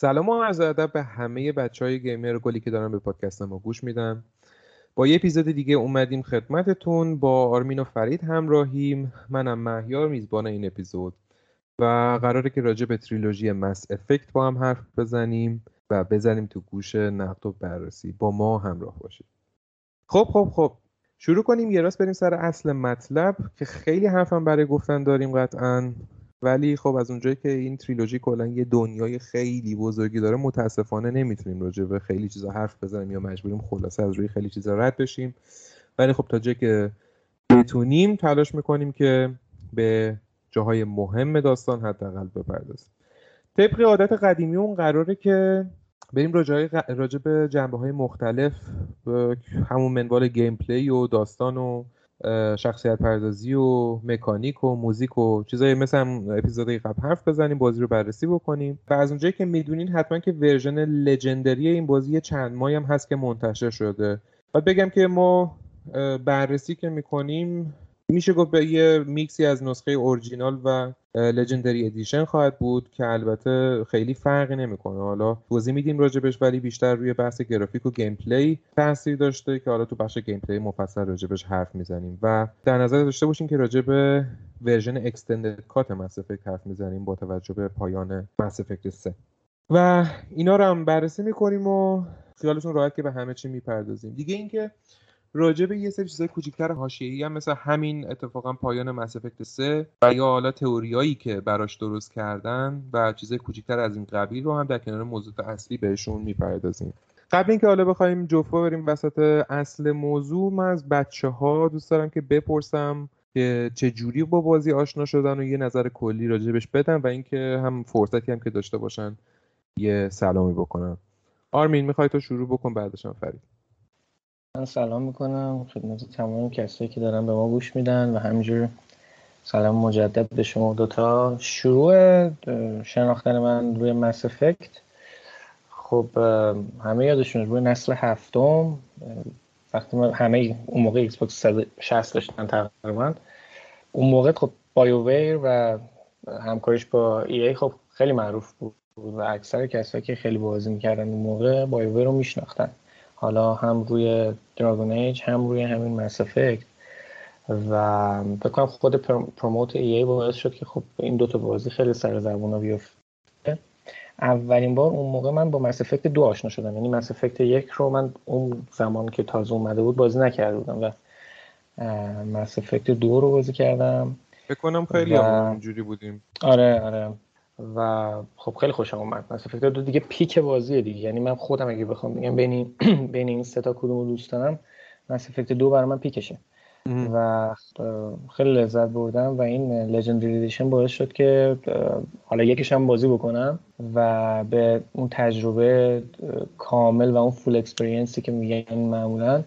سلام و عرض ادب به همه بچه های گیمر گلی که دارن به پادکست ما گوش میدن. با یه اپیزود دیگه اومدیم خدمتتون. با آرمین و فرید همراهیم. منم مهیار میزبان این اپیزود. و قراره که راجع به تریلوژی مس افکت با هم حرف بزنیم و بزنیم تو گوش نقد و بررسی. با ما همراه باشید. خب خب خب. شروع کنیم. یه راست بریم سر اصل مطلب که خیلی حرفم برای گفتن داریم قطعا. ولی خب از اونجایی که این تریلوژی کلا یه دنیای خیلی بزرگی داره متاسفانه نمی‌تونیم راجع به خیلی چیزا حرف بزنیم یا مجبوریم خلاصه از روی خیلی چیزا رد بشیم. ولی خب تا جایی که بتونیم تلاش می‌کنیم که به جاهای مهم داستان حداقل بپردازیم. طبق عادت قدیمی اون قراره که بریم راجع به جنبه های مختلف همون منوال گیم پلی و داستان و شخصیت پردازی و مکانیک و موزیک و چیزایی مثل اپیزودهای قبل حرف بزنیم بازی رو بررسی بکنیم. و از اونجایی که می‌دونین حتما که version Legendary این بازی چند ماهی هم هست که منتشر شده. و بگم که ما بررسی که می‌کنیم میشه گفت به یه میکسی از نسخه اورجینال و Legendary Edition خواهد بود که البته خیلی فرقی نمی‌کنه. حالا توضیح میدیم راجبش ولی بیشتر روی بحث گرافیک و gameplay تاثیر داشته که حالا تو بخش gameplay مفصل راجبش حرف می‌زنیم. و در نظر داشته باشیم که راجب ورژن اکستندد کات مس حرف می‌زنیم با توجه به پایان مس 3 و اینا رو هم بررسی می‌کنیم و خیالتون راحت که به همه چی می‌پردازیم. دیگه اینکه راجع به یه سری چیزای کوچیک‌تر حاشیه‌ای هم مثل همین اتفاقا پایان مس افکت 3 و یا حالا تئوریایی که براش درست کردن و چیزای کوچیک‌تر از این قبیل رو هم در کنار موضوع اصلی بهشون می‌پردازیم. قبل اینکه حالا بخوایم جفا بریم وسط اصل موضوع من از بچه ها دوست دارم که بپرسم که چه جوری با بازی آشنا شدن و یه نظر کلی راجبش بدن و اینکه هم فرصتی هم که داشته باشن یه سلامی بکنن. آرمین می‌خوای تو شروع بکن؟ بعدش هم فرید. من سلام می‌کنم. خدمت تمام کسایی که دارن به ما گوش میدن و همینجور سلام مجدد به شما دوتا شروع شناختن من روی مس افکت خب همه یادشون روی نسل هفتم. وقتی من همه اون موقع Xbox 360 داشتن تقریبا. اون موقع خب BioWare و همکاریش با EA خب خیلی معروف بود و اکثر کسایی که خیلی بازی می‌کردن اون موقع BioWare رو میشناختن. حالا هم روی Dragon Age هم روی همین Mass Effect و بکنم خود promote EA باعث شد که خب این دوتا بازی خیلی سر زبون بیفته. اولین بار اون موقع من با Mass Effect دو آشنا شدم. یعنی Mass Effect یک رو من اون زمان که تازه اومده بود بازی نکرده بودم و Mass Effect دو رو بازی کردم. بکنم خیلی و... اونجوری بودیم. آره آره. و خب خیلی خوشم اومد. Mass Effect دو دیگه peak بازیه دیگه. یعنی من خودم اگه بخوام بگم بین بین این سه تا کدومو دوست دارم Mass Effect دو برای من peak شه. و خیلی لذت بردم و این Legendary Edition باعث شد که حالا یکش هم بازی بکنم و به اون تجربه کامل و اون full experience ی که میگن معمولا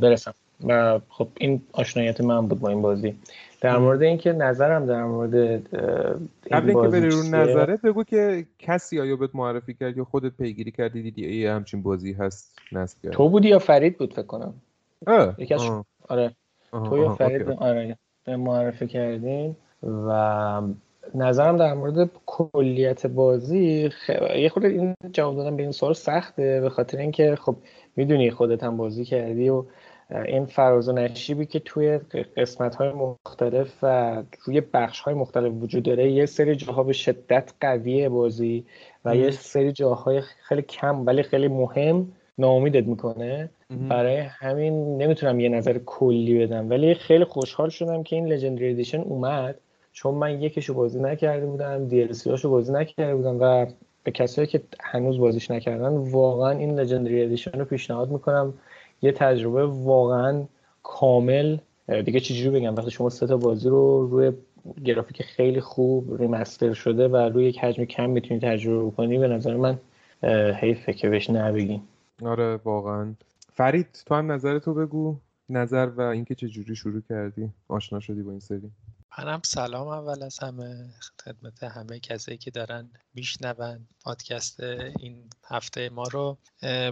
برسم. و خب این آشنایت من بود با این بازی. در مورد اینکه نظرم در مورد قبل اینکه بری رو نظرت بگو که کسی آیا بهت معرفی کرد یا خودت پیگیری کردی دیدی ای همچین بازی هست نصب کرد تو بودی یا فرید بود فکر کنم؟ یکی از آره. تو یا فرید آره. به معرفی کردین و نظرم در مورد کلیت بازی خ... یه خورده این جواب دادم به این سوال سخته به خاطر اینکه خب می‌دونی خودت هم بازی کردی و این فراز و نشیبی که توی قسمت های مختلف و روی بخش های مختلف وجود داره یه سری جاها به شدت قویه بازی و یه سری جاهای خیلی کم ولی خیلی مهم ناامیدت می‌کنه. برای همین نمی‌تونم یه نظر کلی بدم. ولی خیلی خوشحال شدم که این لژندری ادیشن اومد چون من یکیشو بازی نکرده بودم دی هاشو بازی نکرده بودم و به کسایی که هنوز بازیش نکردن واقعا این لژندری ادیشن رو پیشنهاد می‌کنم یه تجربه واقعا کامل. دیگه چجوری بگم؟ وقتی شما سه تا بازی رو روی گرافیک خیلی خوب ریمستر شده و روی یک حجم کم می‌تونی تجربه کنی به نظر من حیفه که بهش نبگیم. آره واقعا. فرید تو هم نظر تو بگو. نظر و اینکه چه جوری شروع کردی؟ آشنا شدی با این سری؟ منم سلام اول از همه. خدمت همه کسایی که دارن میشنون پادکست این هفته ما رو.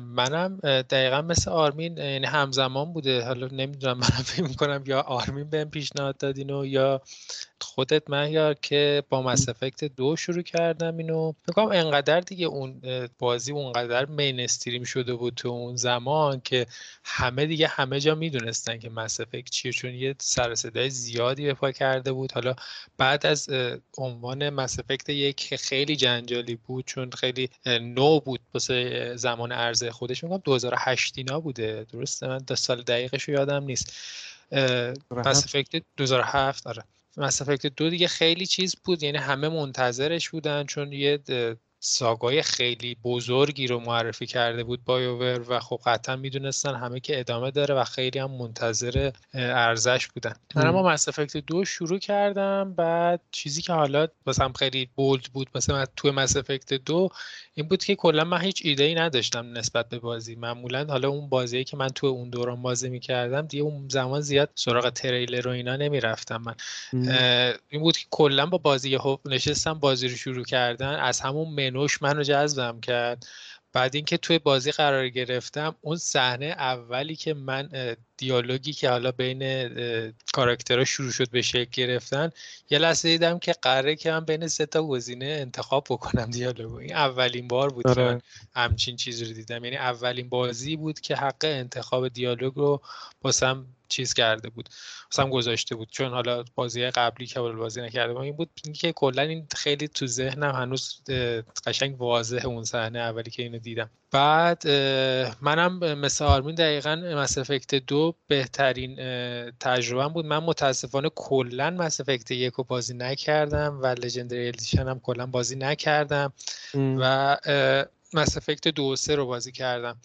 منم دقیقا مثل آرمین یعنی همزمان بوده. حالا نمی‌دونم منم فکر می‌کنم یا آرمین بهم پیشنهاد دادین و یا خودت مهیار که با مس افکت دو شروع کردم اینو. میگم انقدر دیگه اون بازی اونقدر مینستریم شده بود تو اون زمان که همه دیگه همه جا می‌دونستن که مس افکت چیه چون یه سر صدای زیادی به پا کرده بود. حالا بعد از عنوان مس افکت یک خیلی جنجالی بود چون خیلی نو بود واسه زمان عرضه خودش. میگم 2008 اینا بوده. درسته؟ من دو سال دقیقش یادم نیست. مس افکت 2007 آره. مس دو دیگه خیلی چیز بود. یعنی همه منتظرش بودن چون یه ساگای خیلی بزرگی رو معرفی کرده بود بایوور و خب قطعا می‌دونستن همه که ادامه داره و خیلی هم منتظر ارزش بودن. من اما مس افکت دو شروع کردم بعد چیزی که حالا واسم خیلی بولد بود مثلا توی مس افکت دو این بود که کلا من هیچ ایده ای نداشتم نسبت به بازی. معمولا حالا اون بازی که من توی اون دوران بازی می‌کردم دیگه اون زمان زیاد سراغ تریلر و اینا نمی‌رفتم من. این بود که کلا با بازی نشستم بازی رو شروع کردن. از همون منوش منو جذبم کرد. بعد اینکه توی بازی قرار گرفتم اون صحنه اولی که من دیالوگی که حالا بین کاراکترها شروع شد به شکل گرفتن یه لحظه دیدم که قراره که من بین سه تا گزینه انتخاب بکنم دیالوگو. این اولین بار بود که من آره. همچین چیزی رو دیدم. یعنی اولین بازی بود که حق انتخاب دیالوگ رو باسم چیز کرده بود. مثلا گذاشته بود. چون حالا بازی قبلی که بازی نکرده بود این بود که کلا این خیلی تو ذهنم هنوز قشنگ واضح اون صحنه اولی که اینو دیدم. بعد منم مثل آرمین دقیقا مس افکت دو بهترین تجربه بود. من متاسفانه کلا مس افکت یک رو بازی نکردم و لژندری ادیشن هم کلا بازی نکردم و مس افکت دو و سه رو بازی کردم.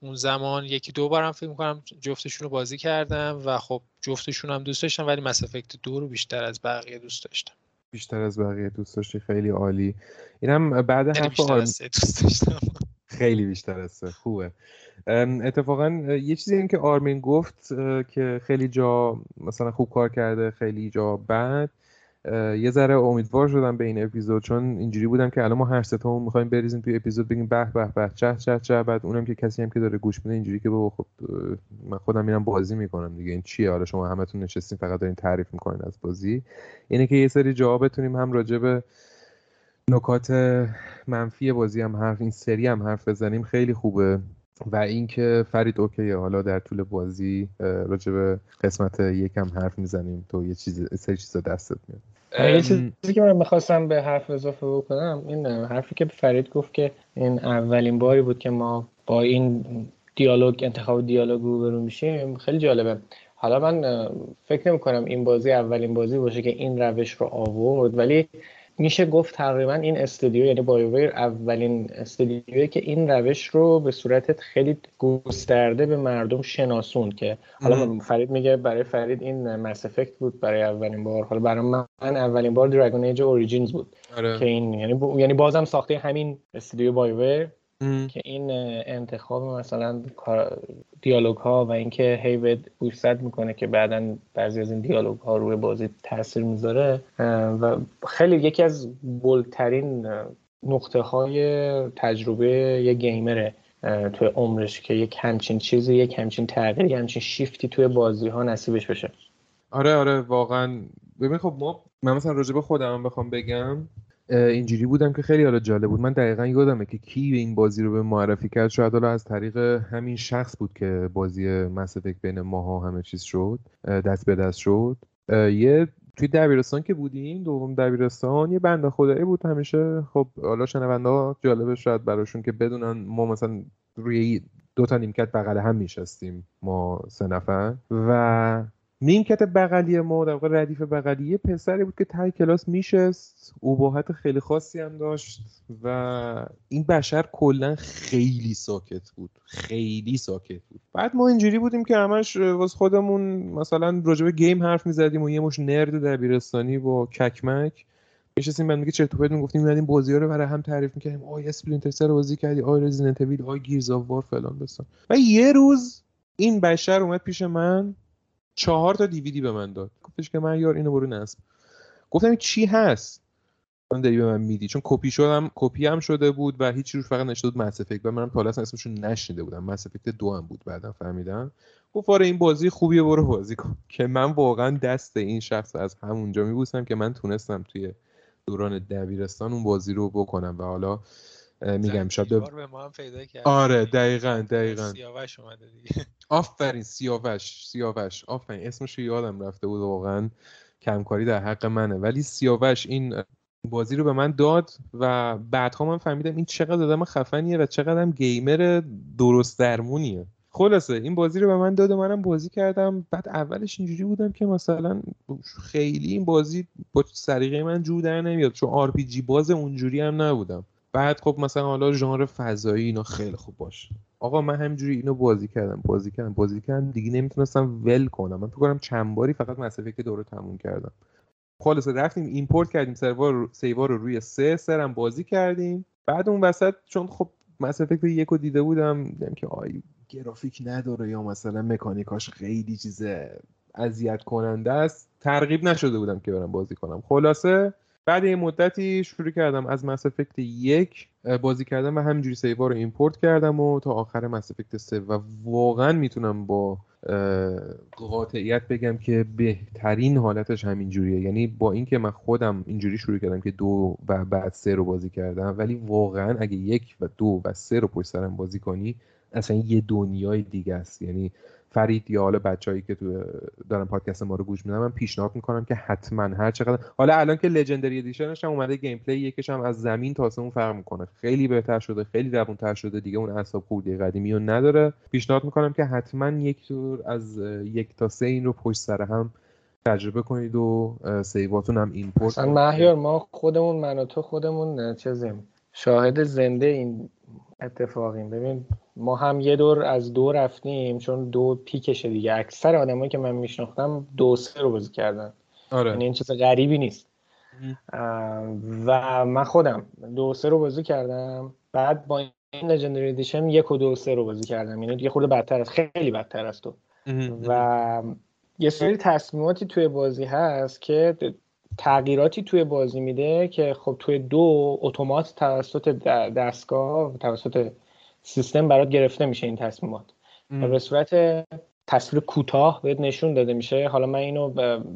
اون زمان یکی دو بارم فکر می‌کنم جفتشون رو بازی کردم و خب جفتشون هم دوست داشتم ولی مس افکت دو رو بیشتر از بقیه دوست داشتم. بیشتر از بقیه دوست داشتی خیلی عالی. اینم بعد یعنی حرف از دوست داشتم. خیلی بیشتر از خوبه. اتفاقا یه چیزی این که آرمین گفت که خیلی جا مثلا خوب کار کرده خیلی جا بد یه ذره امیدوار شدم به این اپیزود چون اینجوری بودم که الان ما هر ستامون می‌خوایم بریزیم توی اپیزود بگیم به به به چه چه چه بعد اونم که کسی هم که داره گوش میده اینجوری که بابا خب من خودم میرم بازی می‌کنم دیگه. این چیه؟ حالا شما همتون نشستین فقط دارین تعریف می‌کنین از بازی. اینه که یه سری جواب بتونیم هم راجع به نکات منفی بازی هم حرف این سری هم حرف بزنیم. خیلی خوبه. و اینکه فرید اوکیه. حالا در طول بازی راجع به قسمت یکم حرف می‌زنیم. تو یه چیز سری چیزا دستت میاد. یه چیزی که من می‌خواستم به حرف اضافه بکنم این حرفی که فرید گفت که این اولین باری بود که ما با این دیالوگ انتخاب دیالوگ روبرو میشیم. خیلی جالبه. حالا من فکر نمی کنم این بازی اولین بازی باشه که این روش رو آورد ولی میشه گفت تقریبا این استودیو یعنی BioWare اولین استودیویی که این روش رو به صورت خیلی گسترده به مردم شناسوند که حالا فرید میگه برای فرید این Mass Effect بود برای اولین بار. حالا برای من اولین بار Dragon Age Origins بود آره. که این یعنی یعنی بازم ساخته همین استودیو BioWare. که این انتخاب مثلا دیالوگ ها و اینکه هی به گوشزد می‌کنه که بعدا بعضی از این دیالوگ ها روی بازی تاثیر می‌ذاره و خیلی یکی از بولترین نقطه های تجربه یه گیمره توی عمرش که یک همچین چیزی یک همچین تغییر یک همچین شیفتی توی بازی ها نصیبش بشه. آره آره واقعا. ببین خب ما من مثلا راجع به خودم بخوام بگم اینجوری بودم که خیلی حالا جالب بود. من دقیقا یادمه که کی این بازی رو به معرفی کرد. شاید حالا از طریق همین شخص بود که بازی مسدک بین ماها همه چیز شد دست به دست شد. یه توی دبیرستان که بودیم دوم دبیرستان یه بنده خدایی بود همیشه. خب حالا شنونده ها جالبه شاید براشون که بدونن ما مثلا روی دو تا نیمکت بغل هم میشستیم ما سه نفر. و نیمکت بغلی ما در واقع ردیف بغلی یه پسری بود که تای کلاس میشست. اباحت خیلی خاصی هم داشت و این بشر کلا خیلی ساکت بود. خیلی ساکت بود. بعد ما اینجوری بودیم که همش واس خودمون مثلا راجع گیم حرف می‌زدیم و یه مش نرد دبیرستانی با ککمک. نشستیم بعد میگه چرت و پرت می‌گفتیم میادیم بازی رو برای هم تعریف می‌کردیم. آی اسپلینتر سر بازی کردی. آی رزیدنت آی گیرز وار فلان بسان و یه روز این بشر اومد پیش من. چهار تا دیویدی به من داد. گفتش که من یار اینو برو نصب. گفتم چی هست؟ من داری به من میدی. چون کپی شدم کپی هم شده بود و هیچی روش فقط نشده بود و منم تا اسمشون نشنیده بودم. مس دو هم بود بعدا فهمیدم. گفت آره این بازی خوبیه برو بازی کن. که من واقعا دست این شخص از همونجا میبوسم که من تونستم توی دوران دبیرستان اون بازی رو بکنم. و حالا میگم شاید به ما هم پیدا آره دقیقا دقیقا. سیاوش اومده دیگه. آفرین سیاوش سیاوش. آفرین اسمش یادم رفته بود واقعا. کمکاری در حق منه. ولی سیاوش این بازی رو به من داد و بعدها من فهمیدم این چقدر آدم خفنیه و چقدر هم گیمر درست درمونیه. خلاصه این بازی رو به من داد و منم بازی کردم. بعد اولش اینجوری بودم که مثلا خیلی این بازی با سلیقه من جور در نمیاد. چون RPG باز اونجوری هم نبودم. بعد خب مثلا حالا ژانر فضایی اینا خیلی خوب باشه. آقا من همینجوری اینو بازی کردم بازی کردم بازی کردم دیگه نمی‌تونستم ول کنم. من فکر کنم چند باری فقط Mass Effect دو رو تموم کردم. خلاصه رفتیم import کردیم سیوا رو روی سه سرم بازی کردیم. بعد اون وسط چون خب Mass Effect یک دیده بودم دیدم که آی گرافیک نداره یا مثلا مکانیکاش خیلی چیز اذیت کننده است. ترغیب نشده بودم که برم بازی کنم. خلاصه بعد یه مدتی شروع کردم از مس افکت یک بازی کردم و همینجوری سیوا رو ایمپورت کردم و تا آخر مس افکت سه. و واقعا می‌تونم با قاطعیت بگم که بهترین حالتش همینجوریه. یعنی با اینکه من خودم اینجوری شروع کردم که دو و بعد سه رو بازی کردم ولی واقعا اگه یک و دو و سه رو پشت سرم بازی کنی اصلا یه دنیای دیگه است. یعنی فرید یا حالا بچه‌ای که تو دارن پادکست ما رو گوش میدن من پیشنهاد می‌کنم که حتما هر چقدر حالا الان که Legendary Edition ش هم اومده gameplay یکش هم از زمین تا آسمون فرق می‌کنه. خیلی بهتر شده خیلی روونتر شده دیگه اون اعصاب خوردی قدیمی رو نداره. پیشنهاد می‌کنم که حتما یک تور از یک تا سه این رو پشت سر هم تجربه کنید و save اتون هم import مثلا مهیار ما خودمون من و تو خودمون چیزیم شاهد زنده این اتفاقیم. ببین ما هم یه دور از دو رفتیم چون دو پیکشه دیگه. اکثر آدمایی که من میشناختم دو سه رو بازی کردن. آره. یعنی این چیز غریبی نیست. و من خودم دو سه رو بازی کردم. بعد با این لژندری ادیشن یک و دو سه رو بازی کردم. یعنی یه خورده بدتر است خیلی بدتر است تو. و یه سری تصمیماتی توی بازی هست که تغییراتی توی بازی میده که خب توی دو اتومات توسط دستگاه توسط سیستم برات گرفته میشه این تصمیمات. و به صورت تصویر کوتاه بهت نشون داده میشه. حالا من اینو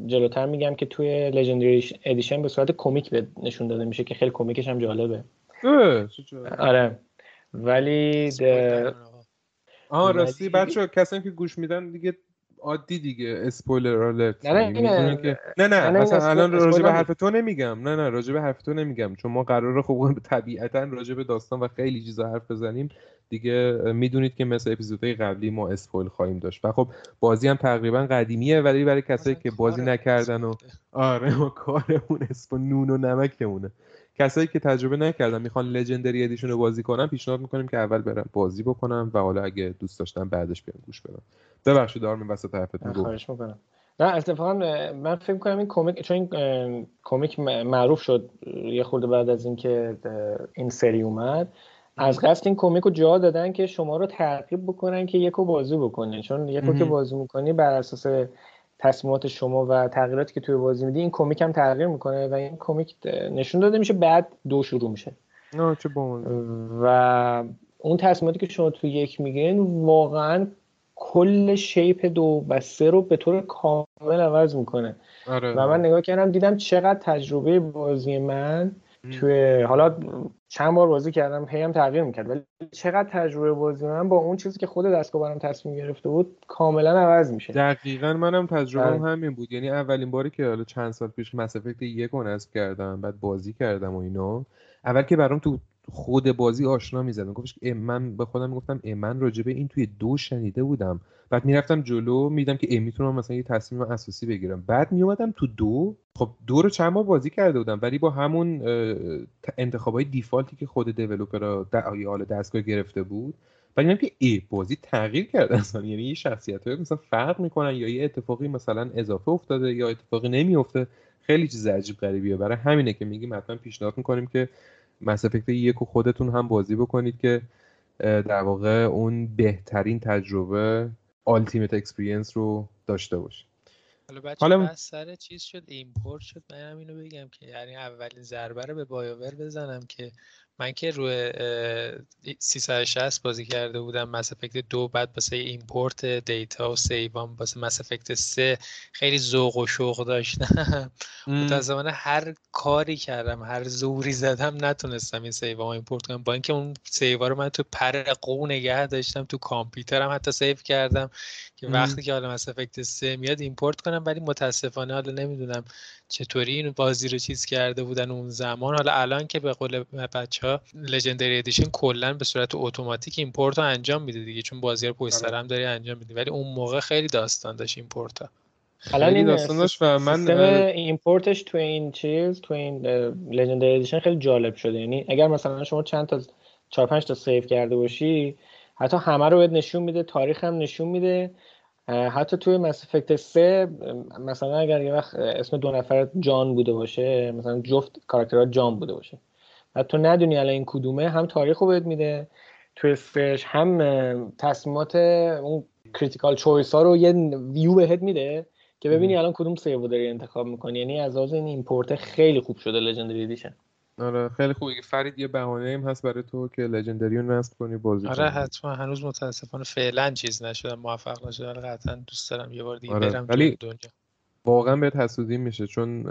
جلوتر میگم که توی لژندری ادیشن به صورت کمیک بهت نشون داده میشه که خیلی کمیکش هم جالبه. آره. ولی آه راستی بچه کسانی که گوش میدن دیگه عادی دیگه. spoiler alert نه نه نه که... نه نه, نه مثلا الان راجع به حرف تو نمیگم. نه نه راجع به حرف تو نمیگم. چون ما قراره خب طبیعتا راجع به داستان و خیلی چیزا حرف بزنیم. دیگه می‌دونید که مثل اپیزودهای قبلی ما spoil خواهیم داشت. و خب بازی هم تقریبا قدیمیه ولی برای کسایی که بازی نکردن و آره ما کارمون spoil نون و نمکمونه. کسایی که تجربه نکردن می‌خوان Legendary Edition رو بازی کنن پیشنهاد می‌کنیم که اول برن بازی بکنن و حالا اگه دوست داشتن بعدش بیان گوش بدن. ببخشید دارم وسط حرفتون خواهش می‌کنم. نه اتفاقا من فکر کنم این کمیک چون این کمیک معروف شد یه خورده بعد از اینکه این سری اومد. از قصد این کمیک رو جا دادن که شما رو ترغیب بکنن که یکو بازی بکنین چون یکو که بازی می‌کنی بر اساس تصمیمات شما و تغییراتی که توی بازی میدی این کمیک هم تغییر می‌کنه و این کمیک نشون داده میشه بعد دو شروع میشه. نه چه و اون تصمیماتی که شما توی یک میگین واقعا کل شیپ دو و سه رو به طور کامل عوض می‌کنه آره. و من نگاه کردم دیدم چقدر تجربه بازی من توی حالا چند بار بازی کردم هی هم تغییر می‌کرد ولی چقدر تجربه بازی من با اون چیزی که خود دستگاه برام تصمیم گرفته بود کاملا عوض میشه دقیقا منم تجربه هم بله. همین بود یعنی اولین باری که حالا چند سال پیش مس افکت یک رو نصب کردم بعد بازی کردم و اینا اول که برام تو خود بازی آشنا می‌زدم گفتش من به خودم می‌گفتم من راجبه این توی دو شنیده بودم. بعد می‌رفتم جلو میدم که می‌تونم مثلا یه تصمیم اساسی بگیرم. بعد میومدم تو دو. خب دو رو چند بار بازی کرده بودم. ولی با همون انتخابای دیفالتی که خود دیولپر حال دستگاه گرفته بود. ولی که ای بازی تغییر کرده اصلا. یعنی یه شخصیت های مثلا فرق می‌کنن یا یه اتفاقی مثلا اضافه افتاده یا اتفاقی نمیفته خیلی چیز عجیب غریبیه. برای همینه که میگیم حتما پیشنهاد می‌کنیم که Mass Effect یک و خودتون هم بازی بکنید که در واقع اون بهترین تجربه ultimate experience رو داشته باشید حالا بچه حالا سر چیز شد import شد من اینو بگم که یعنی اولین ضربه رو به BioWare بزنم که من که روی 360 بازی کرده بودم Mass Effect دو بعد واسه import دیتا و save ام واسه Mass Effect سه خیلی ذوق و شوق داشتم. متاسفانه هر کاری کردم هر زوری زدم نتونستم این save ام import کنم. با اینکه اون save ا رو من تو پر قو نگه داشتم تو کامپیوترم حتی save کردم. که وقتی که حالا Mass Effect سه میاد import کنم ولی متاسفانه حالا نمی‌دونم چطوری این بازی رو چیز کرده بودن اون زمان. حالا الان که به قول بچه ها Legendary Edition کلا به صورت اتوماتیک import رو انجام میده دیگه چون بازی رو پشت آره. هم داری انجام میده ولی اون موقع خیلی داستان داشت import ها الان این داستان داشت و من import ش تو این چیز تو این Legendary Edition خیلی جالب شده. یعنی اگر مثلا شما چند تا 4 5 تا save کرده باشی حتی همه رو بهت نشون میده تاریخ هم نشون میده. حتی توی Mass Effect 3 مثلا اگر یه وقت اسم دو نفر جان بوده باشه مثلا جفت کاراکترها جان بوده باشه. و تو ندونی الان این کدومه هم تاریخ رو بهت میده توی سش هم تصمیمات اون critical choice ها رو یه ویو بهت میده که ببینی الان کدوم save داری انتخاب می‌کنی. یعنی از این import خیلی خوب شده Legendary Edition آره خیلی خوبه فرید یه بهانه ایم هست برای تو که Legendary رو نصب کنی بازی آره حتما. هنوز متاسفانه فعلا چیز نشدم موفق نشدم قطعا دوست دارم یه بار دیگه آره. برم ولی دنیا. واقعا بهت حسودی میشه چون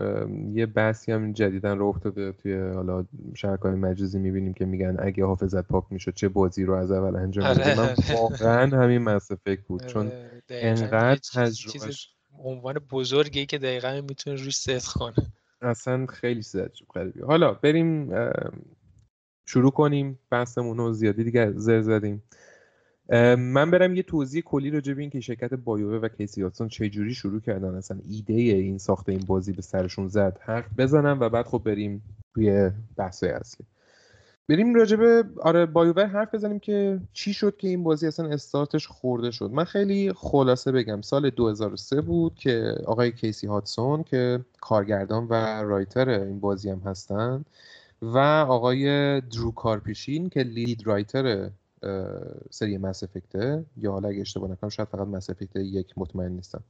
یه بحثی هم جدیدا رو افتاده توی حالا شبکه‌های مجازی می‌بینیم که میگن اگه حافظت پاک می‌شد چه بازی رو از اول انجام آره. من واقعا همین Mass Effect بود چون آره، انقدر تجربهش عنوان بزرگی که دقیقا می‌تونه روش ست کنه. اصلا خیلی چیز عجیب حالا بریم شروع کنیم بحثمون رو زیادی دیگه زر زدیم. من برم یه توضیح کلی راجع به این که شرکت بایوه و کیسی هاتسون چه جوری شروع کردن. اصلا ایده این ساخت این بازی به سرشون زد حرف بزنم و بعد خب بریم توی بحث اصلی. بریم راجع به آره بایوور حرف بزنیم که چی شد که این بازی اصلا استارتش خورده شد. من خیلی خلاصه بگم سال 2003 بود که آقای کیسی هاتسون که کارگردان و writer این بازی هم هستن و آقای Drew Karpyshyn که lead writer سری Mass Effect ه یا حالا اگه اشتباه نکنم شاید فقط Mass Effect یک مطمئن نیستم.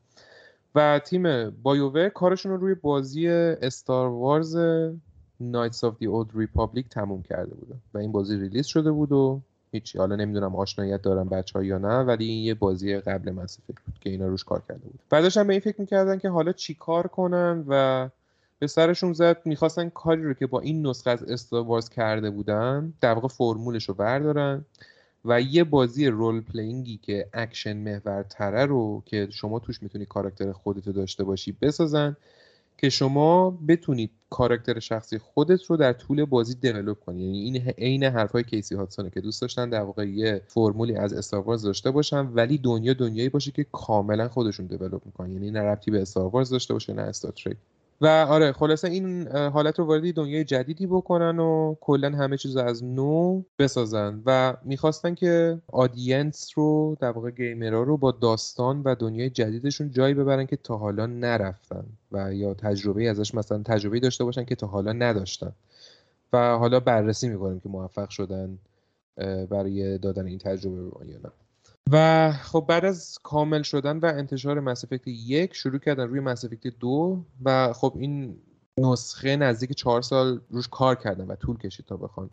و تیم BioWare کارشون رو روی بازی Star Wars Knights of the Old Republic تموم کرده بوده و این بازی release شده بود و هیچی. حالا نمی‌دونم آشنایت دارن بچه ها یا نه ولی این یه بازی قبل Mass بود که اینا روش کار کرده بود. بعدش هم به این فکر می‌کردن که حالا چی کار کنن و به سرشون زد می‌خواستن کاری رو که با این نسخه از Star کرده بودن در واقع فرمولش رو بردارن و یه بازی role playing ی که اکشن محورتره رو که شما توش می‌تونی کاراکتر خودتو داشته باشی بسازن. که شما بتونید کاراکتر شخصی خودت رو در طول بازی develop کنی. یعنی این عین حرفای Casey Hudson ه که دوست داشتن در واقع یه فرمولی از Star Wars داشته باشن ولی دنیا دنیایی باشه که کاملا خودشون develop می‌کنن. یعنی نه ربطی به Star Wars داشته باشه نه Star و آره خلاصه این حالت رو وارد دنیای جدیدی بکنن و کلا همه چیز از نو بسازن. و می‌خواستن که آدینس رو در واقع گیمرها رو با داستان و دنیای جدیدشون جایی ببرن که تا حالا نرفتن و یا تجربه ازش مثلا تجربه داشته باشن که تا حالا نداشتن. و حالا بررسی می‌کنیم که موفق شدن برای دادن این تجربه رو یا نه. و خب بعد از کامل شدن و انتشار مس یک شروع کردن روی مس دو و خب این نسخه نزدیک چهار سال روش کار کردن و طول کشید تا بخوان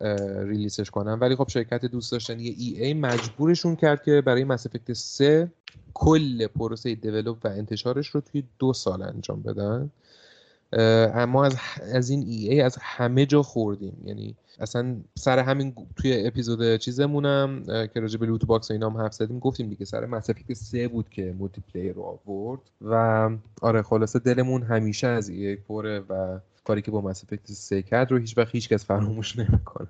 release ش کنن. ولی خب شرکت دوست داشتنیه EA مجبورشون کرد که برای Mass Effect 3 کل پروسه develop و انتشارش رو توی دو سال انجام بدن. اما از, از این EA از همه جا خوردیم. یعنی اصلا سر همین توی اپیزود چیزمونم که راجع به loot box و اینا هم حرف زدیم گفتیم دیگه سر Mass Effect سه بود که multiplayer رو آورد و آره خلاصه دلمون همیشه از EA پره و کاری که با Mass سه کرد رو هیچ وقت هیچ کس فراموش نمی‌کنه.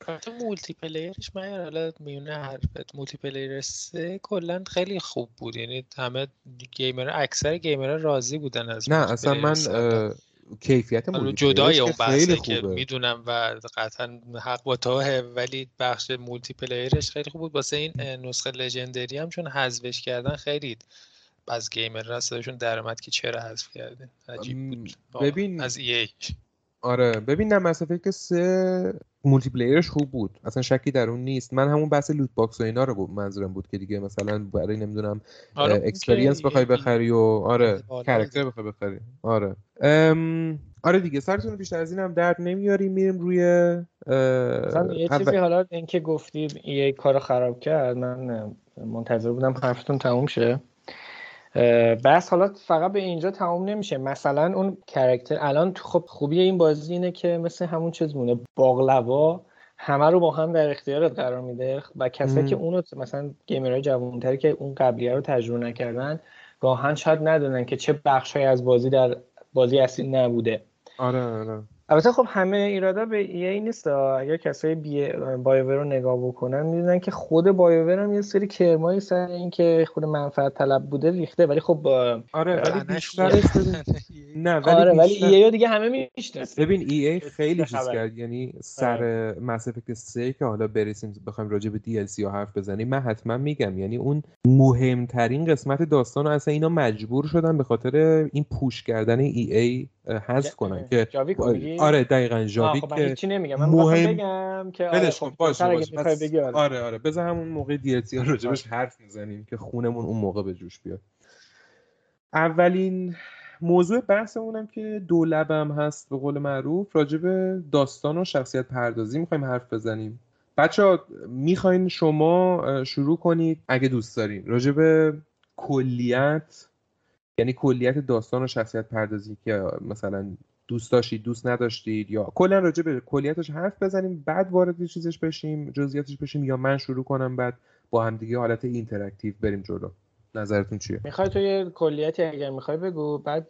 تو multiplayer ش من حالا میونه حرفت. multiplayer سه کلا خیلی خوب بود. یعنی همه gamer اکثر gamer ها راضی بودن از نه اصلا من کیفیت multi جدای اون بحثه که می‌دونم و قطعا حق با توه ولی بخش multiplayer ش خیلی خوب بود. واسه این نسخه Legendary هم چون حذفش کردن خیلی از gamer ا صداشون درآمد که چرا حذف کردن عجیب بود. ببین از EA. آره. ببین نه Mass Effect سه multiplayer ش خوب بود. اصلا شکی در اون نیست. من همون بحث loot box و اینا رو منظورم بود که دیگه مثلا برای نمی‌دونم آره experience بخوای بخری و آره character بخوای بخری. آره. ام... آره دیگه سرتون بیشتر از این هم درد نمیاریم میریم روی یه چیزی حالا اینکه گفتید EA کار خراب کرد من منتظر بودم حرفتون تموم شه. بس حالا فقط به اینجا تموم نمیشه. مثلا اون کرکتر الان خب خوبی این بازی اینه که مثل همون چیز مونه باقلوا همه رو با هم در اختیارت قرار میده و کسایی که اونو مثلا گیمرهای جوانتری که اون قبلیه رو تجربه نکردن گاهن شاید ندونن که چه بخشی از بازی در بازی اصلی نبوده. آره آره. البته خب همه ایرادا به ای نیست. اگر کسایی بی بایوور رو نگاه بکنن می‌دونن که خود بایوور هم یه سری کرمایی سر این که خود منفعت طلب بوده ریخته. ولی خب آره ولی بیشترش نه ولی آره ولی ای ای دیگه همه می‌شناسن. ببین ای ای خیلی چیز کرد. یعنی سر مس افکت 3 که حالا برسیم بخوایم راجع به دی ال سی حرف بزنیم من حتما میگم. یعنی اون مهمترین قسمت داستان رو اصلا اینا مجبور شدن به خاطر این پوش کردن ای ای حذف کنن که آره دقیقا جاویک خب که نمیگم. من مهم... بگم که آره خب باشه آره. آره آره. بذار همون موقع دی راجبش حرف می‌زنیم که خونمون اون موقع به جوش بیاد. اولین موضوع بحثمونم که دو لبم هست به قول معروف راجب داستان و شخصیت پردازی می‌خوایم حرف بزنیم. بچه ها می‌خواین شما شروع کنید اگه دوست دارین. راجب کلیت یعنی کلیت داستان و شخصیت پردازی که مثلا دوست داشتید دوست نداشتید یا کلا راجع به کلیتش حرف بزنیم بعد وارد چیزش بشیم جزئیاتش بشیم یا من شروع کنم بعد با هم دیگه حالت interactive بریم جلو. نظرتون چیه؟ می‌خوای تو یه کلیتی اگر می‌خوای بگو بعد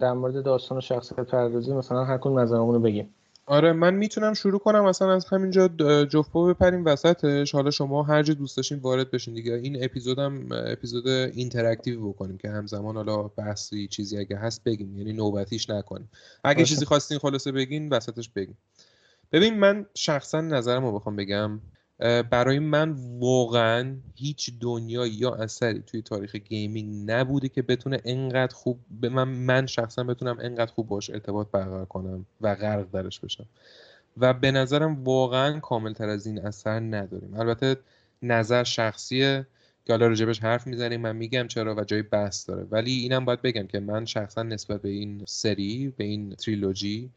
در مورد داستان و شخصیت پردازی مثلا هر کدوم نظرمون رو بگیم. آره من می‌تونم شروع کنم مثلا از همینجا جفت‌پا بپریم وسطش. حالا شما هر جا دوست داشتین وارد بشین دیگه. این اپیزودم اپیزود interactive بکنیم که همزمان حالا بحثی چیزی اگه هست بگیم. یعنی نوبتیش نکنیم. اگه چیزی خواستین خلاصه بگین وسطش بگین. ببین من شخصا نظرم رو بخوام بگم. برای من واقعا هیچ دنیا یا اثری توی تاریخ gaming نبوده که بتونه انقدر خوب به من من شخصا بتونم انقدر خوب باش ارتباط برقرار کنم و غرق درش بشم. و به نظرم واقعا کامل تر از این اثر نداریم. البته نظر شخصیه که حالا راجبش حرف می‌زنیم من میگم چرا و جای بحث داره. ولی اینم باید بگم که من شخصا نسبت به این سری به این تریلوژی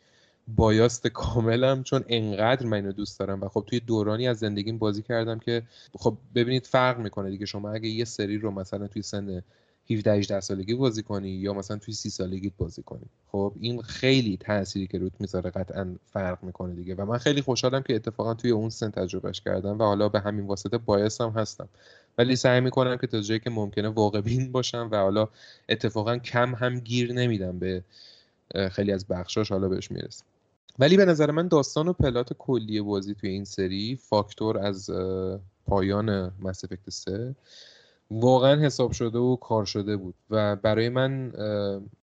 بایاست کاملم چون انقدر من اینو دوست دارم. و خب توی دورانی از زندگیم بازی کردم که خب ببینید فرق می‌کنه دیگه. شما اگه یه سری رو مثلا توی سن 17 18 سالگی بازی کنی یا مثلا توی 30 سالگی بازی کنی خب این خیلی تأثیری که روت می‌ذاره قطعا فرق می‌کنه دیگه. و من خیلی خوشحالم که اتفاقا توی اون سن تجربهش کردم و حالا به همین واسطه هم هستم. ولی سعی می‌کنم که تا جایی که ممکنه واقع بین باشم و حالا اتفاقا کم هم گیر نمیدم به خیلی از بخشاش حالا بهش می‌رسم ولی به نظر من داستان و پلات کلی بازی توی این سری فاکتور از پایان مس افکت 3 واقعا حساب شده و کار شده بود و برای من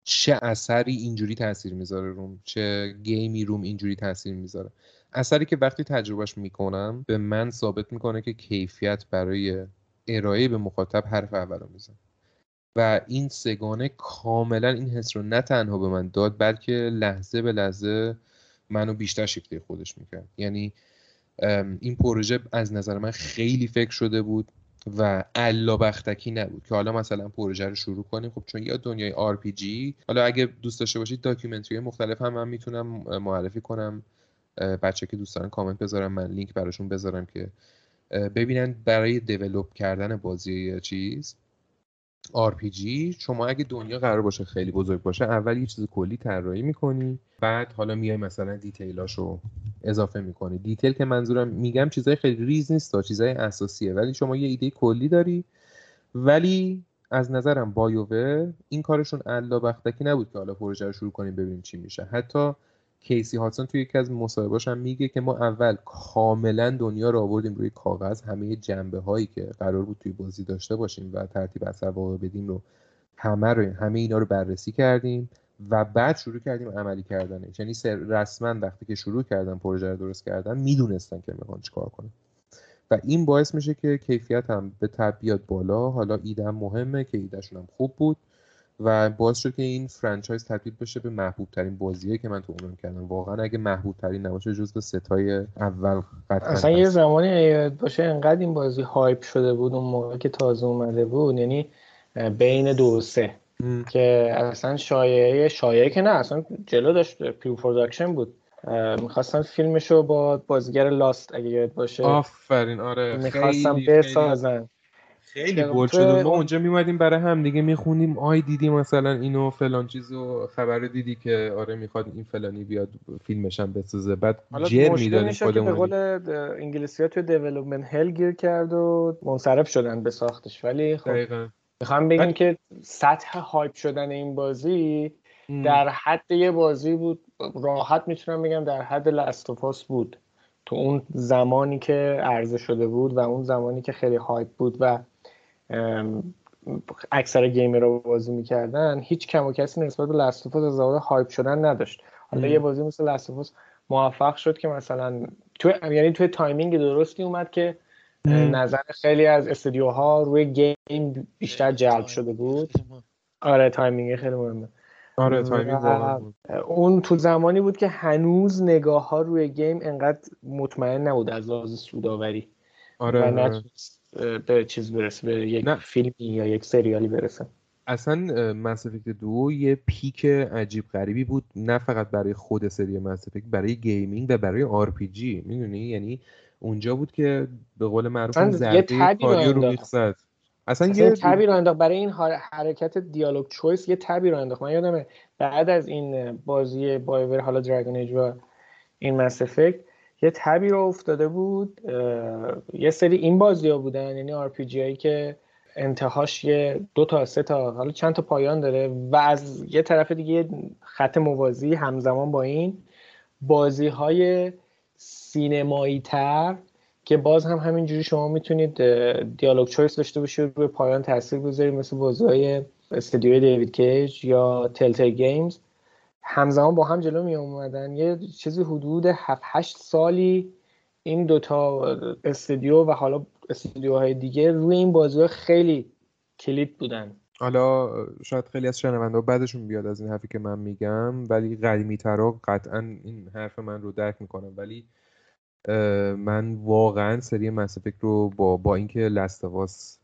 چه اثری اینجوری تاثیر می‌ذاره روم چه گیمی روم اینجوری تاثیر می‌ذاره. اثری که وقتی تجربهش می‌کنم به من ثابت می‌کنه که کیفیت برای ارائه به مخاطب حرف اول میزن و این سگانه کاملا این حس رو نه تنها به من داد بلکه لحظه به لحظه منو بیشتر شکلی خودش می‌کرد. یعنی این پروژه از نظر من خیلی فکر شده بود و الا بختکی نبود که حالا مثلا پروژه رو شروع کنیم. خب چون یا دنیای RPG حالا اگه دوست داشته باشید documentary مختلف هم من می‌تونم معرفی کنم. بچه که دوست دارن کامنت بذارم من لینک براشون بذارم که ببینن برای develop کردن بازی چیز. RPG شما اگه دنیا قرار باشه خیلی بزرگ باشه اول یه چیز کلی طراحی می‌کنی بعد حالا میای مثلا detail اشو اضافه می‌کنی. detail که منظورم میگم چیزای خیلی ریز نیست تا چیزای اساسیه ولی شما یه ایده کلی داری. ولی از نظرم BioWare این کارشون الا بختکی نبود که حالا پروژه رو شروع کنیم ببینیم چی میشه. حتی Casey Hudson توی یکی از مصاحبهاش هم میگه که ما اول کاملا دنیا رو آوردیم روی کاغذ همه جنبه هایی که قرار بود توی بازی داشته باشیم و ترتیب اثر واقع بدیم رو همه رو همه اینا رو بررسی کردیم و بعد شروع کردیم عملی کردنش یعنی رسما وقتی که شروع کردن پروژه رو درست کردن می‌دونستن که می‌خوان چیکار کنن. و این باعث میشه که کیفیت هم به تبعیت بالا. حالا ایده مهمه که ایدهشون هم خوب بود. و باعث شد که این franchise تبدیل بشه به محبوب ترین بازیه که من تو عمرم کردم. واقعا اگه محبوب ترین نباشه جزو ستای اول قطعا اصلا یه زمانی باشه انقدر این بازی hype شده بود اون موقع که تازه اومده بود یعنی بین دو و سه. که اصلا شایعه شایعه که نه اصلا جلو داشت pre-production بود. می‌خواستن فیلمشو با بازیگر Lost اگه یاد باشه. آفرین آره. می‌خواستن بسازن. خیلی گل شد ما اونجا میمدیم برای هم دیگه می‌خونیم آی دیدی مثلا اینو فلان چیزو خبر دیدی که آره می‌خواد این فلانی بیاد فیلمش هم بسازه بعد جر می‌دادیم خودمون به قول انگلیسی ها توی development hell گیر کرد و منصرف شدن به ساختش. ولی خب می‌خوام بگیم که سطح hype شدن این بازی در حد یه بازی بود. راحت می‌تونم بگم در حد Last of Us بود. تو اون زمانی که عرضه شده بود و اون زمانی که خیلی hype بود و اکثر gamer رو بازی می‌کردن. هیچ کم و کسی نسبت به Last of Us از hype شدن نداشت. حالا یه بازی مثل Last of Us موفق شد که مثلا تو یعنی توی timing درستی اومد که نظر خیلی از استودیوها روی game بیشتر جلب شده بود. آره timing خیلی مهمه. آره timing اون تو زمانی بود که هنوز نگاه ها روی game انقدر مطمئن نبود از لحاظ سوداوری. آره, آره. به چیز برسه به یک نه. فیلمی یا یک سریالی برسه اصلا Mass دو یه peak عجیب غریبی بود. نه فقط برای خود سری Mass برای gaming و برای RPG می‌دونی؟ یعنی اونجا بود که به قول معروف ضربه کاری رو زد اصلا یه تبی رو انداخت. برای این حرکت dialogue choice یه تبی رو انداخت. من یادمه بعد از این بازی BioWare حالا Dragon Age و این Mass Effect یه تبی رو افتاده بود یه سری این بازی ها بودن یعنی آر هایی که انتهاش یه دو تا سه تا حالا چند تا پایان داره و از یه طرف دیگه خط موازی همزمان با این بازی های سینمایی تر که باز هم همینجوری شما می‌تونید dialogue choice داشته باشید روی پایان تاثیر بذارید مثل بازی های دیوید کیج یا Telltale Games. همزمان با هم جلو می اومدن یه چیزی حدود 7 8 سالی این دوتا استودیو و حالا استودیوهای دیگه روی این بازی خیلی کلید بودن. حالا شاید خیلی از شنونده بعدشون بیاد از این حرفی که من میگم ولی قدیمی ترا قطعا این حرف من رو درک می‌کنم. ولی من واقعا سری مسافک رو با با اینکه لستواس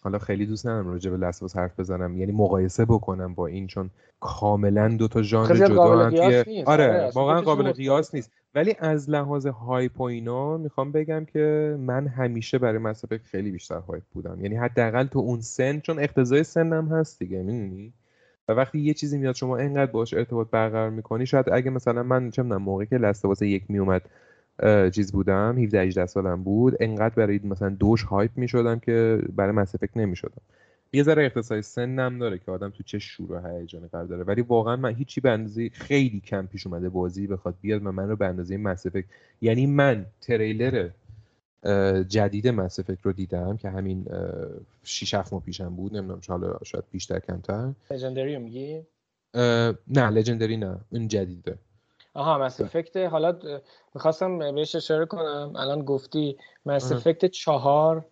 حالا خیلی دوست ندارم راجع به لستواس حرف بزنم. یعنی مقایسه بکنم با این چون کاملا دو تا ژانر جدا آره, آره واقعا قابل قیاس نیست. ولی از لحاظ هایپ و اینا می‌خوام بگم که من همیشه برای مسافک خیلی بیشتر هایپ بودم. یعنی حداقل تو اون سن چون اقتضای سنم هست دیگه می‌دونی؟ و وقتی یه چیزی میاد شما انقدر باش ارتباط برقرار می‌کنی شاید اگه مثلا من چه موقعی که لستواس یک میومد چیز بودم 17 18 سالم بود. انقدر برای مثلا دوش هایپ می‌شدم که برای مس نمی‌شدم. یه ذره اختصاصی سنم داره که آدم تو چه شور و هیجان قرار داره. ولی واقعا من هیچی به اندازه خیلی کم پیش اومده بازی بخواد بیاد و من رو به اندازه مس یعنی من تریلر جدید مس رو دیدم که همین 6 7 ماه پیشم بود. نمی‌دونم حالا شاید بیشتر کمتر. legendary میگی؟ نه legendary نه. این جدیده. آها Mass Effect حالا می‌خواستم بهش اشاره کنم. الان گفتی Mass Effect چهار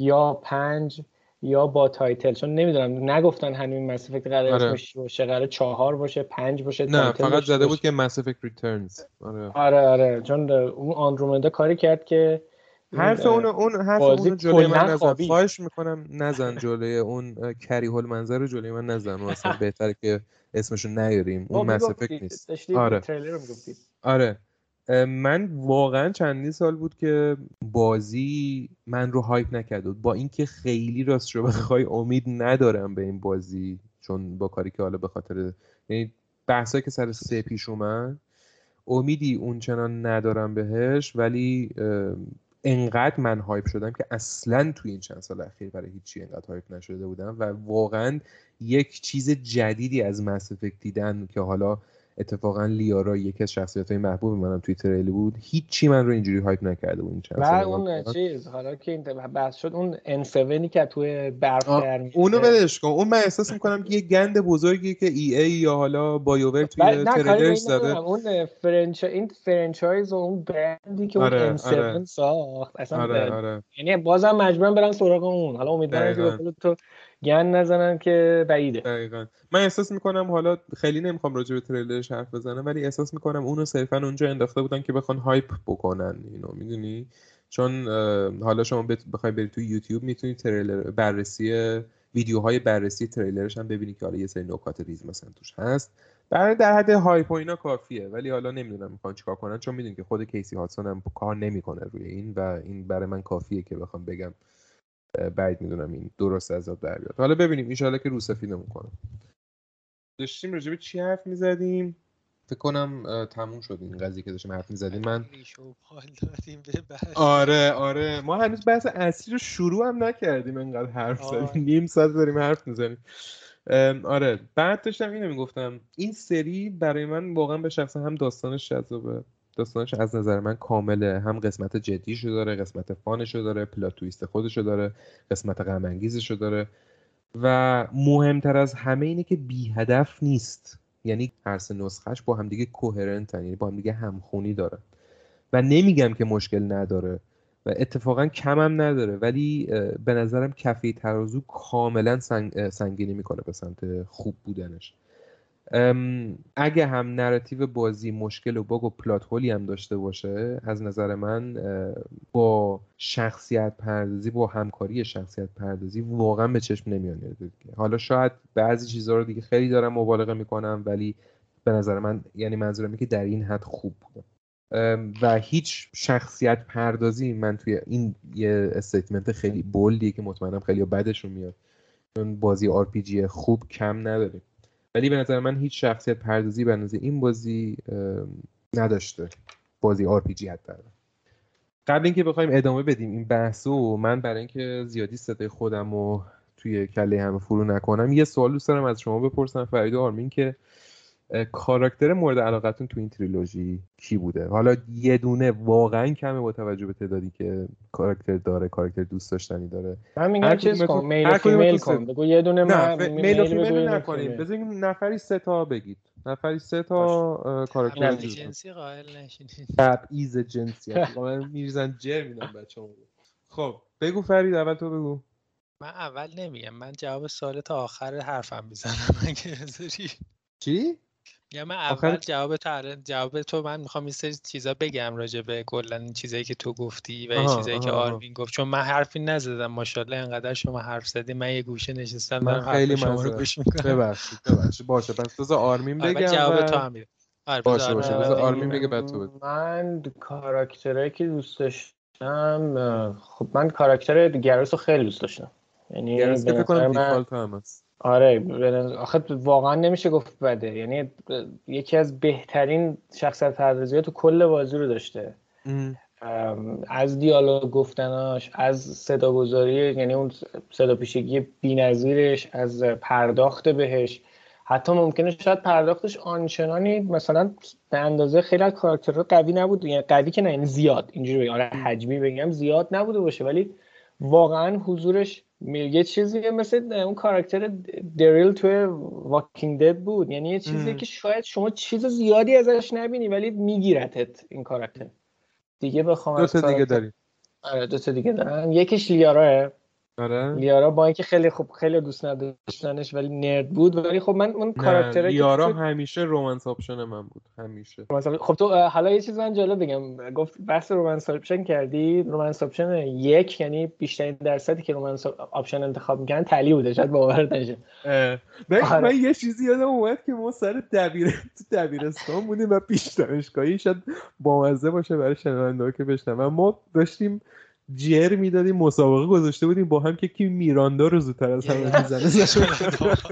یا پنج یا با title. چون نمی‌دونم نگفتن همین Mass Effect قرار آره. اسمش باشه قرار چهار باشه پنج باشه نه فقط زده بود که Mass Effect returns آره. آره آره. چون اون Andromeda کاری کرد که حرف اون اون حرف اون جلوی من نزن. خواهش می‌کنم نزن جلوی اون کری هول منظر رو جلوی من نزن. اصلا بهتره که اسمشو نیاریم. اون مس نیست. آره. آره. من واقعا چندین سال بود که بازی من رو هایپ نکرد. بود با اینکه خیلی راست رو بخوای امید ندارم به این بازی چون با کاری که حالا به خاطر یعنی بحثایی که سر سه پیش اومد امیدی اون چنان ندارم بهش ولی انقدر من hype شدم که اصلا توی این چند سال اخیر برای هیچی انقدر hype نشده بودم و واقعا یک چیز جدیدی از Mass دیدن که حالا اتفاقا لیارا یکی از شخصیت های محبوب منم توی تریلی بود. هیچی من رو اینجوری hype نکرده بود این چند و اون چیز حالا که این بحث شد اون N7 که توی برف در اونو ولش کن. اون من احساس می‌کنم که یه گند بزرگی که EA یا حالا BioWare توی تریلرش زده. اون franch این franchise و اون برندی که آره، اون N7 آره. ساخت اصلا آره، آره. یعنی بازم مجبورم برم سراغ اون. حالا امیدوارم که تو گند نزنن که بعیده. دقیقا. من احساس می‌کنم حالا خیلی نمی‌خوام راجع به تریلرش حرف بزنم ولی احساس می‌کنم اونو صرفا اونجا انداخته بودن که بخوان hype بکنن اینو می‌دونی؟ چون حالا شما بخوای برید تو یوتیوب می‌تونید تریلر بررسی ویدیوهای بررسی تریلرش هم ببینید که حالا یه سری نکات ریز مثلا توش هست. برای در حد هایپ و اینا کافیه ولی حالا نمی‌دونم می‌خوان چیکار کنن چون می‌دونید که خود کیسی هاتسون هم کار نمی‌کنه روی این و این برای من کافیه که بخوام بگم بعید می‌دونم این درست از در بیاد. حالا ببینیم ان که رو سفیدمون کنه داشتیم راجع به چی حرف می‌زدیم؟ فکر کنم تموم شد این قضیه که داشتیم حرف می‌زدیم. من آره آره. ما هنوز بحث اصلی رو شروع هم نکردیم انقدر حرف زدیم. نیم ساعت داریم حرف می‌زنیم. آره. بعد داشتم اینو می‌گفتم. این سری برای من واقعا به شخص هم داستانش جذابه. داستانش از نظر من کامله. هم قسمت جدیشو داره قسمت فانشو داره پلات تویست خودشو داره قسمت غم داره. و مهمتر از همه اینه که بی هدف نیست. یعنی هر سه نسخهش با همدیگه کوهرنتن یعنی با همدیگه همخونی داره و نمیگم که مشکل نداره و اتفاقا کمم نداره ولی به نظرم کفی ترازو کاملا سنگینی می‌کنه به سمت خوب بودنش. اگه هم نراتیو بازی مشکل و باگ و پلات هولی هم داشته باشه از نظر من با شخصیت پردازی با همکاری شخصیت پردازی واقعا به چشم نمیاد حالا شاید بعضی چیزها رو دیگه خیلی دارم مبالغه می‌کنم ولی به نظر من یعنی منظورم که در این حد خوب بوده. و هیچ شخصیت پردازی من توی این یه statement خیلی bold یه که مطمئنم خیلی بدشون میاد. چون بازی آر خوب کم نداریم. ولی به نظر من هیچ شخصیت پردازی به نظر این بازی نداشته. بازی RPG قبل اینکه بخوایم ادامه بدیم این بحثو من برای اینکه زیادی صدای خودم رو توی کله همه فرو نکنم یه سوال دوست دارم از شما بپرسم فرید و آرمین که کاراکتر مورد علاقتون تو این تریلوژی کی بوده؟ حالا یه دونه واقعا کمه با توجه به تعدادی که کاراکتر داره کاراکتر دوست داشتنی داره. من میگم چیز کن میل فیمیل کن. بگو یه دونه نه میل فیمیل نکنیم. بزنیم نفری سه تا بگید. نفری سه تا کاراکتر جنسی قائل نشین. تبعیض جنسیت. من میرزن جر میدم بچه‌مون خب بگو فرید اول تو بگو. من اول نمیگم من جواب سوال تا آخر حرفم می‌زنم. اگه چی؟ یا من اول جواب تو جواب تو من می‌خوام این سری چیزا بگم راجع به کلا این چیزایی که تو گفتی و این چیزایی که آروین گفت. چون من حرفی نزدم ماشاءالله انقدر شما حرف زدی. من یه گوشه نشستم من خیلی شما رو گوش می‌کنم. ببخشید ببخشید. باشه پس بذار آرمین آره، بگم جواب تو هم آره باشه باشه. بذار آرمین بگه بعد تو من کاراکترایی که دوست داشتم خب من کاراکتر گروس رو خیلی دوست داشتم. یعنی فکر کنم دیفالت هم هست. آره آخه واقعا نمیشه گفت بده. یعنی یکی از بهترین شخصیت پردازی تو کل بازی رو داشته. از دیالوگ گفتناش از صدا گذاری یعنی اون صدا پیشگی بی‌نظیرش از پرداخت بهش. حتی ممکنه شاید پرداختش آنچنانی مثلا به اندازه خیلی از کاراکترها قوی نبود. یعنی قوی که نه یعنی زیاد. اینجوری آره حجمی بگم زیاد نبوده باشه. ولی واقعا حضورش یه چیزی مثل اون character دریل توی Walking Dead بود. یعنی یه چیزی که شاید شما چیز زیادی ازش نبینی ولی میگیرتت این character. دیگه بخوام دو تا دیگه داریم. آره دو تا دیگه دارم یکیش لیاراه آره. لیارا با اینکه خیلی خوب خیلی دوست نداشتنش ولی nerd بود ولی خب من اون character ه لیارا همیشه romance option من بود همیشه. خب تو حالا یه چیز من جالب بگم. گفت بحث romance option کردی. romance option یک یعنی بیشترین درصدی که romance option انتخاب می‌کنن تالی بوده. شاید باور نشه. آره. من یه چیزی یادم اومد که ما سر دبیر تو دبیرستان بودیم و پیش دانشگاهی شاید بامزه باشه برای شنونده که بشنون. ما داشتیم جر می‌دادیم مسابقه گذاشته بودیم با هم که کی میراندا رو زودتر از همه می‌زنه.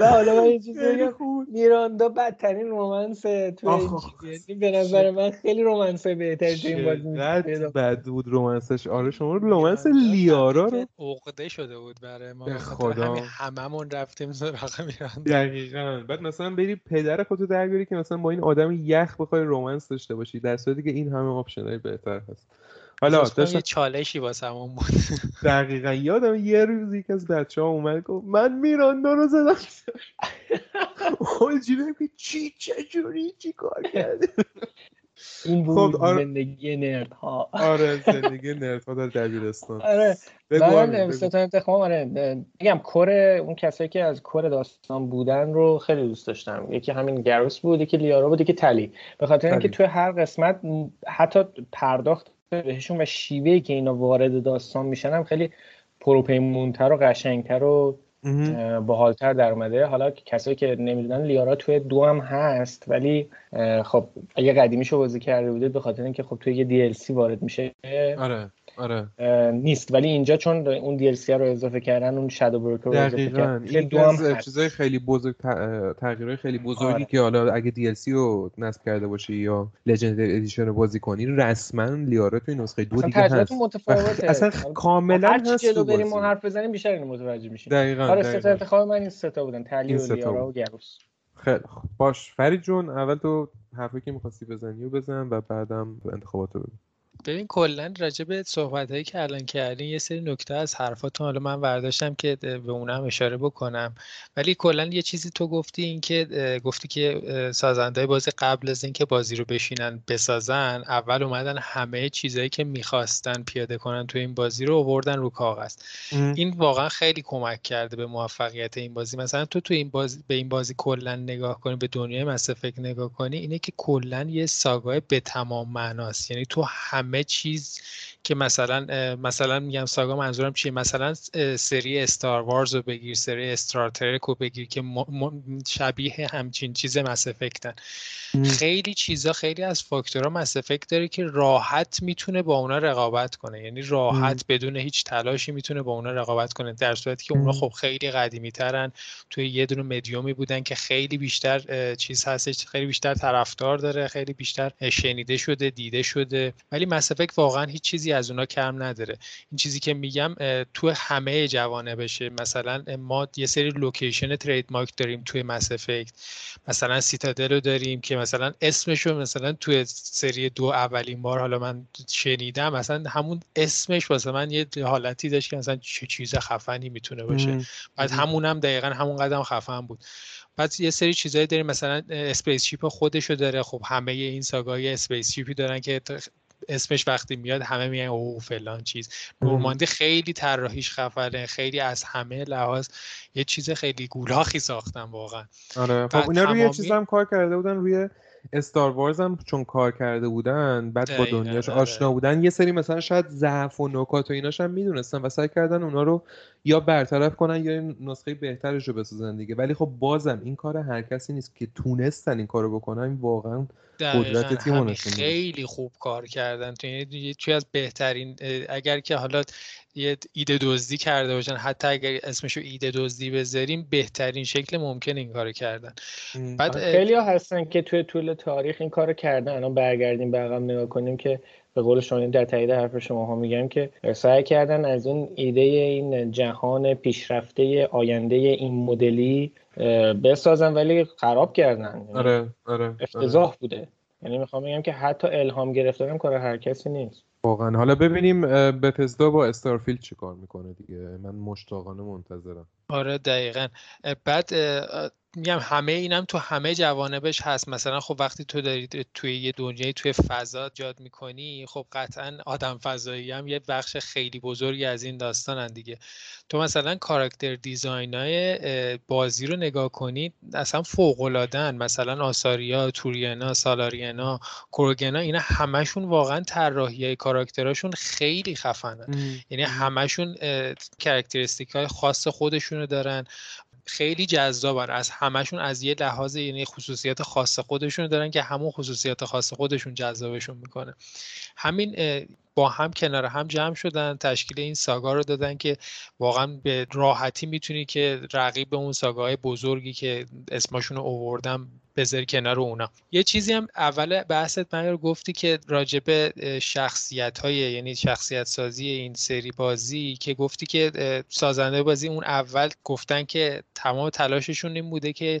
نه حالا من یه چیزی بگم. میراندا بدترین رومنس تو یعنی به نظر من خیلی رومنس بهتری تو این بازی بد بود رومنسش آره شما رومنس لیارا رو عقده شده بود برای ما. به خدا. هممون رفتیم سراغ میراندا. دقیقاً. بعد مثلا بری پدر خودتو در که مثلا با این آدم یخ بخوای رومنس داشته باشی. در صورتی که این همه آپشنای بهتر هست. حالا داشت یه چالشی همون بود. دقیقا یادم یه روز یکی از بچه ها اومد گفت من میراندا رو زدم. حاجی که چی چجوری چی کار کرده این بود خب آره... زندگی نرد ها آره زندگی نرد ها در دبیرستان. آره. من ستاره انتخاب آره. میگم کور اون کسایی که از کور داستان بودن رو خیلی دوست داشتم. یکی همین گروس بود یکی لیارا بود یکی تلی. به خاطر اینکه توی هر قسمت حتی پرداخت بهشون و شیوهی که اینا وارد داستان میشن هم خیلی پروپیمونتر و قشنگتر و باحالتر در اومده. حالا کسایی که نمی‌دونن لیارا توی دو هم هست ولی خب اگه قدیمیشو بازی کرده بودید به خاطر اینکه خب توی یه DLC وارد میشه آره. آره. نیست. ولی اینجا چون اون دی رو اضافه کردن اون شادو بروکر رو اضافه کردن. این دو هم چیزای خیلی بزرگ تغییرهای خیلی بزرگی آره. که حالا اگه دی رو نصب کرده باشی یا لژند ادیشن رو بازی کنی رسما لیارا توی نسخه دو دیگه هست. متفاوته. اصلا کاملا هست هر جلو بریم ما حرف بزنیم بیشتر اینو متوجه میشیم. دقیقاً آره سه انتخاب من این سه تا بودن. تلی و لیارا و گروس خیلی باش. فرید جون اول تو حرفی که می‌خواستی بزنی و بزن و بعدم انتخاباتو بگو ببین کلا راجع به صحبت هایی که الان کردین یه سری نکته از حرفاتون حالا من برداشتم که به اونم اشاره بکنم. ولی کلا یه چیزی تو گفتی این که گفتی که سازنده بازی قبل از اینکه بازی رو بشینن بسازن اول اومدن همه چیزهایی که می‌خواستن پیاده کنن تو این بازی رو آوردن رو کاغذ. این واقعا خیلی کمک کرده به موفقیت این بازی. مثلا تو تو این بازی به این بازی کلا نگاه کنی به دنیای مس نگاه کنی اینه که کلا یه ساگای به تمام معناست. یعنی تو همه همه چیز که مثلا مثلا میگم ساگا منظورم چیه؟ مثلا سری استار وارز رو بگیر سری استار ترک رو بگیر که شبیه همچین چیز مس افکتن خیلی چیزا خیلی از فاکتورها مس افکت داره که راحت می‌تونه با اونا رقابت کنه. یعنی راحت بدون هیچ تلاشی می‌تونه با اونا رقابت کنه. در صورتی که اونا خب خیلی قدیمی ترن توی یه دونه مدیومی بودن که خیلی بیشتر چیز هستش خیلی بیشتر طرفدار داره خیلی بیشتر شنیده شده دیده شده. ولی Mass واقعا هیچ چیزی از اونا کم نداره. این چیزی که میگم تو همه جوانبشه مثلا ما یه سری location trademark داریم توی Mass Effect مثلا Citadel رو داریم که مثلا اسمش رو مثلا توی سری دو اولین بار حالا من شنیدم مثلا همون اسمش واسه من یه حالتی داشت که مثلا چه چیز خفنی می‌تونه باشه. بعد همونم هم دقیقا همون قدم خفن بود. بعد یه سری چیزایی داریم مثلا spaceship خودشو داره. خب همه این saga های spaceship ی دارن که اسمش وقتی میاد همه میگن او فلان چیز. Normandy خیلی طراحیش خفنه خیلی از همه لحاظ یه چیز خیلی گولاخی ساختن واقعا. آره. خب اونا روی چیز هم کار کرده بودن روی Star Wars هم چون کار کرده بودن بعد با دنیاش آره. آشنا بودن یه سری مثلا شاید ضعف و نکات و ایناش هم می‌دونستن و سعی کردن اونا رو یا برطرف کنن یا نسخه بهترش رو بسازن دیگه. ولی خب بازم این کار هر کسی نیست که تونستن این کارو بکنن واقعا قدرت تیم خیلی خوب کار کردن. تو یکی از بهترین اگر که حالا یه ایده دزدی کرده باشن. حتی اگر اسمشو ایده دزدی بذاریم بهترین شکل ممکن این کارو کردن. بعد خیلی ها هستن که توی طول تاریخ این کارو کردن. الان برگردیم به عقب نگاه کنیم که به قول شما در تایید حرف شما ها میگم که سعی کردن از اون ایده این جهان پیشرفته آینده این مدلی بسازن ولی خراب کردن. یعنی آره آره. افتضاح آره. بوده. یعنی می‌خوام بگم که حتی الهام گرفتن کار هر کسی نیست. واقعا. حالا ببینیم بتزدا با استارفیلد چیکار می‌کنه دیگه. من مشتاقانه منتظرم. آره دقیقا. بعد میگم همه اینم تو همه جوانبش هست. مثلا خب وقتی تو داری توی یه دنیای توی فضا ایجاد می‌کنی خب قطعا آدم فضایی هم یه بخش خیلی بزرگی از این داستانن دیگه. تو مثلا character design های بازی رو نگاه کنی اصلا فوق مثلا آساریا تورینا سالارینا کروگنا اینا همشون واقعا طراحی کاراکتراشون خیلی خفنن. یعنی همشون characteristic های خاص خودشونو دارن. خیلی جذابن. از همشون از یه لحاظ یعنی خصوصیت خاص خودشون دارن که همون خصوصیت خاص خودشون جذابشون می‌کنه. همین با هم کنار هم جمع شدن تشکیل این ساگا رو دادن که واقعا به راحتی می‌تونی که رقیب اون ساگاهای بزرگی که اسمشون رو اووردم بذاری کنار اونا. یه چیزی هم اول بحثت من رو گفتی که راجب شخصیت های یعنی شخصیت سازی این سری بازی که گفتی که سازنده بازی اون اول گفتن که تمام تلاششون این بوده که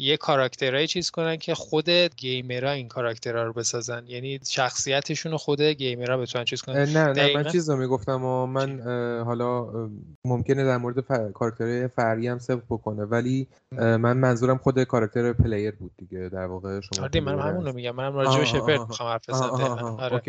یه کاراکترهای چیز کنن که خود گیمرها این کاراکترها رو بسازن. یعنی شخصیتشون رو خود گیمرها بتونن چیز کنن. نه نه من چیز رو می‌گفتم و من حالا ممکنه در مورد ف... کاراکترهای فرعی هم سبق بکنه ولی من منظورم خود کاراکتر پلیر بود دیگه در واقع شما آره من همون رو میگم. منم راجع به شپرد می‌خوام حرف بزنم آره.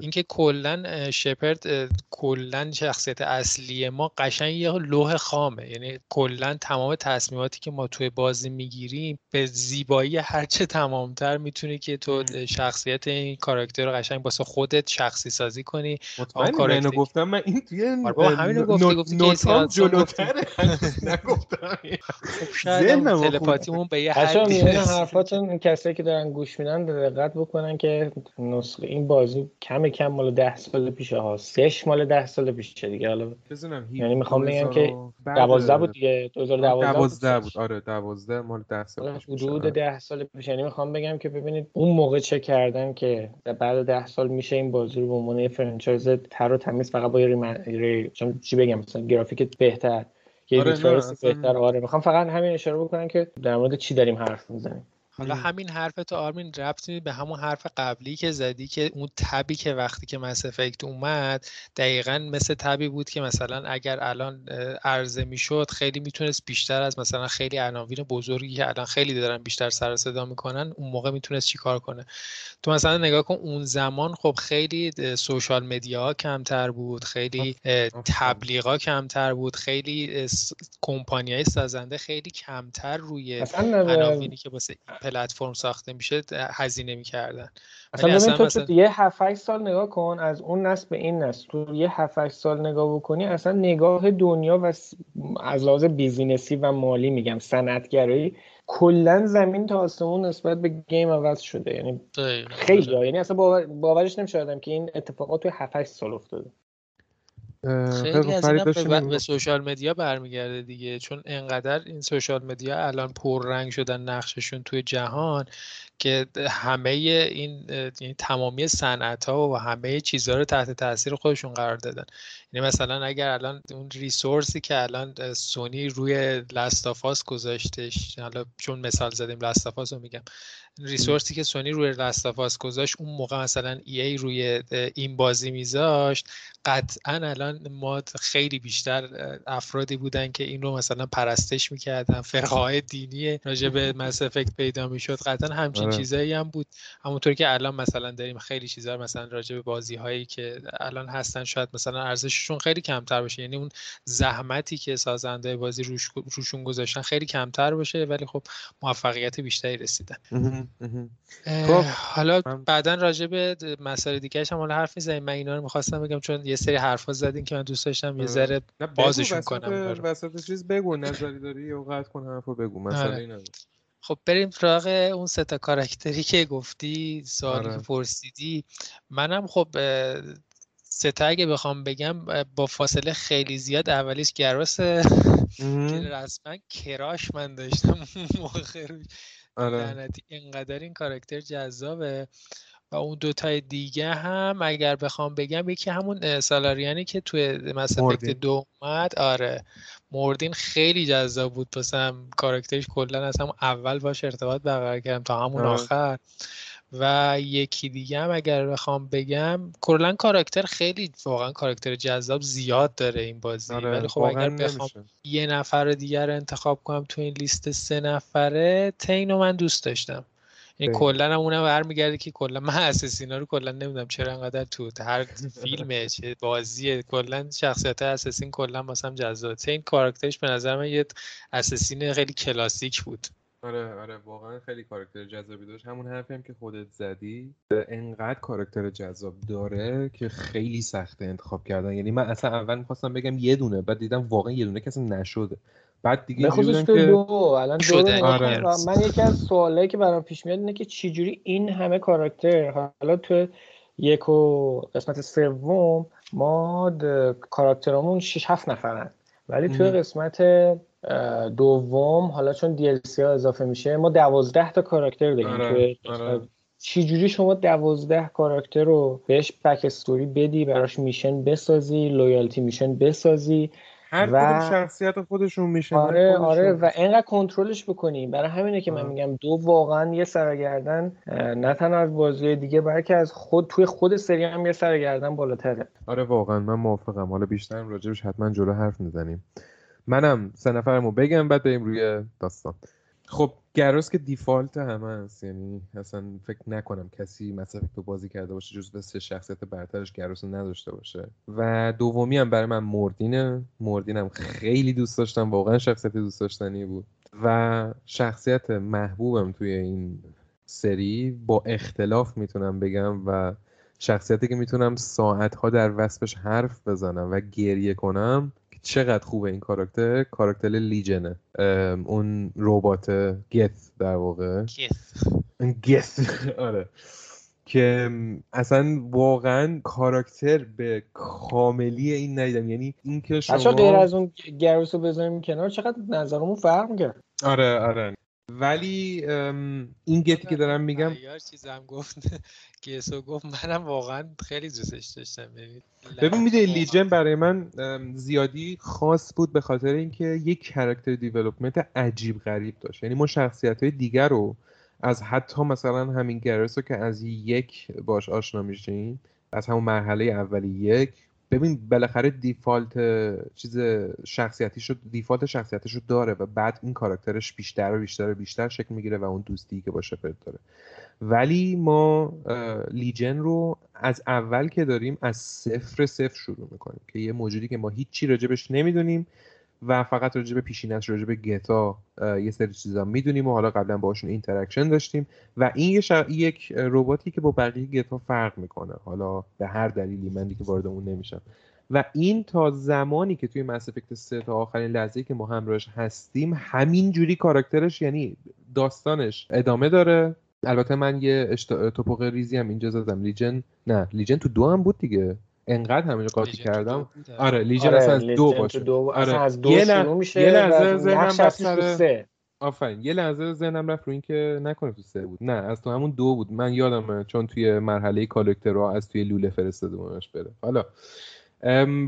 اینکه کلا شپرد کلا شخصیت اصلی ما قشنگ یه لوح خامه. یعنی کلا تمام تصمیماتی که ما توی بازی می‌گیریم به زیبایی هرچه تمامتر می‌تونی که تو شخصیت این کاراکتر رو قشنگ واسه خودت شخصی سازی کنی. مطمئن اینو گفتم من این توی آره همینو گفتی گفتی که جلوتره. نگفتم خب شاید تلپاتیمون به یه حدی حرفاتون کسایی که دارن گوش میدن دقت بکنن که نسخه این بازی کم کم مال 10 سال پیشه ها. سش مال 10 سال پیشه دیگه. حالا یعنی می‌خوام بگم که 12 بود دیگه. 2012 بود آره 12 مال 10 سال پیش حدود 10 سال پیش. یعنی می‌خوام بگم که ببینید اون موقع چه کردن که بعد 10 سال میشه این بازی رو به عنوان یه فرانچایز تر و تمیز فقط با یه چی بگم مثلا گرافیک بهتر یه آره بهتر. آره می‌خوام فقط همین اشاره بکنم که در مورد چی داریم حرف می‌زنیم. حالا همین حرف تو آرمین ربط به همون حرف قبلی که زدی که اون تبی که وقتی که مس افکت اومد دقیقا مثل تبی بود که مثلا اگر الان عرضه می‌شد خیلی می‌تونست بیشتر از مثلا خیلی عناوین بزرگی که الان خیلی دارن بیشتر سر صدا می‌کنن اون موقع می‌تونست چیکار کنه؟ تو مثلا نگاه کن اون زمان خب خیلی سوشال مدیا کمتر بود خیلی تبلیغا کمتر بود خیلی کمپانیای سازنده خیلی کمتر روی عناوینی که واسه پلتفرم ساخته میشه هزینه می‌کردن. اصلا ببین تو مثلا... یه 7 سال نگاه کن از اون نسل به این نسل تو یه 7 سال نگاه بکنی اصلا نگاه دنیا و از لحاظ business ی و مالی میگم صنعتگرایی کلا زمین تا آسمون نسبت به game عوض شده. یعنی خیلی یعنی اصلا باور... باورش نمیشه که این اتفاقات تو 7 سال افتاده. خیلی از اینا به, به social media برمیگرده دیگه. چون انقدر این social media الان پررنگ شدن نقششون توی جهان که همه این یعنی تمامی صنعت ها و همه چیزها رو تحت تاثیر خودشون قرار دادن. یعنی مثلا اگر الان اون ریسورسی که الان سونی روی لستافاس گذاشتش حالا چون مثال زدیم لستافاس رو میگم ریسورسی که سونی روی لستافاس گذاشت اون موقع مثلا ای ای روی این بازی میذاشت. قطعا الان ما خیلی بیشتر افرادی بودن که این رو مثلا پرستش می‌کردن. فرقه دینی راجع به مس افکت پیدا می‌شد. قطعا همچین آره. چیزایی هم بود. همونطور که الان مثلا داریم خیلی چیزا مثلا راجع به بازی هایی که الان هستن شاید مثلا ارزششون خیلی کمتر باشه. یعنی اون زحمتی که سازنده بازی روش روشون گذاشتن خیلی کمتر باشه ولی خب موفقیت بیشتری رسیدن. خب حالا بعدا راجع به مسائل دیگه هم حالا حرف می‌زنیم. من اینا رو می‌خواستم بگم چون یه سری حرفا زدین که من دوست داشتم یه ذره بازشون کنم. وسط چیز بگو نظری داری یا قطع کن حرفو بگو. مثلا آره. خب بریم سراغ اون سه تا کاراکتری که گفتی سوالی آره. که پرسیدی. منم خب سه تا اگه بخوام بگم با فاصله خیلی زیاد اولیش گراس که رسما کراش من داشتم موقع آره. اینقدر این کاراکتر جذابه. و اون دوتای دیگه هم اگر بخوام بگم یکی همون سالاریانی که توی مثلا دو اومد آره. موردین خیلی جذاب بود. پسم کاراکترش کلا از همون اول باش ارتباط برقرار کردم تا همون آره. آخر. و یکی دیگه هم اگر بخوام بگم کلا کاراکتر خیلی واقعا کاراکتر جذاب زیاد داره این بازی. آره، ولی خب اگر بخوام یه نفر دیگر رو انتخاب کنم تو این لیست سه نفره تینو من دوست داشتم. این کلا هم اونم برمیگرده که کلا من اساسینا رو کلا نمی‌دونم چرا انقدر تو هر فیلمه چه بازی کلا شخصیت اساسین کلا واسم جذاب این کاراکترش به نظر من یه اساسین خیلی کلاسیک بود. آره آره واقعا خیلی کاراکتر جذابی داشت. همون حرفی هم که خودت زدی انقدر کاراکتر جذاب داره که خیلی سخته انتخاب کردن. یعنی من اصلا اول می‌خواستم بگم یه دونه بعد دیدم واقعا یه دونه کسی نشده. بعد دیگه که دو الان شده. آره. من یکی از سوالایی که برام پیش میاد اینه که چجوری این همه کاراکتر حالا تو یک و قسمت سوم ما کاراکترامون 6 7 نفرن. ولی توی قسمت دوم حالا چون DLC ها اضافه میشه ما دوازده تا کاراکتر داریم آره، آره. چی جوری شما دوازده کاراکتر رو بهش بک استوری بدی براش میشن بسازی لویالتی میشن بسازی هر و... شخصیت خودشون میشه آره آره و اینقدر کنترلش بکنیم برای همینه که من میگم دو واقعا یه سرگردن نه تنها از بازی دیگه بلکه از خود توی خود سری هم یه سرگردن بالاتره. آره واقعا من موافقم. حالا بیشتر راجبش حتما جلو حرف می‌زنیم. منم سه نفرمو بگم بعد بریم روی داستان. خب گراس که دیفالت همه هست یعنی اصلا فکر نکنم کسی مثلا تو بازی کرده باشه جز سه شخصیت برترش گراس نداشته باشه. و دومی هم برای من مردینه. مردینم خیلی دوست داشتم. واقعا شخصیت دوست داشتنی بود. و شخصیت محبوبم توی این سری با اختلاف می‌تونم بگم و شخصیتی که می‌تونم ساعتها در وصفش حرف بزنم و گریه کنم چقدر خوبه این کاراکتر؟ کاراکتر لیجنه. اون ربات گث در واقع. گث آره. که اصلا واقعا کاراکتر به کاملی این ندیدم. یعنی این که شما غیر از اون گروس رو بذاریم کنار چقدر نظرمون فرق می‌کرد؟ آره آره. ولی این گتی که دارم میگم یار چیزم گفت گیسو گفت منم واقعا خیلی دوستش داشتم. ببین میده لیجن برای من زیادی خاص بود به خاطر اینکه یک کرکتر دیولپمنت عجیب غریب داشت. یعنی ما شخصیت های دیگر رو از حتی مثلا همین گرس رو که از یک باش آشنا میشیم از همون مرحله اولی یک ببین بالاخره دیفالت چیز شخصیتی شد دیفالت شخصیتش رو داره و بعد این کاراکترش بیشتر و بیشتر و بیشتر شکل می‌گیره و اون دوستی که باشه شپرد داره. ولی ما Legion رو از اول که داریم از صفر صفر شروع می‌کنیم که یه موجودی که ما هیچی راجبش نمی‌دونیم و فقط راجع به پیشینش راجع به Geth ا یه سری چیزا می‌دونیم و حالا قبلا باشون interaction داشتیم و این یه یک رباتی که با بقیه Geth ا فرق می‌کنه. حالا به هر دلیلی من دیگه وارد اون نمیشم. و این تا زمانی که توی Mass Effect 3 تا آخرین لحظه که ما همراهش هستیم همین جوری کاراکترش یعنی داستانش ادامه داره. البته من یه اشتا... توپق ریزی هم اینجا زدم. لیجن نه لیجن تو دو هم بود دیگه. انقدر همینجا قاطی کردم. آره. لیژن آره، اصلا از دو باشه. دو آره. از دو یه میشه یه لحظه ذهنم رفت سر آفرین. یه لحظه ذهنم رفت رو اینکه نکنه تو سه بود. نه از تو همون دو بود. من یادمه چون توی مرحله کالکترها از توی لوله فرستاده بودنش بره. حالا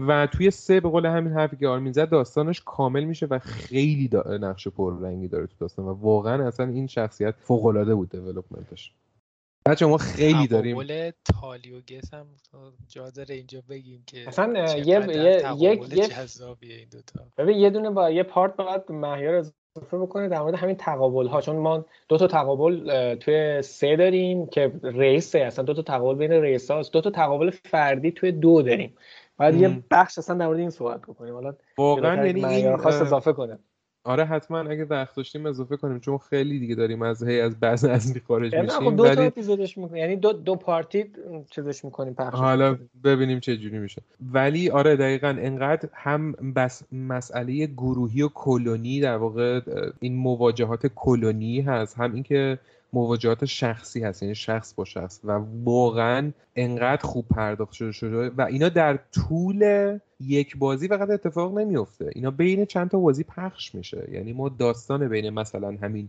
و توی سه به قول همین حرفی که آرمین زد داستانش کامل میشه و خیلی دا... نقش پررنگی داره تو داستان و واقعا اصلا این شخصیت فوق العاده بود دیولپمنتش بچه ما خیلی داریم. تحول تالی و گس هم جا داره اینجا بگیم که اصلا یه یک یک این دوتا ببین یه دونه با یه پارت باید مهیار اضافه بکنه در مورد همین تقابل ها چون ما دو تا تقابل توی سه داریم که ریسه اصلا دو تا تقابل بین ریس هاست دو تا تقابل فردی توی دو داریم. باید یه بخش اصلا در مورد این صحبت بکنیم. حالا واقعا یعنی این خواست اضافه کنه. آره حتما اگه وقت داشتیم اضافه کنیم چون خیلی دیگه داریم از هی از بعض اصلی خارج میشیم خب دو تا اپیزودش می‌کنیم. یعنی دو دو پارتی چیزش می‌کنیم پخش حالا ببینیم چه جوری میشه. ولی آره دقیقا انقدر هم بس مسئله گروهی و کلونی در واقع این مواجهات کلونی هست. هم اینکه مواجهات شخصی هست یعنی شخص با شخص. و واقعا انقدر خوب پرداخت شده شده و اینا در طول یک بازی فقط اتفاق نمیفته اینا بین چند تا بازی پخش میشه. یعنی ما داستان بین مثلا همین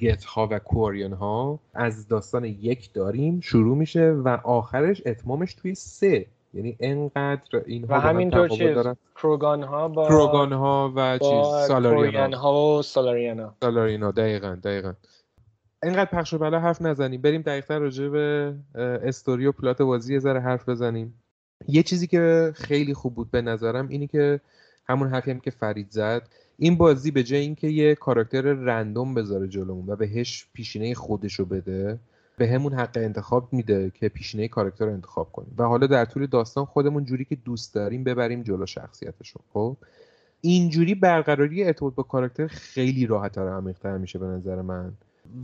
گت ها و کوریان ها از داستان یک داریم شروع میشه و آخرش اتمامش توی سه. یعنی انقدر این و همینطور چیز دارن. کروگان ها با کروگان ها و چیز سالاریان ها و سالاریانا سالارینا دقیقا دقیقا. اینقدر پخش و بلا حرف نزنیم. بریم دقیقتر راجع به استوری و پلات بازی یه ذره حرف بزنیم. یه چیزی که خیلی خوب بود به نظرم اینی که همون حرفی هم که فرید زد. این بازی به جای اینکه یه کاراکتر رندوم بذاره جلومون و بهش پیشینه خودشو بده به همون حق انتخاب میده که پیشینه کاراکتر رو انتخاب کنیم. و حالا در طول داستان خودمون جوری که دوست داریم ببریم جلو شخصیتشون خب؟ اینجوری برقراری ارتباط با کاراکتر خیلی راحت و عمیق‌تر میشه به نظر من.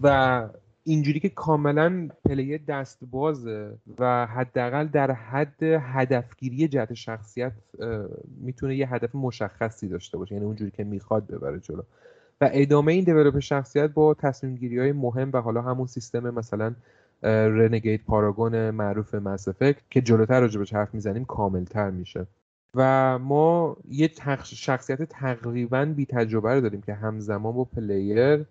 و اینجوری که کاملا پلی دست بازه و حداقل در حد هدفگیری جهت شخصیت می‌تونه یه هدف مشخصی داشته باشه. یعنی اونجوری که می‌خواد ببره جلو. و ادامه این develop شخصیت با تصمیم گیری های مهم و حالا همون سیستم مثلا Renegade Paragon معروف Mass Effect که جلوتر راجبش حرف می‌زنیم کاملتر میشه. و ما یه شخصیت تقریبا بی تجربه رو داریم که همزمان با player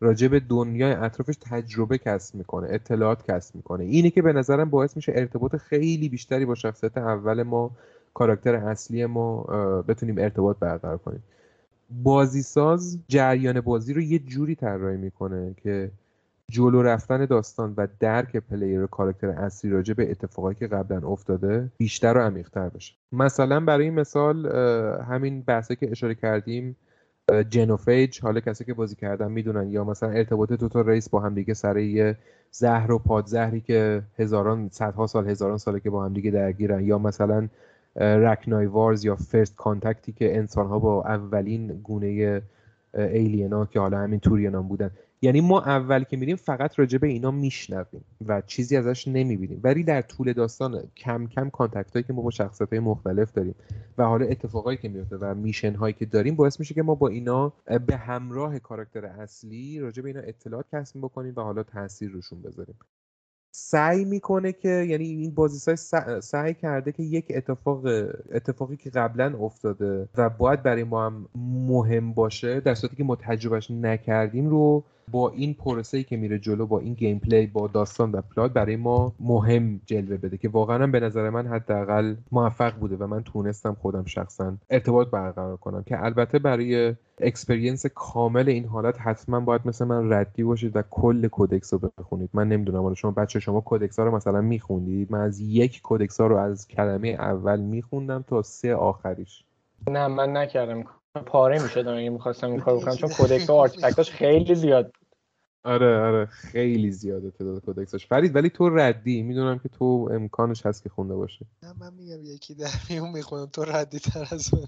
راجع به دنیای اطرافش تجربه کسب می‌کنه اطلاعات کسب می‌کنه. اینه که به نظرم باعث میشه ارتباط خیلی بیشتری با شخصیت اول ما کاراکتر اصلی ما بتونیم ارتباط برقرار کنیم. بازی ساز جریان بازی رو یه جوری طراحی می‌کنه که جلو رفتن داستان و درک پلیر کاراکتر اصلی راجع به اتفاقایی که قبلا افتاده بیشتر و عمیقتر بشه. مثلا برای مثال همین بحثی که اشاره کردیم جنوفیج حالا کسی که بازی کردن می‌دونن. یا مثلا ارتباط دوتا رئیس با همدیگه سر یه زهر و پادزهری که هزاران صدها سال هزاران ساله که با همدیگه درگیرن. یا مثلا Rachni Wars یا First Contact ی که انسان ها با اولین گونه alien ا که حالا همین توریانان بودن. یعنی ما اول که میریم فقط راجع به اینا میشنویم و چیزی ازش نمی‌بینیم. ولی در طول داستان کم کم contact هایی که ما با شخصیت های مختلف داریم و حالا اتفاقایی که میفته و mission هایی که داریم باعث میشه که ما با اینا به همراه کاراکتر اصلی راجع به اینا اطلاعات کسب بکنیم و حالا تاثیر روشون بذاریم. سعی می‌کنه که یعنی این بازی سعی کرده که یک اتفاق اتفاقی که قبلا افتاده و باید برای ما هم مهم باشه در صورتی که ما تجربهش نکردیم رو با این پروسه که میره جلو با این gameplay با داستان و plot برای ما مهم جلوه بده که واقعا به نظر من حداقل موفق بوده و من تونستم خودم شخصا ارتباط برقرار کنم که البته برای experience کامل این حالت حتما باید مثل من nerd ی باشید و کل codex رو بخونید. من نمی‌دونم حالا شما بچه شما codex ها رو مثلا میخوندید؟ من از یک codex ها رو از کلمه اول میخوندم تا ته آخریش. نه من نکردم. پاره می‌شدم اگه می‌خواستم این کار بکنم چون کودکس و خیلی زیاد آره آره. خیلی زیاده تعداد کودکسش فرید ولی تو ردی. می‌دونم که تو امکانش هست که خونده باشه. نه من میگم یکی در میون می‌خونم. تو ردی تر از من.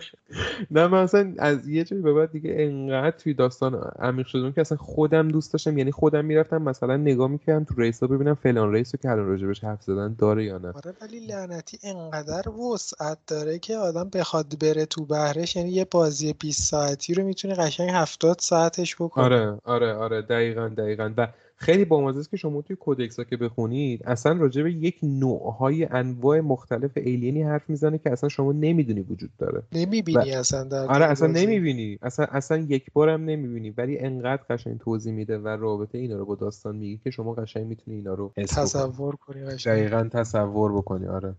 نه من اصلا از یه جایی به بعد دیگه انقدر توی داستان عمیق شدم که اصلا خودم دوست داشتم. یعنی خودم می‌رفتم مثلا نگاه می‌کردم تو ریسا ببینم فلان ریسو که الان راجبش حرف زدن داره یا نه. آره ولی لعنتی انقدر وسعت داره که آدم بخواد بره تو بهرش یعنی یه بازی 20 ساعتی رو می‌تونه قشنگ 70 ساعتش بکنه آره آره آره. دقیقا دقیقا. و خیلی بامزه است که شما توی کودکس ها که بخونید اصلا راجع به یک نوعهای انواع مختلف ایلینی حرف می‌زنه که اصلا شما نمی‌دونی وجود داره. نمی‌بینی اصلا در آره اصلا نمی‌بینی. اصلا اصلا یک بارم نمی‌بینی. ولی انقدر قشنگ توضیح میده و رابطه اینا رو با داستان میگه که شما قشنگ می‌تونی اینا رو تصور کنی دقیقا تصور بکنی آره.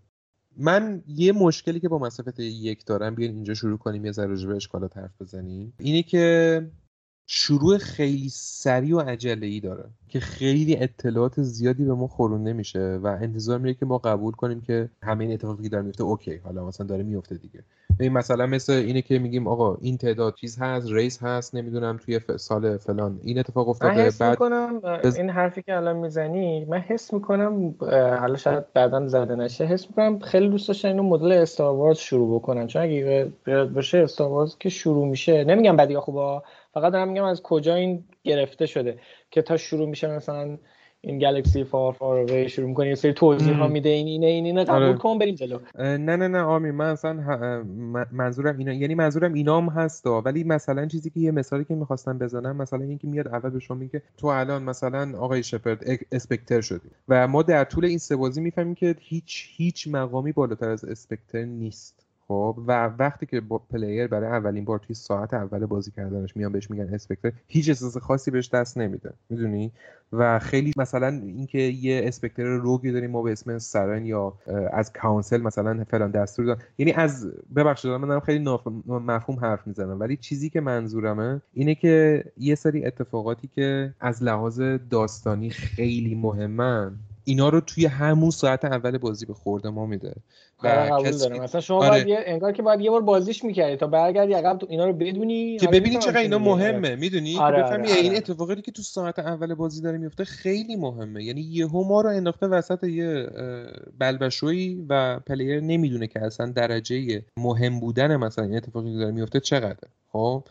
من یه مشکلی که با مسافت یک دارم بیاین اینجا شروع کنیم یه ذره به اشکالات حرف بزنیم. اینه که شروع خیلی سریع و عجله ای داره که خیلی اطلاعات زیادی به ما خورونده میشه و انتظار میره که ما قبول کنیم که همه این اتفاقی که داره میفته اوکی حالا مثلا داره میفته دیگه. این مثلا مثل اینه که میگیم آقا این تعداد چیز هست ریس هست نمی‌دونم توی سال فلان. این اتفاق افتاده من حس بعد می‌کنم این حرفی که الان می‌زنی من حس می‌کنم حالا شاید بعدا زده نشه حس می‌کنم خیلی دوست داشتن اینو مدل استار شروع بکنن. چون اگه بشه استار که شروع میشه نمیگم بدی خوبا فقط دارم میگم از کجا این گرفته شده که تا شروع میشه مثلا این گلکسی فار فار شروع می‌کنه یه سری توضیح ها میده این اینه این اینه قبول آره. کن بریم جلو. نه نه نه آمی من اصلا منظورم اینا یعنی منظورم اینام هست ولی مثلا چیزی که یه مثالی که می‌خواستم بزنم مثلا اینکه میاد اول به شما میگه تو الان مثلا آقای شپرد Spectre شدی و ما در طول این سه بازی می‌فهمیم که هیچ هیچ مقامی بالاتر از Spectre نیست. خب و وقتی که با player برای اولین بار توی ساعت اول بازی کردنش میان بهش میگن Spectre هیچ احساس خاصی بهش دست نمیده می‌دونی؟ و خیلی مثلا اینکه یه Spectre rogue ی داریم ما به اسم Saren یا از Council مثلا فلان دستور دارن یعنی از ببخشید من دارم خیلی مفهوم حرف می‌زنم ولی چیزی که منظورمه اینه که یه سری اتفاقاتی که از لحاظ داستانی خیلی مهمن اینا رو توی همون ساعت اول بازی به خورده ما میده و آره، دارم. مثلا شما آره. باید یه انگار که باید یه بار بازیش می‌کردی تا برگردی عقب تو اینا رو بدونی که ببینی چقدر اینا مهمه می‌دونی؟ آره که بفهمی آره. این اتفاقاتی که تو ساعت اول بازی داره میفته خیلی مهمه. یعنی یهو ما رو انداخته وسط یه بلبشویی و پلیر نمی‌دونه که اصلا درجه مهم بودن مثلا این اتفاقی که داره میفته چقدره. خب؟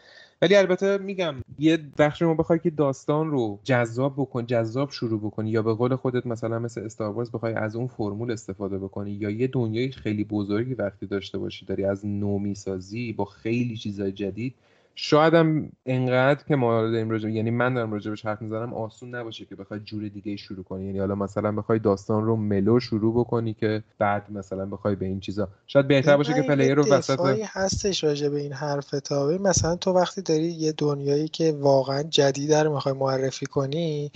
ولی البته میگم یه بخش ما بخوای که داستان رو جذاب بکن جذاب شروع بکنی یا به قول خودت مثلا مثل استار بخوای از اون فرمول استفاده بکنی یا یه دنیای خیلی بزرگی وقتی داشته باشی داری از نومی سازی با خیلی چیزای جدید شاید هم انقدر که ما داریم راجع یعنی من دارم راجبش حرف می‌زنم آسون نباشه که بخوای جور دیگه شروع کنی. یعنی حالا مثلا بخوای داستان رو ملو شروع بکنی که بعد مثلا بخوای به این چیزا. شاید بهتر باشه که پلیر رو وسط هستش راجع به این حرف تابه مثلا تو وقتی داری یه دنیایی که واقعا جدید رو می‌خوای معرفی کنی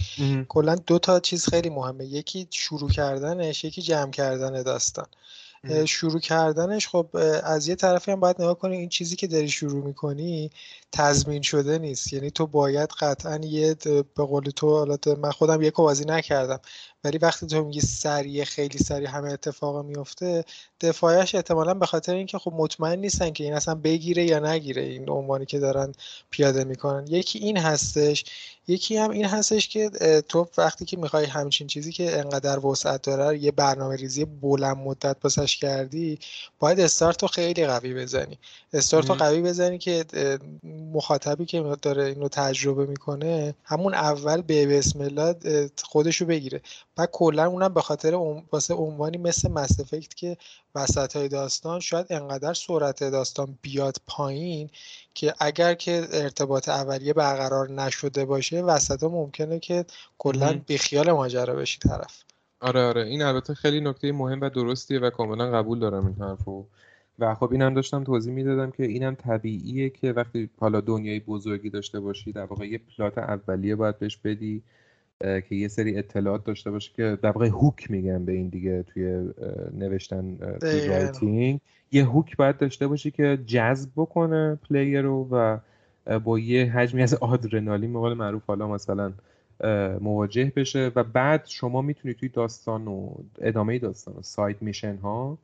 کلا دو تا چیز خیلی مهمه. یکی شروع کردنش یکی جمع کردن داستان. شروع کردنش خب از یه طرفی هم باید نگاه کنی این چیزی که داری شروع می‌کنی تضمین شده نیست. یعنی تو باید قطعا یه به قول تو حالا من خودم یک بازی نکردم ولی وقتی تو میگی سریع خیلی سریع همه اتفاق میفته دفاعش احتمالا به خاطر اینکه خب مطمئن نیستن که این اصلا بگیره یا نگیره این عنوانی که دارن پیاده می‌کنن. یکی این هستش یکی هم این هستش که تو وقتی که می‌خوای همچین چیزی که انقدر وسعت داره یه برنامه ریزی بلند مدت بسش کردی باید استارت رو خیلی قوی بزنی. استارت رو قوی بزنی که مخاطبی که داره اینو تجربه می‌کنه همون اول به بسم الله خودشو بگیره. و کلا اونم به خاطر واسه عنوانی مثل مس که وسط های داستان شاید انقدر سرعت داستان بیاد پایین که اگر که ارتباط اولیه برقرار نشده باشه وسط ها ممکنه که کلا بیخیال ماجرا بشی طرف. آره آره. این البته خیلی نکته مهم و درستیه و کاملا قبول دارم این حرفو. و خب اینم داشتم توضیح می‌دادم که اینم طبیعیه که وقتی حالا دنیای بزرگی داشته باشی در واقع یه پلات اولیه باید بهش بدی که یه سری اطلاعات داشته باشه که در واقع hook میگن به این دیگه توی نوشتن توی writing. یه hook باید داشته باشی که جذب بکنه player رو و با یه حجمی از آدرنالین به قول معروف حالا مثلا مواجه بشه و بعد شما می‌تونی توی داستان و ادامه داستان و side mission ها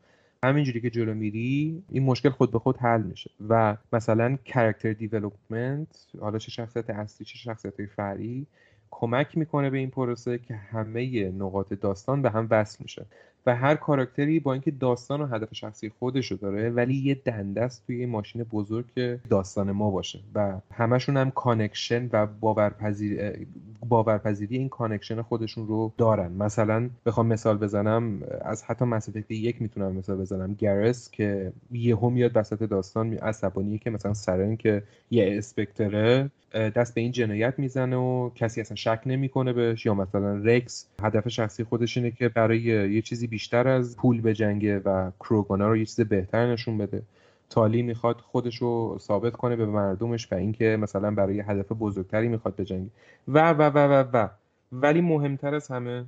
همینجوری که جلو میری این مشکل خود به خود حل میشه. و مثلا character development حالا چه شخصیت اصلی چه شخصیت فرعی کمک می‌کنه به این پروسه که همه نقاط داستان به هم وصل میشه و هر کاراکتری با اینکه داستان و هدف شخصی خودشو داره ولی یه دنده‌ست توی ماشین بزرگ داستان ما باشه. و همشون هم connection و باورپذیر باورپذیری این connection خودشون رو دارن. مثلا بخوام مثال بزنم از حتی Mass Effect یک می‌تونم مثال بزنم. Garrus که یهو میاد وسط داستان عصبانیه که مثلا Saren که یه اسپکتره دست به این جنایت می‌زنه و کسی اصلا شک نمی‌کنه بهش. یا مثلا رکس هدف شخصی خودش اینه که برای یه چیزی بیشتر از پول بجنگه و کروگانا رو یه چیز بهتر نشون بده. تالی می‌خواد خودش رو ثابت کنه به مردمش و اینکه مثلا برای هدف بزرگتری می‌خواد بجنگه و و و و و. ولی مهمتر از همه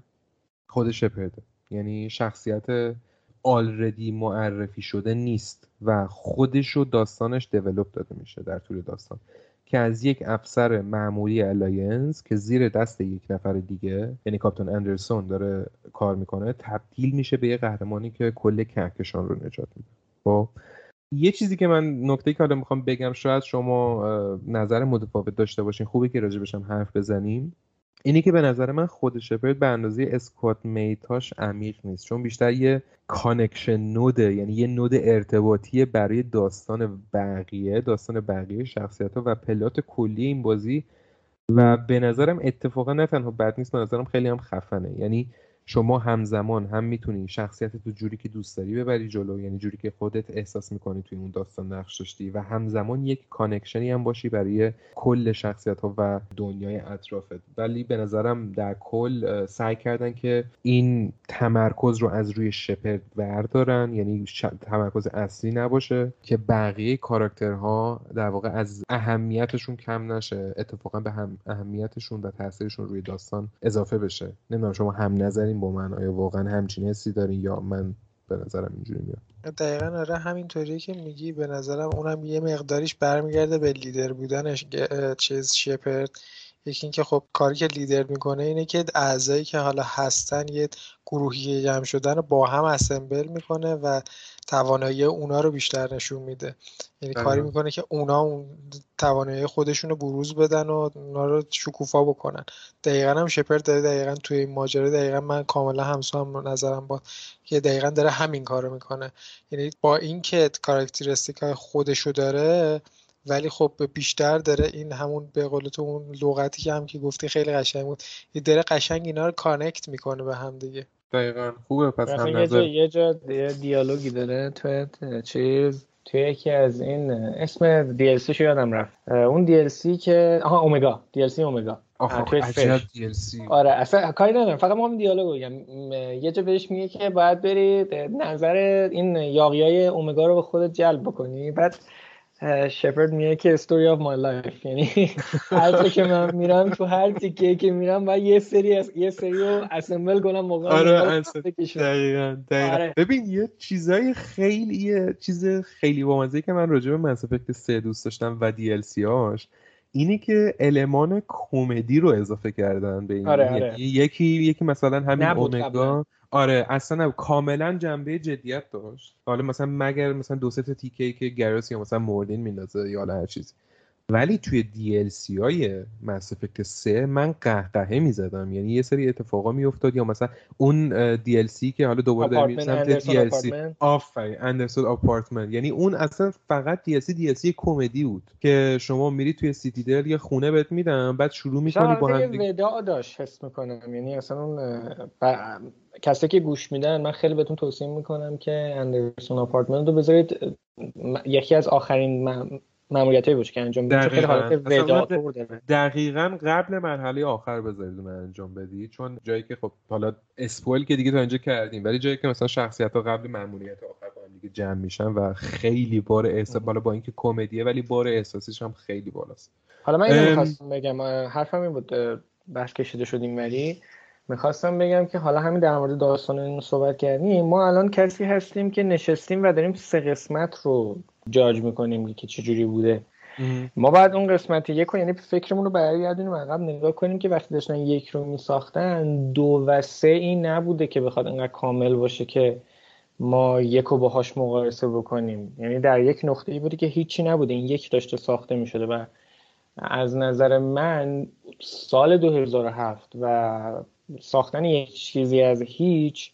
خود شپرده یعنی شخصیت آلردی معرفی شده نیست و خودش و داستانش دیولوب داده میشه در طول داستان. که از یک افسر معمولی Alliance که زیر دست یک نفر دیگه یعنی Captain Anderson داره کار می‌کنه تبدیل میشه به یه قهرمانی که کل کهکشان رو نجات میده. خب یه چیزی که من نکته که حالا می‌خوام بگم شاید شما نظر متفاوت داشته باشین خوبه که راجبشم حرف بزنیم. اینی که به نظر من خود Shepard به اندازه squadmate اش عمیق نیست. چون بیشتر یه connection node ه یعنی یه node ارتباطی برای داستان بقیه داستان بقیه شخصیت ها و plot کلی این بازی. و به نظرم اتفاقا نه تنها بد نیست به نظرم خیلی هم خفنه. یعنی شما همزمان هم می‌تونی شخصیت تو جوری که دوست داری ببری جلو یعنی جوری که خودت احساس می‌کنی توی اون داستان نقش داشتی و همزمان یک connection ی هم باشی برای کل شخصیت ها و دنیای اطرافت. ولی به نظرم در کل سعی کردن که این تمرکز رو از روی Shepard بردارن یعنی تمرکز اصلی نباشه که بقیه کاراکترها در واقع از اهمیتشون کم نشه اتفاقا به هم اهمیتشون و تاثیرشون روی داستان اضافه بشه. نمی‌دونم شما هم نظری با من آیا واقعا همچین حسی داری یا من به نظرم اینجوری میاد. دقیقا آره همینطوری که میگی به نظرم اونم یه مقداریش برمیگرده به لیدر بودنش. چیز شپرد. یکی اینکه خب کاری که لیدر می‌کنه اینه که اعضایی که حالا هستن یه گروهی جمع شدن رو با هم اسمبل می‌کنه و توانایی اونا رو بیشتر نشون میده. یعنی کاری می‌کنه که اونا اون توانایی خودشون رو بروز بدن و اونا رو شکوفا بکنن. دقیقا هم شپر داره دقیقا توی این ماجرا دقیقا من کاملا همسو هم نظرم با که دقیقا داره همین کارو می‌کنه. یعنی با اینکه کاراکتریستیک های خودشو داره ولی خب بیشتر داره این همون به قول تو اون لغتی که هم که گفتی خیلی قشنگ بود. یه داره قشنگ اینا رو کانکت می‌کنه به هم دیگه. دقیقا. خوبه پس هم یه جا, یه جا دیالوگی داره. تو چیز توی یکی از این اسم DLC شو یادم رفت. اون DLC که آها اومگا DLC اومگا عجب DLC آره اصلا کاری ندارم. فقط ما هم دیالوگ بگم یه جا بهش میگه که باید بری نظر این یاقیای اومگا رو به خودت جلب بکنی. بعد شپرد میگه که story of my life یعنی هر که من میرم تو هر تیکه که میرم باید یه سری از یه سری رو assemble کنم موقع آره دقیقاً دقیقاً. آره. ببین یه چیزای خیلی یه چیز خیلی بامزه که من راجع به Mass Effect 3 دوست داشتم و DLC هاش اینی که المان کمدی رو اضافه کردن به این. آره آره. یکی یکی مثلا همین اومگا آره اصلا کاملا جنبه جدیت داشت. حالا مثلا مگر مثلا دو سه تا تیکه که گرس یا مثلا موردین میندازه یا هر چیزی. ولی توی DLC های Mass Effect 3 من قهقهه می‌زدم. یعنی یه سری اتفاقا میافتاد یا مثلا اون DLC که حالا دوباره داریم سمت DLC آفرین Anderson apartment یعنی اون اصلا فقط DLC DLC کمدی بود که شما میری توی Citadel یه خونه بهت میدم بعد شروع می‌کنی با هم دیگه. وداع داشت حس می‌کنم. یعنی اصلا اون کسی که گوش میدن من خیلی بهتون توصیه می‌کنم که Anderson apartment رو بذارید. یکی از آخرین ماموریتایی باشه که انجام بدید خیلی حالت دقیقاً. قبل مرحله آخر بذارید اون انجام بدید. چون جایی که خب حالا اسپویل که دیگه تا اینجا کردیم ولی جایی که مثلا شخصیت ها قبل ماموریت آخر با هم دیگه جمع میشن و خیلی بار احساس بالا با اینکه کمدیه ولی بار احساسیش هم خیلی بالاست. حالا من اینو می‌خواستم بگم حرفم این بود بحث کشیده شدیم ولی. می‌خواستم بگم که حالا همین در مورد داستان این صحبت کردیم ما الان کسی هستیم که نشستیم و داریم سه قسمت رو جاج می‌کنیم که چجوری بوده. ما بعد اون قسمت یک رو یعنی فکرمون رو برگردونیم عقب نگاه کنیم که وقتی داشتن یک رو میساختن دو و سه این نبوده که بخواد انقدر کامل باشه که ما یک رو باهاش مقایسه بکنیم. یعنی در یک نقطه ای بوده که هیچی نبوده. این یک داشته ساخته می‌شده و از نظر من سال 2007 و ساختن یک چیزی از هیچ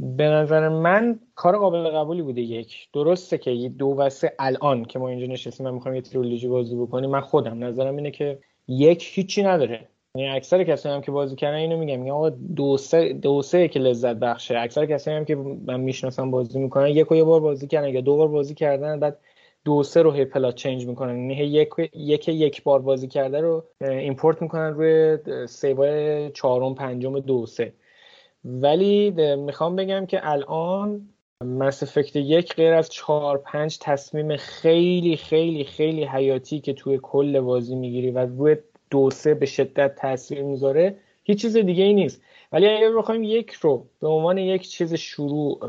به نظر من کار قابل قبولی بوده یک. درسته که دو و سه الان که ما اینجا نشستیم و می‌خوایم یه تریلوژی بازی بکنیم. من خودم نظرم اینه که یک هیچی نداره. یعنی اکثر کسایی هم که بازی کردن اینو میگم میگم آقا دو سه دو سه که لذت بخشه. اکثر کسایی هم که من می‌شناسم بازی می‌کنن یک و یه بار بازی کردن یا دو بار بازی کردن بعد دو سه رو هی پلات چنج می‌کنن. یعنی یک یک یک بار بازی کرده رو ایمپورت می‌کنن روی سیوای چهارم پنجم دو سه. ولی می‌خوام بگم که الان مس افکت یک غیر از چهار پنج تصمیم خیلی خیلی خیلی حیاتی که توی کل بازی می‌گیری و روی دو سه به شدت تاثیر می‌ذاره هیچ چیز دیگه ای نیست. ولی اگر بخوایم یک رو به عنوان یک چیز شروع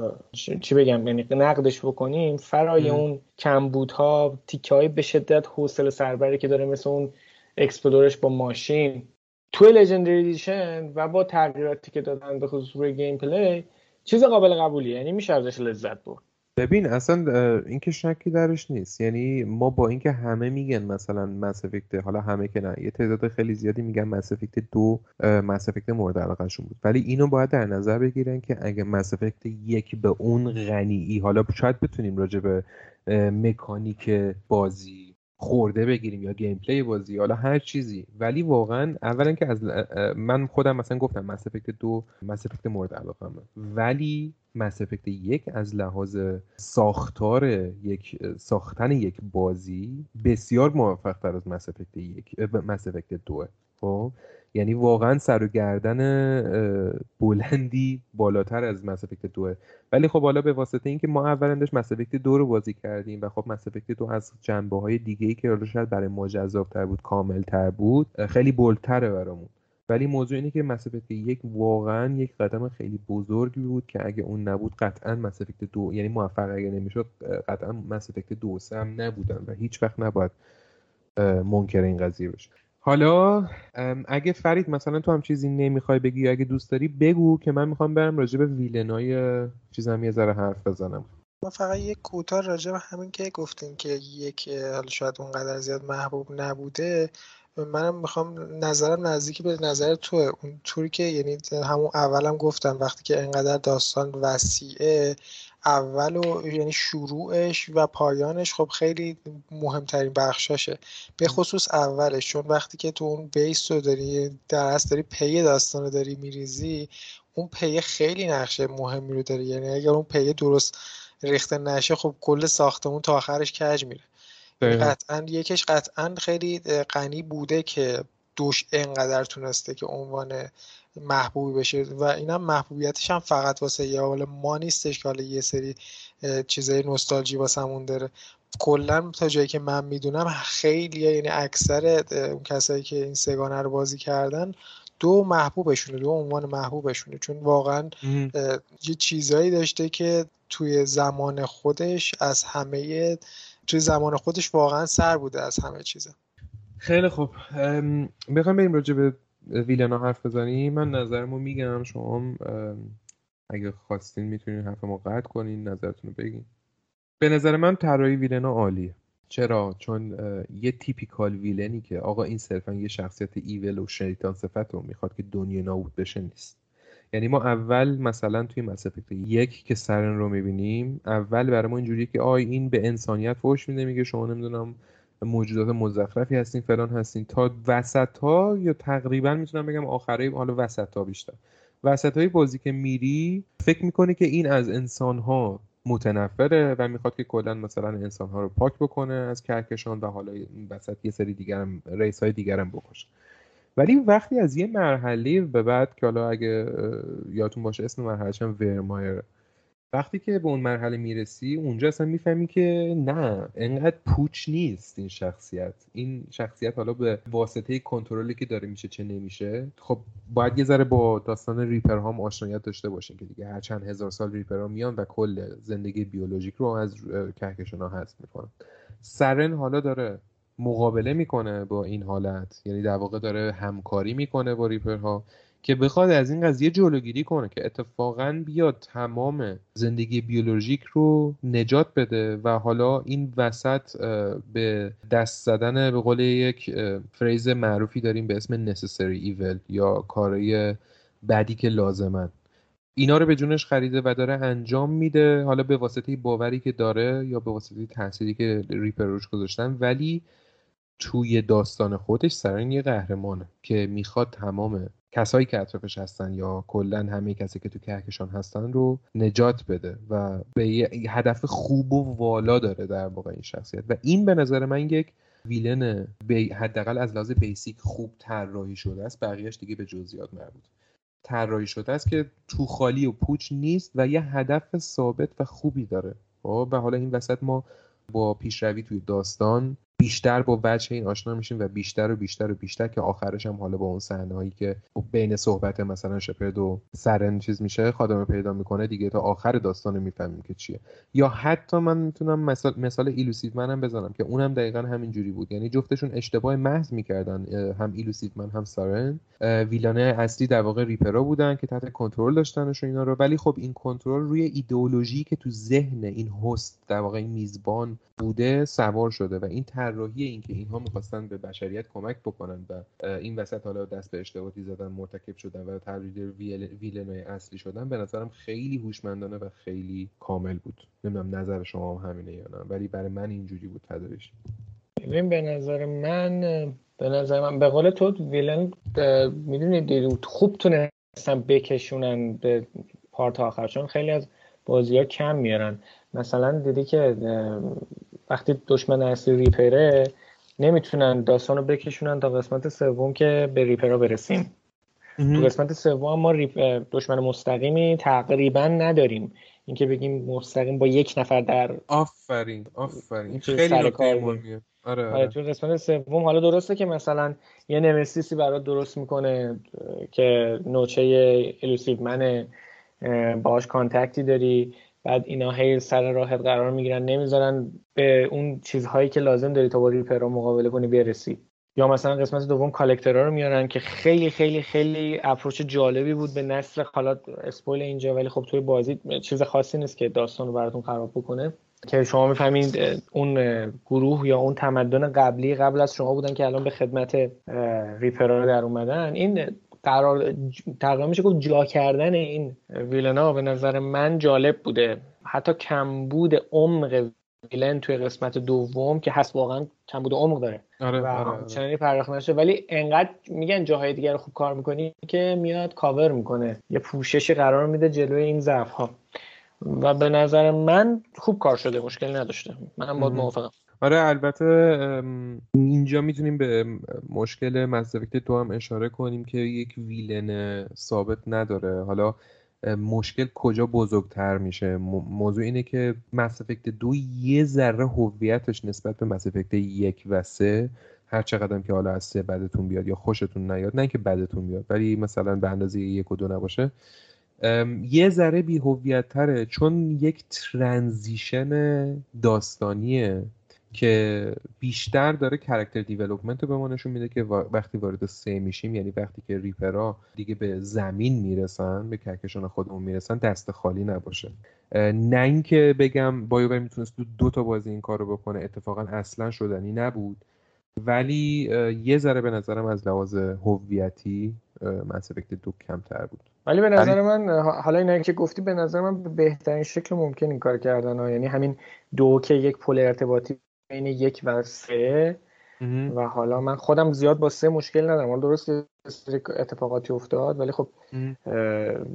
چی بگم؟ یعنی نقدش بکنیم فرای اون کمبودها تیکه های به شدت حوصله سربری که داره مثل اون explore ش با ماشین. توی Legendary Edition و با تغییراتی که دادن به خصوص روی gameplay چیز قابل قبولیه. یعنی میشه ازش لذت برد. ببین اصلا اینکه شکی درش نیست. یعنی ما با اینکه همه میگن مثلا Mass حالا همه که نه یه تعداد خیلی زیادی میگن Mass دو Mass مورد علاقهشون بود. ولی اینو باید در نظر بگیرن که اگه Mass یک به اون غنی حالا شاید بتونیم راجع به مکانیک بازی خورده بگیریم یا گیم پلی بازی حالا هر چیزی. ولی واقعا اولا که از من خودم مثلا گفتم مس دو مس مورد علاقه ولی مس یک از لحاظ ساختار یک ساختن یک بازی بسیار موفق تر از مس یک مس دوه خب؟ یعنی واقعا سر و گردن بلندی بالاتر از مس دوه ولی خب حالا به واسطه اینکه ما اولا داشت مس دو رو بازی کردیم و خب مس دو از جنبه های دیگه ای که حالا شاید برای ما تر بود کامل تر بود خیلی بلتره برامون. ولی موضوع اینه که مس یک واقعا یک قدم خیلی بزرگی بود که اگه اون نبود قطعا مس دو یعنی موفق اگه نمی‌شد قطعا مس دو سه هم نبودن و هیچ وقت نباید منکر این قضیه بشه. حالا اگه فرید مثلا تو هم چیزی نمی‌خوای بگی اگه دوست داری بگو که من می‌خوام برم راجع به ویلنای چیزم یه ذره حرف بزنم. ما فقط یک کوتاه راجع به همین که گفتیم که یک حالا شاید اونقدر زیاد محبوب نبوده. منم می‌خوام نظرم نزدیکی به نظر تو اون طوری که یعنی همون اولم گفتم وقتی که انقدر داستان وسیعه اول و یعنی شروعش و پایانش خب خیلی مهمترین بخشاشه. به خصوص اولش چون وقتی که تو اون بیس رو داری در داری پی داستان رو داری میریزی اون پی خیلی نقشه مهمی رو داری یعنی اگر اون پی درست ریخته نشه خب کل ساختمون تا آخرش کج میره. قطعا یکش قطعا خیلی غنی بوده که دوش انقدر تونسته که عنوان محبوبی بشه و اینم محبوبیتش هم فقط واسه یه حال ما نیستش که حالا یه سری چیزای نوستالژی واسمون داره. کلا تا جایی که من می‌دونم خیلی یعنی اکثر اون کسایی که این سگانه رو بازی کردن دو محبوبشونه دو عنوان محبوبشونه. چون واقعا یه چیزایی داشته که توی زمان خودش از همه توی زمان خودش واقعا سر بوده از همه چیزا. خیلی خوب. بخوام بریم راجع به ویلنا حرف بزنیم. من نظرمو میگم. شما اگه خواستین می‌تونین حرف ما قطع کنین نظرتون رو بگین. به نظر من طراحی ویلنا عالیه. چرا؟ چون یه تیپیکال ویلنی که آقا این صرفا یه شخصیت ایول و شیطان صفت رو می‌خواد که دنیا نابود بشه نیست. یعنی ما اول مثلا توی مس یک که سرن رو می‌بینیم اول برای ما اینجوریه که آی این به انسانیت فوش میده میگه شما نمی‌دونم موجودات مزخرفی هستین فلان هستین. تا وسط ها یا تقریبا می‌تونم بگم آخره حالا وسط ها بیشتر. وسط های بازی که میری فکر می‌کنه که این از انسان ها متنفره و می‌خواد که کلا مثلا انسان ها رو پاک بکنه از کهکشان و حالا وسط یه سری دیگرم ریس های دیگرم بکشه. ولی وقتی از یه مرحله به بعد که حالا اگه یادتون باشه اسم مرحله هم ورمایر وقتی که به اون مرحله می‌رسی اونجا اصلا می‌فهمی که نه انقدر پوچ نیست این شخصیت. این شخصیت حالا به واسطه کنترلی که داره میشه چه نمیشه. خب باید یه ذره با داستان ریپر هم آشنایت داشته باشین که دیگه هر چند هزار سال ریپر ها میان و کل زندگی بیولوژیک رو از کهکشان ها حذف می‌کنن. سرن حالا داره مقابله می‌کنه با این حالت. یعنی در واقع داره همکاری می‌کنه با ریپرها که بخواد از این قضیه جلوگیری کنه که اتفاقا بیاد تمام زندگی بیولوژیک رو نجات بده و حالا این وسط به دست زدن به قول یک فریز معروفی داریم به اسم necessary evil یا کارهای بدی که لازمن. اینا رو به جونش خریده و داره انجام میده حالا به واسطه باوری که داره یا به واسطه تأثیری که ریپر روش گذاشتن ولی توی داستان خودش سرین یه قهرمانه که می‌خواد تمام کسایی که اطرافش هستن یا کلا همه کسی که تو کهکشان هستن رو نجات بده و به یه هدف خوب و والا داره در واقع این شخصیت. و این به نظر من یک ویلن حداقل از لحاظ بیسیک خوب طراحی شده است. بقیهش دیگه به جزئیات مربوط طراحی شده است که تو خالی و پوچ نیست و یه هدف ثابت و خوبی داره. خب، و حالا این وسط ما با پیشروی توی داستان بیشتر با وجه این آشنا میشیم و بیشتر و بیشتر و بیشتر که آخرش هم حالا با اون صحنه هایی که بین صحبت مثلا شپرد و سرن چیز میشه خادمه پیدا می‌کنه دیگه تا آخر داستان می‌فهمیم که چیه. یا حتی من می‌تونم مثال مثال ایلوسیو منم بزنم که اونم دقیقا همین جوری بود. یعنی جفتشون اشتباه محض می‌کردن هم Illusive Man هم سارن villain ه اصلی در واقع Reaper ا بودن که تحت کنترل داشتنش اینا رو. ولی خب این کنترل روی ایدئولوژی که تو ذهن این هست در واقع این میزبان بوده سوار شده و این طراحی اینکه اینها می‌خواستن به بشریت کمک بکنن و این وسط حالا دست به اشتباهی زدن مرتکب شدن و تبدیل villain ای اصلی شدن به نظرم خیلی هوشمندانه و خیلی کامل بود. نمی‌دونم نظر شما هم همینه یا نه ولی برای من اینجوری بود تدریش ببین به نظر من به نظر من به قول تو ویلن می‌دونید خوب تونستن بکشونن به پارت آخر چون خیلی از بازی ها کم میارن مثلا دیدی که وقتی دشمن اصلی ریپره نمی‌تونن داستان رو بکشونن تا قسمت سوم که به ریپرا برسیم. تو قسمت سوم ما دشمن مستقیمی تقریبا نداریم. اینکه بگیم مستقیم با یک نفر در آفرین آفرین. خیلی کار آره, آره. آره. تو قسمت سوم حالا درسته که مثلا یه nemesis ی برات درست می‌کنه که نوچه Illusive Man باهاش contact ی داری. بعد اینا هی سر راهت قرار می‌گیرن نمی‌ذارن به اون چیزهایی که لازم داری تا با Reaper مقابله کنی برسی. یا مثلا قسمت دوم Collector ها رو میارن که خیلی خیلی خیلی approach جالبی بود به نسل حالا اسپویل اینجا ولی خب توی بازی چیز خاصی نیست که داستان رو براتون خراب بکنه. که شما می‌فهمید اون گروه یا اون تمدن قبلی قبل از شما بودن که الان به خدمت ریپرا در اومدن. این قرار تقریبا میشه گفت جا کردن این ویلنا به نظر من جالب بوده. حتی کمبود عمق ویلن توی قسمت دوم که هست واقعا کمبود عمق داره. آره، و آره, آره. چنانی پرداخت نشه. ولی انقدر میگن جاهای دیگر رو خوب کار می‌کنی که میاد کاور می‌کنه. یه پوششی قرار میده جلوی این ضعف ها و به نظر من خوب کار شده مشکلی نداشته. منم باید موافقم. آره البته اینجا می‌تونیم به مشکل مزدوکت تو هم اشاره کنیم که یک ویلن ثابت نداره. حالا مشکل کجا بزرگتر میشه؟ موضوع اینه که مس افکت دو یه ذره هویتش نسبت به مس افکت یک و سه هر چقدر که حالا از سه بدتون بیاد یا خوشتون نیاد نه که بدتون بیاد ولی مثلا به اندازه یک و دو نباشه. یه ذره بی تره چون یک transition داستانیه. که بیشتر داره character development رو به ما نشون میده که وقتی وارد سه میشیم یعنی وقتی که Reaper ا دیگه به زمین می‌رسن به کهکشان خودمون می‌رسن دست خالی نباشه. نه اینکه بگم BioWare می‌تونست دو, دو تا بازی این کار رو بکنه اتفاقا اصلا شدنی نبود. ولی یه ذره به نظرم از لحاظ هویتی مس دو کمتر بود. ولی به نظر من حالا اینا که گفتی به نظر من به بهترین شکل ممکن این کار کردن ها. یعنی همین دو که یک پل ارتباطی بین یک و سه. و حالا من خودم زیاد با سه مشکل ندارم. حالا درست اتفاقاتی افتاد ولی خب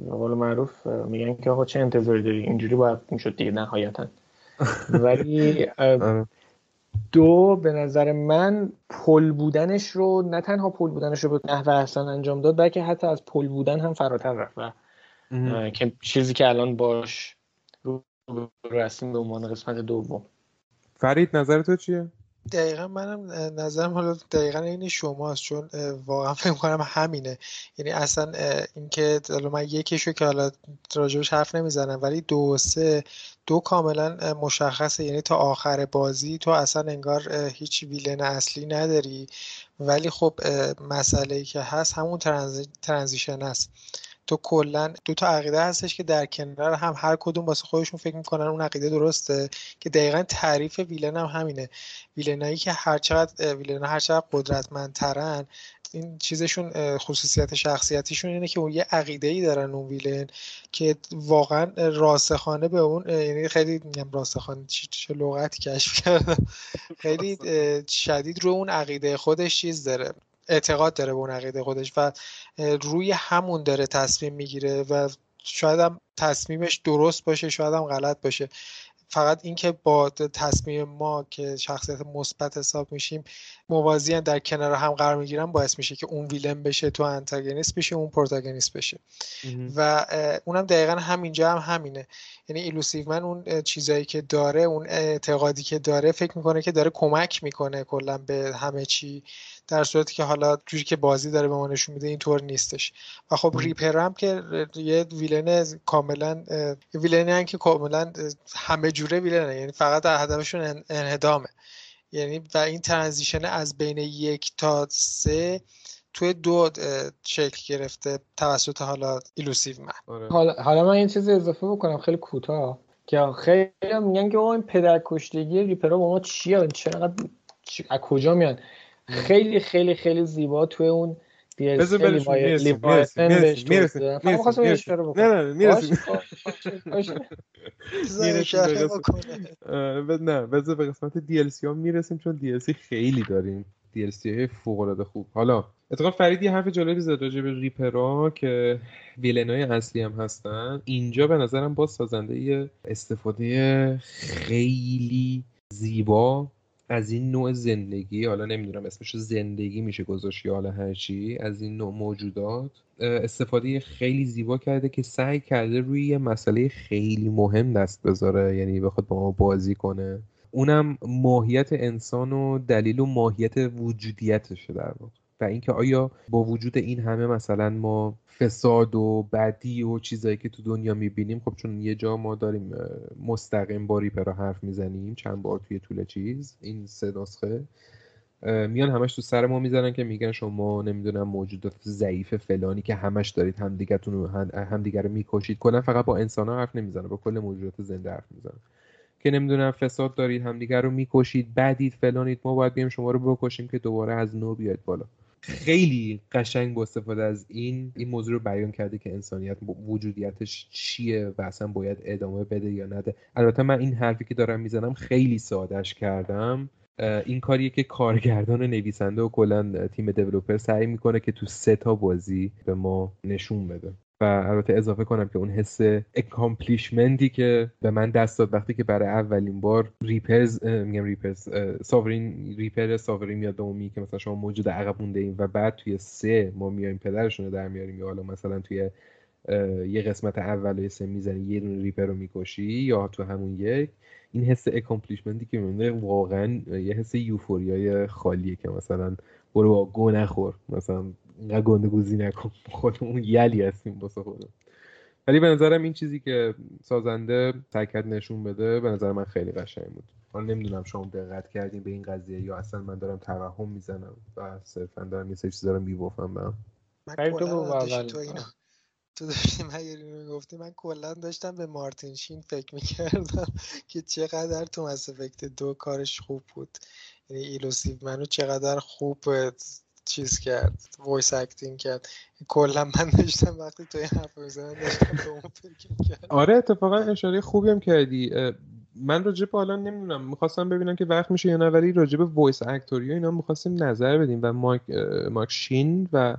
حالا معروف میگن که آقا چه انتظاری داری؟ اینجوری باید می‌شد دیگه نهایتا. ولی آره. دو به نظر من پل بودنش رو نه تنها پل بودنش رو به نحو احسن انجام داد بلکه حتی از پل بودن هم فراتر رفت و که چیزی که الان باش رو رسیم به عنوان قسمت دوم. فرید نظر تو چیه؟ دقیقا منم نظرم حالا دقیقا این شماست چون واقعا فکر کنم همینه. یعنی اصلا اینکه حالا من یکیشو که حالا راجبش حرف نمی‌زنم ولی دو سه دو کاملا مشخصه. یعنی تا آخر بازی تو اصلا انگار هیچ ویلن اصلی نداری. ولی خب مسئله که هست همون ترانزیشن است تو کلا دو تا عقیده هستش که در کنار هم هر کدوم واسه خودشون فکر می‌کنن اون عقیده درسته که دقیقا تعریف ویلن هم همینه. ویلنایی که هر چقدر ویلن هر چقدر قدرتمندترن این چیزشون خصوصیت شخصیتیشون اینه که اون یه عقیده ای دارن اون ویلن که واقعا راسخانه به اون یعنی خیلی میگم راسخانه چه لغتی کشف کردم. خیلی شدید رو اون عقیده خودش چیز داره. اعتقاد داره به اون عقیده خودش و روی همون داره تصمیم می‌گیره و شاید هم تصمیمش درست باشه شاید هم غلط باشه. فقط اینکه با تصمیم ما که شخصیت مثبت حساب میشیم موازی در کنار هم قرار می‌گیرن باعث میشه که اون ویلن بشه تو انتاگونیست بشه اون پروتاگونیست بشه. و اونم دقیقا همینجا هم همینه. یعنی Illusive Man اون چیزایی که داره اون اعتقادی که داره فکر می‌کنه که داره کمک می‌کنه کلا به همه چی. در صورتی که حالا جوری که بازی داره به ما نشون میده اینطور نیستش. و خب Reaper هم که یه villain کاملا villain ی که کاملا همه جوره villain ه. یعنی فقط در هدفشون انهدامه. یعنی و این transition از بین یک تا سه توی دو شکل گرفته توسط حالا Illusive Man. آره. حالا, حالا من این چیز اضافه بکنم خیلی کوتاه که خیلی میگن که این پدر کشتگی ریپرا با ما چیه چقدر از کجا میان؟ خیلی خیلی خیلی زیبا توی اون بذار برشون می‌رسیم می‌رسیم نه نه بذار به قسمت DLC ها می‌رسیم چون DLC خیلی داریم. DLC های فوق العاده خوب. حالا اتفاقا فرید یه حرف جالبی زد راجع به ریپرا که ویلنای اصلی هم هستن. اینجا به نظرم باز سازنده استفاده خیلی زیبا از این نوع زندگی حالا نمی‌دونم اسمش زندگی میشه گذاشت یا حالا هرچی از این نوع موجودات استفاده خیلی زیبا کرده که سعی کرده روی یه مسئله خیلی مهم دست بذاره یعنی بخواد با ما بازی کنه. اونم ماهیت انسان و دلیل و ماهیت وجودیتشه در واقع. و اینکه آیا با وجود این همه مثلا ما فساد و بدی و چیزایی که تو دنیا می‌بینیم خب چون یه جا ما داریم مستقیم با ریپرا حرف می‌زنیم چند بار توی طول چیز این سه نسخه میان همش تو سر ما می‌زنن که میگن شما نمی‌دونم موجودات ضعیف فلانی که همش دارید همدیگرتون همدیگر رو می‌کشید کلا فقط با انسان ها حرف نمی‌زنه با کل موجودات زنده حرف می‌زنه که نمی‌دونم فساد دارید همدیگر رو می‌کشید بدید فلانید ما باید بیم شما رو بکشیم که دوباره از نو بیاید بالا. خیلی قشنگ با استفاده از این این موضوع رو بیان کرده که انسانیت وجودیتش چیه و اصلا باید ادامه بده یا نده. البته من این حرفی که دارم می‌زنم خیلی سادش کردم. این کاریه که کارگردان و نویسنده و کلا تیم developer سعی می‌کنه که تو سه تا بازی به ما نشون بده. و البته اضافه کنم که اون حس accomplishment ی که به من دست داد وقتی که برای اولین بار Reapers میگم Reapers Sovereign Reaper Sovereign میاد به که مثلا شما موجود عقب مونده ایم و بعد توی سه ما میایم پدرشون رو در میاریم یا حالا مثلا توی یه قسمت اول و سه می‌زنی یه دونه Reaper رو می‌کشی یا تو همون یک این حس accomplishment ی که میمونه واقعا یه حس euphoria ی خالیه که مثلا برو با گه نخور مثلا اینقدر گنده گوزی نکن خودمون یلی هستیم واسه خودم ولی به نظرم این چیزی که سازنده تکت نشون بده به نظر من خیلی قشنگ بود. من نمی‌دونم شما دقت کردین به این قضیه یا اصلا من دارم توهم می‌زنم و صرفا دارم یه سری چیزا رو میبافم به من تو اینا تو داشتی مگه گفتی من کلا داشتم به مارتین شین فکر می‌کردم که چقدر تو Mass Effect دو کارش خوب بود. یعنی Illusive Man و چقدر خوب چیز کرد voice acting کرد. کلا من داشتم وقتی تو این حرف می‌زنم داشتم به اون فکر کرد آره اتفاقا اشاره خوبی هم کردی. من راجع به حالا نمی‌دونم می‌خواستم ببینم که وقت میشه یا نه ولی راجع به voice actor ی و اینا می‌خواستیم نظر بدیم و مارک مارک شین و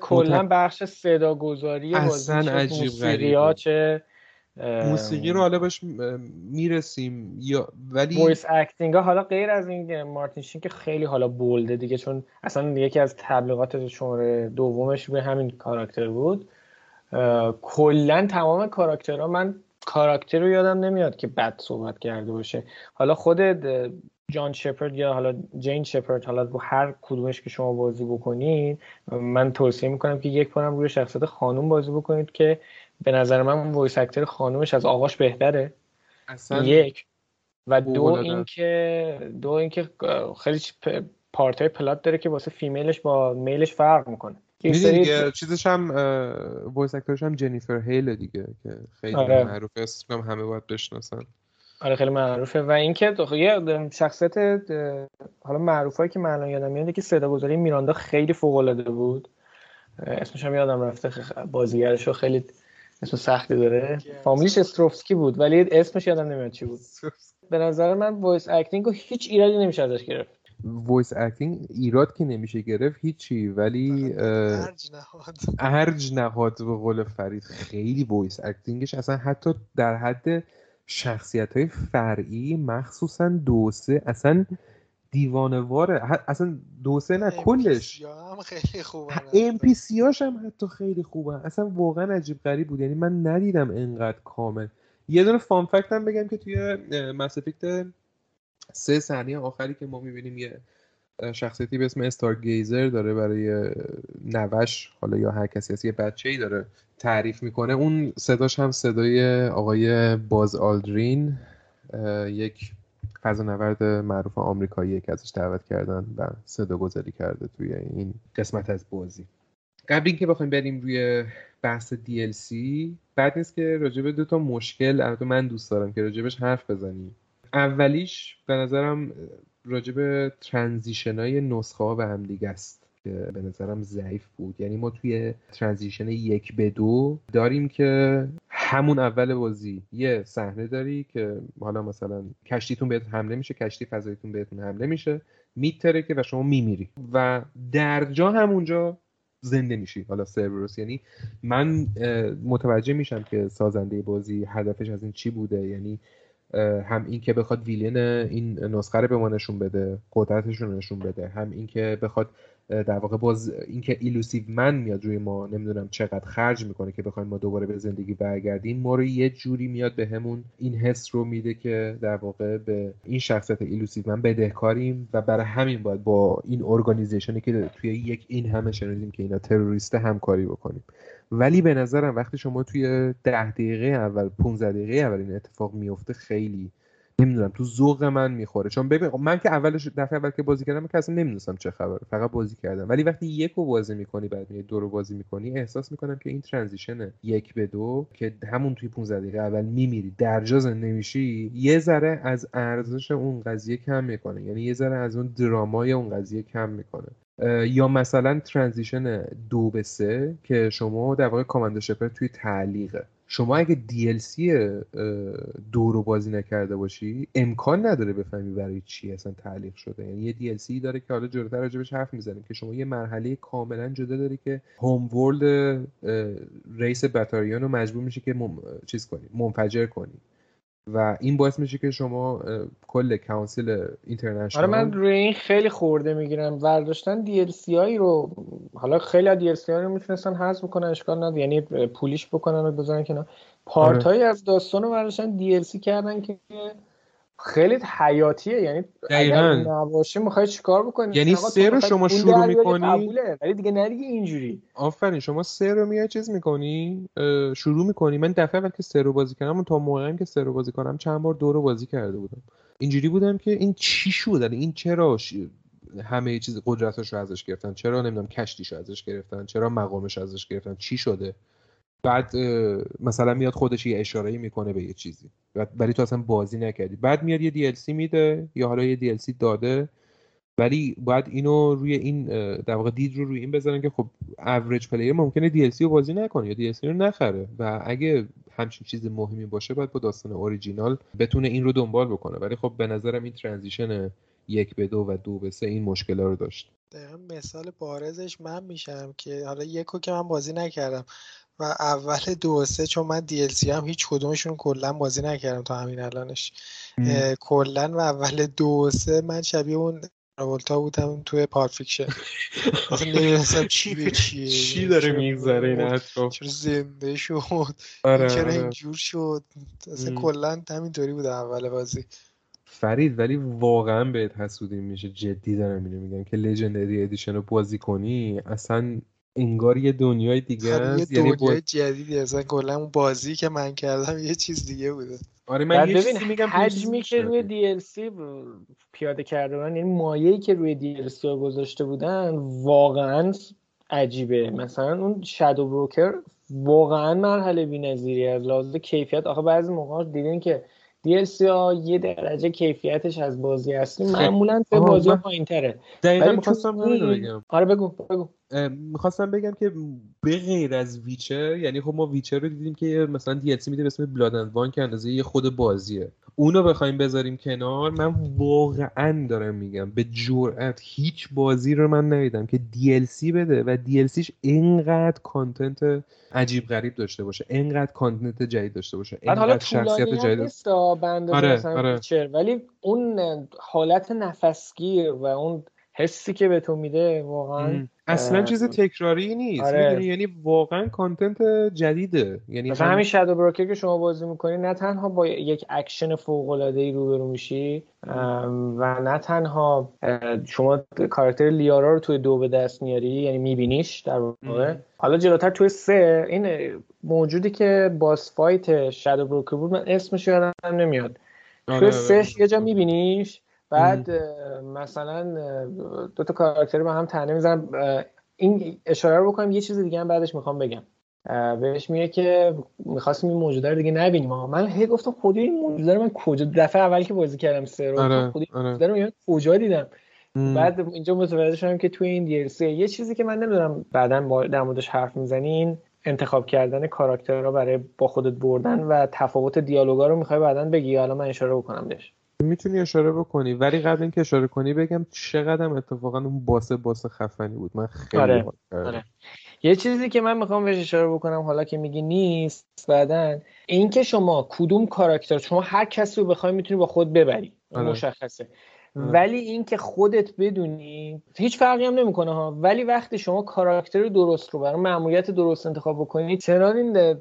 کلا بخش صدا گذاری بازی عجیب غریبه. چه موسیقی رو حالا بهش می‌رسیم. یا ولی وایس اکتینگ ها حالا غیر از این مارتین شین که خیلی حالا bold ه دیگه چون اصلا یکی از تبلیغات شماره دومش به همین کاراکتر بود. کلا تمام کاراکترها من کاراکتر رو یادم نمیاد که بد صحبت کرده باشه. حالا خود جان شپرد یا حالا جین شپرد حالا با هر کدومش که شما بازی بکنید من توصیه می‌کنم که یک بارم روی شخصیت خانوم بازی بکنید که به نظر من اون voice actor خانومش از آقاش بهتره. اصلا یک. و دو اینکه دو اینکه خیلی part های plot داره که واسه female ش با male ش فرق می‌کنه. دیگه چیزش هم voice actorش هم جنیفر هیل دیگه که خیلی آره. معروفه. اسم همه باید بشناسن. آره خیلی معروفه. و اینکه یه شخصیت حالا معروفایی که من یادم میاد که صدا گذاری میراندا خیلی فوق العاده بود. اسمش هم یادم رفته بازیگرش خیلی اسم سختی داره. فامیلیش استروفسکی بود ولی اسمش یادم نمیاد چی بود. به نظر من voice acting رو هیچ ایرادی نمیشه ازش گرفت. voice acting ایراد که نمیشه گرفت هیچی ولی ارج نهاد. ارج نهاد به قول فرید خیلی voice actingش اصلا حتی در حد شخصیت های فرعی مخصوصا دو سه اصلا دیوانه‌واره. اصلا دو سه نه کلش. هم خیلی خوبه NPC هم حتی خیلی خوبه اصلا واقعا عجیب غریب بود. یعنی من ندیدم انقدر کامل. یه دونه fun fact هم بگم که توی مسافیکت سه صحنه آخری که ما می‌بینیم یه شخصیتی به اسم استار گیزر داره برای نوش حالا یا هر کسی هست یه بچه ای داره تعریف می‌کنه. اون صداش هم صدای آقای باز آلدرین یک فضانورد معروف آمریکایی که ازش دعوت کردن و صدا گذاری کرده توی این قسمت از بازی. قبل اینکه بخوایم بریم روی بحث DLC بعد نیست که راجبه دو تا مشکل البته من دوست دارم که راجبش حرف بزنیم. اولیش به نظرم راجب ترانزیشن های نسخه ها به هم دیگه است. که به نظرم ضعیف بود. یعنی ما توی ترانزیشن یک به دو داریم که همون اول بازی یه صحنه داری که حالا مثلا کشتیتون بهتون حمله میشه کشتی فضاییتون بهتون حمله میشه میتره که و شما میمیری. و در جا همونجا زنده میشی. حالا سرورس یعنی من متوجه میشم که سازنده بازی هدفش از این چی بوده. یعنی هم این که بخواد villain این نسخه رو به ما نشون بده قدرتش رو نشون بده هم این که بخواد در واقع باز اینکه Illusive Man میاد روی ما نمی‌دونم چقدر خرج می‌کنه که بخوایم ما دوباره به زندگی برگردیم ما رو یه جوری میاد به همون این حس رو میده که در واقع به این شخصیت Illusive Man بدهکاریم و برای همین باید با این organizationی که توی یک این همه شنیدیم که اینا تروریسته همکاری بکنیم. ولی به نظرم وقتی شما توی ده دقیقه اول 15 دقیقه اول این اتفاق میفته خیلی نمی‌دونم تو ذوق من می‌خوره. چون ببین من که اولش دفعه اول که بازی کردم که اصلا نمی‌دونستم چه خبره. فقط بازی کردم. ولی وقتی یک رو بازی می‌کنی بعد میای دو رو بازی می‌کنی احساس می‌کنم که این ترانزیشن یک به دو که همون توی 15 دقیقه اول میمیری درجا زنده میشی یه ذره از ارزش اون قضیه کم می‌کنه. یعنی یه ذره از اون درامای اون قضیه کم می‌کنه. یا مثلا transition دو به سه که شما در واقع Commander Shepard توی تعلیقه. شما اگه DLC دو رو بازی نکرده باشی امکان نداره بفهمی برای چی اصلا تعلیق شده. یعنی یه DLC داره که حالا جلوتر راجبش حرف می‌زنیم که شما یه مرحله کاملا جدا داری که homeworld race Batarian رو مجبور میشه که چیز کنی منفجر کنی. و این باعث میشه که شما کل کانسیل اینترنشنال آره من روی این خیلی خورده می‌گیرم. ورداشتن دی ال سی هایی رو حالا خیلی دی ال سی رو می‌تونستن حذف بکنن اشکال نداره. یعنی پولیش بکنن و بذارن کنار. پارت آره. از داستان رو ال سی کردن که خیلی حیاتیه. یعنی اگر نباشه می‌خوای چیکار بکنی؟ یعنی سه رو شما شروع می‌کنی؟ ولی دیگه نه دیگه اینجوری. آفرین شما سه رو میای چیز می‌کنی؟ شروع می‌کنی. من دفعه اول که سه رو بازی کردم تا موقعی که سه رو بازی کنم چند بار دو رو بازی کرده بودم. اینجوری بودم که این چی شد؟ این چرا همه چیز قدرتش رو ازش گرفتن؟ چرا نمی‌دونم کشتیش ازش گرفتن؟ چرا مقامش ازش گرفتن؟ چی شده؟ بعد مثلا میاد خودش یه اشاره می‌کنه به یه چیزی. ولی تو اصلا بازی نکردی. بعد میاد یه DLC میده یا حالا یه DLC داده. ولی باید اینو روی این در واقع دید رو روی این بذارن که خب average player ممکنه DLC رو بازی نکنه یا DLC رو نخره. و اگه همچین چیز مهمی باشه باید با داستان اوریجینال بتونه این رو دنبال بکنه. ولی خب به نظرم این ترانزیشن یک به دو و دو به سه این مشکل رو داشت. دقیقا مثال بارزش من میشم که حالا یکو که من بازی نکردم. و اول دو و سه چون من دی هم هیچ کدومشون کلا بازی نکردم تا همین الانش. کلا و اول دو و سه من شبیه اون راولتا بودم توی پارت فیکشن. نمی‌دونستم چی به چیه چی داره میگذره این اطراف چرا زنده شد آره چرا آره. اینجور شد. اصلا کلا همینطوری بود اول بازی. فرید ولی واقعا بهت حسودی میشه جدی دارم اینو میگم که لژندری ادیشن رو بازی کنی اصلا انگار یه دنیای دیگه است یه یعنی دنیای جدیدی اصلا کلا اون بازی که من کردم یه چیز دیگه بوده. آره من یه چیزی میگم حجمی که روی DLC پیاده کرده بودن یعنی مایه‌ای که روی DLC گذاشته بودن واقعا عجیبه. مثلا اون Shadow Broker واقعا مرحله بی‌نظیری از لحاظ کیفیت آخه بعضی موقع دیدین که DLC ها یه درجه کیفیتش از بازی اصلی معمولا به بازی پایینتره. دقیقا می‌خواستم بگم. آره بگو بگو. می‌خواستم بگم که به غیر از Witcher یعنی خب ما Witcher رو دیدیم که مثلا DLC میده به اسم Blood and Wine که اندازه یه خود بازیه. اونو بخوایم بذاریم کنار من واقعا دارم میگم به جرئت هیچ بازی رو من ندیدم که DLC بده و DLCش اینقدر content عجیب غریب داشته باشه اینقدر content جدید داشته باشه اینقدر شخصیت جدید نیست آره، آره. ولی اون حالت نفسگیر و اون حسی که به تو میده واقعا اصلا چیز تکراری نیست. آره. یعنی واقعا content جدیده. یعنی مثلا همین Shadow Broker که شما بازی می‌کنی نه تنها با یک اکشن فوق العاده ای روبرو میشی و نه تنها شما کاراکتر لیارا رو توی دو به دست میاری یعنی میبینیش در واقع. حالا جلوتر توی سه این موجودی که باس فایت شادو بروکر بود من اسمش یادم نمیاد. آره، توی آره. سه یه جا میبینیش بعد مثلا دو تا کاراکتر با هم تنه می‌زنن. این اشاره رو بکنم یه چیز دیگه هم بعدش می‌خوام بگم. بهش میگه که می‌خواستیم این موجوده رو دیگه نبینیم. من هی گفتم خودی این موجوده رو من کجا؟ دفعه اول که بازی کردم سه رو آره، خودی آره. رو کجا دیدم؟ بعد اینجا متوجه شدم که توی این دیرسی یه چیزی که من نمی‌دونم بعدا در موردش حرف می‌زنین انتخاب کردن کاراکترها برای با خودت بردن و تفاوت دیالوگا رو می‌خوای بعدا بگی. حالا من اشاره بکنم بهش. می‌تونی اشاره بکنی ولی قبل اینکه اشاره کنی بگم چقدر اتفاقا اون باسه باسه خفنی بود من خیلی آره. آره. یه چیزی که من می‌خوام بهش اشاره بکنم حالا که میگی نیست بعدا اینکه شما کدوم کاراکتر شما هر کسی رو بخوای می‌تونی با خود ببری آره. مشخصه ولی اینکه خودت بدونی هیچ فرقی هم نمی‌کنه ها. ولی وقتی شما کاراکتر درست رو برای معمولیت درست انتخاب بکنید چنان این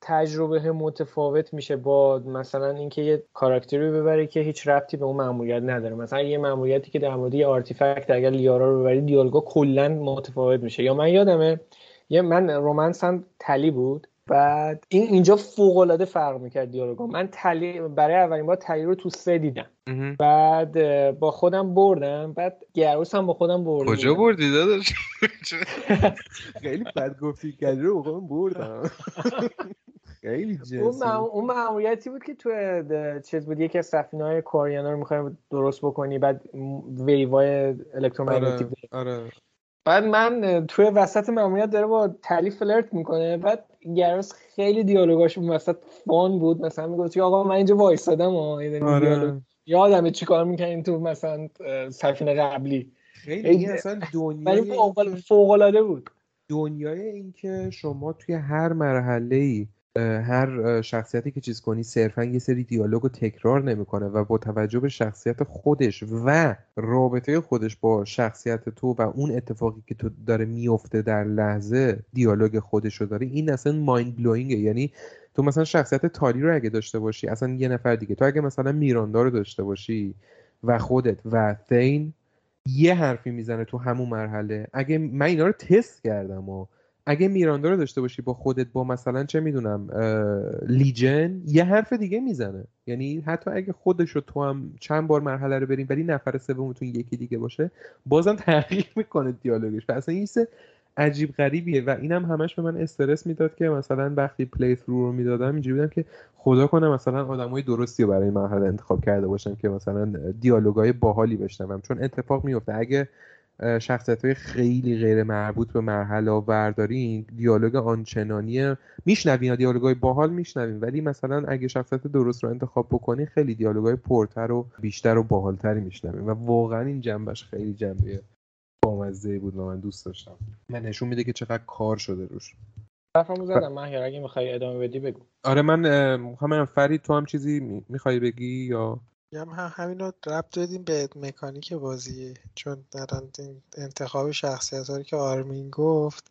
تجربه متفاوت میشه با مثلا اینکه یه کاراکتری ببری که هیچ ربطی به اون معمولیت نداره. مثلا یه معمولیتی که در مورد یه آرتیفکت اگر لیارا رو ببری دیالوگا کلا متفاوت میشه. یا من یادمه یه من رومنسم تلی بود. بعد این اینجا فوق العاده فرق می‌کرد دیالوگا من تلی برای اولین بار تلی رو تو سه دیدم. بعد با خودم بردم. بعد گروس هم با خودم بردم کجا بردی داداش؟ خیلی بد گفتی. گلو رو خودم بردم. خیلی اون, اون معمولیتی بود که تو چیز بود یکی از سفینه های کوریانا رو می‌خوایم درست بکنی بعد ویوای الکترومگنتیک آره. بعد من توی وسط معمولیت داره با تلی فلرت می‌کنه. بعد گرس خیلی دیالوگاش اون وسط فان بود. مثلا می‌گفت که آقا من اینجا وایسادم آره. یادمه چیکار می‌کنین تو مثلا سفینه قبلی. خیلی اصلا دنیای فوق العاده بود. دنیای اینکه شما توی هر مرحله ای هر شخصیتی که چیز کنی صرفا یه سری دیالوگ رو تکرار نمی‌کنه و با توجه به شخصیت خودش و رابطه خودش با شخصیت تو و اون اتفاقی که تو داره میفته در لحظه دیالوگ خودش رو داره این اصلا مایند بلوینگه یعنی تو مثلا شخصیت تالی رو اگه داشته باشی اصلا یه نفر دیگه تو اگه مثلا میراندا رو داشته باشی و خودت و ثین یه حرفی می‌زنه تو همون مرحله اگه من اینا رو تست کردم و اگه میراندا رو داشته باشی با خودت با مثلا چه می‌دونم لیجن یه حرف دیگه می‌زنه. یعنی حتی اگه خودش رو تو هم چند بار مرحله رو بریم ولی نفر سومتون یکی دیگه باشه بازم تحقیق می‌کنه دیالوگش. و اصلا این عجیب غریبیه و اینم همش به من استرس می‌داد که مثلا وقتی پلی ثرو رو می‌دادم اینجوری بودم که خدا کنه مثلا آدمای درستی رو برای مرحله انتخاب کرده باشم که مثلا دیالوگای باحالی بشنوم. چون اتفاق میفته اگه شخصیت های خیلی غیر مربوط به مرحله بردارین دیالوگ آنچنانی میشنوین دیالوگ های باحال میشنوین. ولی مثلا اگه شخصیت درست رو انتخاب بکنین خیلی دیالوگ های پرتر و بیشتر و باحالتری میشنوین. و واقعا این جنبش خیلی جنبه بامزه بود و من دوست داشتم. من نشون میده که چقدر کار شده روش. حرفمو زدم مهیار اگه می‌خوای ادامه بدی بگو. آره من همین فرید تو هم چیزی می‌خوای بگی یا؟ هم همین رو ربط دادیم به مکانیک بازی چون در انتخاب شخصیت هایی که آرمین گفت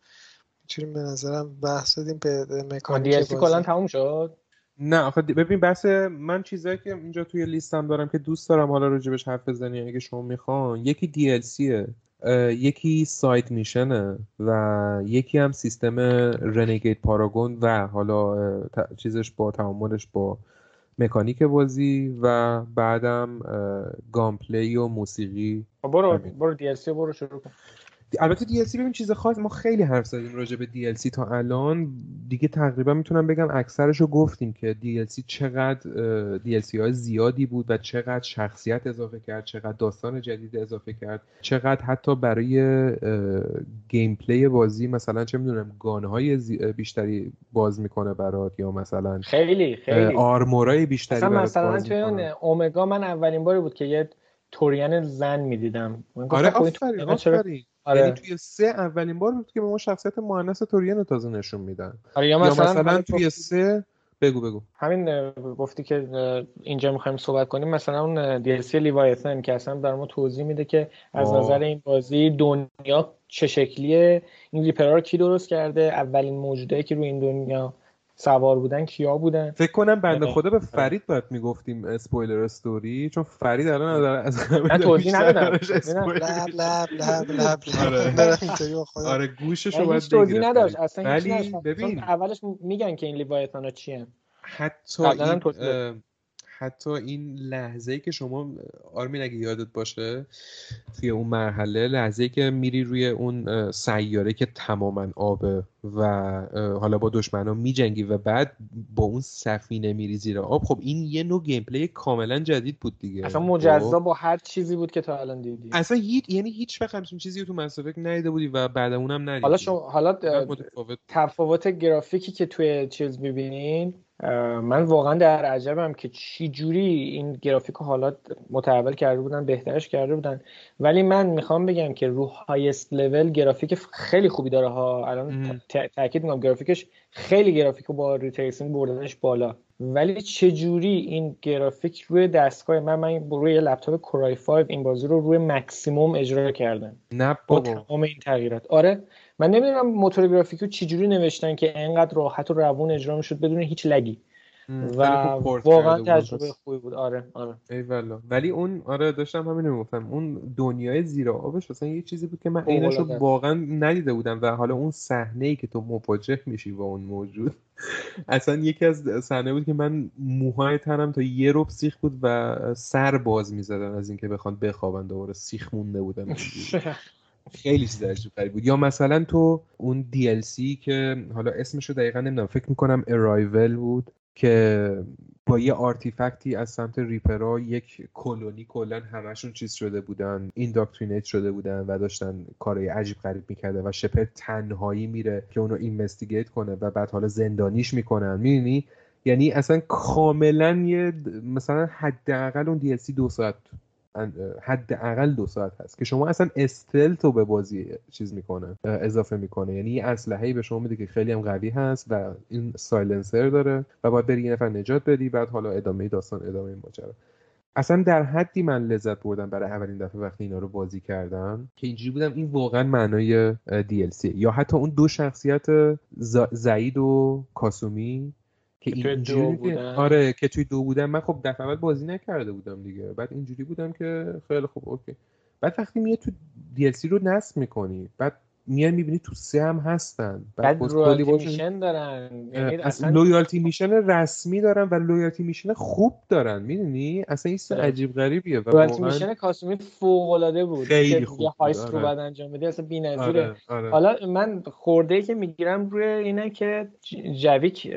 می‌تونیم به نظرم بحث دادیم به مکانیک بازی. کلا تموم شد؟ نه آخه ببین بحث من چیزایی که اینجا توی لیستم دارم که دوست دارم حالا راجبش حرف بزنی اگه شما می‌خوان یکی DLCه یکی سایت میشنه و یکی هم سیستم رنگیت پاراگون و حالا چیزش با تعاملش با مکانیک بازی و بعدم گامپلی و موسیقی. برو برو DLC برو شروع کن. البته DLC ببین چیز خاص ما خیلی حرف زدیم راجع به DLC تا الان. دیگه تقریبا می‌تونم بگم اکثرش رو گفتیم که DLC چقدر DLC های زیادی بود و چقدر شخصیت اضافه کرد چقدر داستان جدید اضافه کرد چقدر حتی برای gameplay بازی مثلا چه می‌دونم gun های بیشتری باز می‌کنه برات یا مثلا خیلی خیلی. armorای بیشتری مثلا مثلا توی اومگا من اولین باری بود که یه توریان زن می‌دیدم. آره آفرین آفرین. آره. یعنی توی سه اولین بار بود که به ما شخصیت مؤنث توریان تازه نشون میدن. آره یا مثلا, یا مثلا توی سه بگو بگو. همین گفتی که اینجا می‌خوایم صحبت کنیم. مثلا اون DLC Leviathan که اصلا در ما توضیح میده که از نظر این بازی دنیا چه شکلیه. این ریپرا رو کی درست کرده؟ اولین موجودایی که روی این دنیا سوار بودن کیا بودن؟ فکر کنم بنده خدا به فرید باید می‌گفتیم اسپویلر استوری چون فرید الان از همه توضیح ندادم. لب لب لب لب آره, آره، گوششو باید توضیح نداشت. اصلا ولی ببین. اولش میگن که این لیوایتان ها چیه حتی حتی این لحظه ای که شما آرمین اگه یادت باشه توی اون مرحله لحظه ای که میری روی اون سیاره که تماما آبه و حالا با دشمنا میجنگی و بعد با اون سفینه میری زیر آب. خب این یه نوع گیم پلی کاملا جدید بود دیگه. اصلا مجزا خب؟ با هر چیزی بود که تا الان دیدی. اصلا هیچ یعنی هیچ وقت همچین چیزی رو تو مسافک ندیده بودی و بعد اونم ندیدی. حالا شما حالا تفاوت گرافیکی که توی چیز می‌بینین من واقعا در عجبم که چی جوری این گرافیک حالا متحول کرده بودن بهترش کرده بودن. ولی من می‌خوام بگم که رو highest level گرافیک خیلی خوبی داره ها. الان تاکید می‌کنم گرافیکش خیلی گرافیک با ray tracing بردنش بالا. ولی چه جوری این گرافیک روی دستگاه من من روی لپتاپ Core i5 این بازی رو روی مکسیموم اجرا کردم؟ نه با تمام این تغییرات. آره من نمی‌دونم موتور گرافیک رو چجوری نوشتن که انقدر راحت و روون اجرا می‌شد بدون هیچ لگی. و واقعا تجربه خوبی بود. آره آره. ایوالا ولی اون آره داشتم همین می‌گفتم. اون دنیای زیر آبش مثلا یه چیزی بود که من عینش رو واقعا ندیده بودم و حالا اون صحنه ای که تو مواجه میشی با اون موجود اصلا یکی از صحنه بود که من موهای تنم تا یه رب سیخ بود و سر باز می‌زدن از اینکه بخوان بخوابن دوباره سیخ مونده بودن خیلی چیز عجیب بود. یا مثلا تو اون DLC که حالا اسمشو دقیقا نمی‌دونم فکر می‌کنم ارایول بود. که با یه artifactی از سمت Reaperا یک colony کلا همشون چیز شده بودن indoctrinate شده بودن و داشتن کارهای عجیب غریب می‌کرده و Shepard تنهایی میره که اونو investigate کنه و بعد حالا زندانیش می‌کنن. می‌دونی؟ یعنی اصلا کاملا یه مثلا حداقل اون DLC دو ساعت حداقل دو ساعت هست که شما اصلا stealth رو به بازی چیز می‌کنه اضافه می‌کنه. یعنی یه اسلحه به شما میده که خیلی هم قوی هست و این silencer داره و باید بری یه نفر نجات بدی بعد حالا ادامه داستان ادامه ماجرا اصلا در حدی من لذت بردم برای اولین دفعه وقتی اینا رو بازی کردم که اینجوری بودم این واقعا معنای DLC یا حتی اون دو شخصیت زعید و کاسومی که اینجوری بودن. آره که توی دو بودم من خب دفعه اول بازی نکرده بودم دیگه بعد اینجوری بودم که خیلی خوب اوکی بعد وقتی میاد تو DLC رو نصب می‌کنی بعد میان می‌بینی تو سه هم هستن بعد loyalty mission دارن یعنی اصلا loyalty mission رسمی دارن و loyalty mission خوب دارن می‌دونی اصلا این. عجیب غریبیه و loyalty mission کاسومی فوق العاده بود خیلی خوب یه heist رو آره. بعد انجام بدی اصلا بی‌نظیره آره. آره. حالا من خورده ای که می‌گیرم روی اینه که جاویک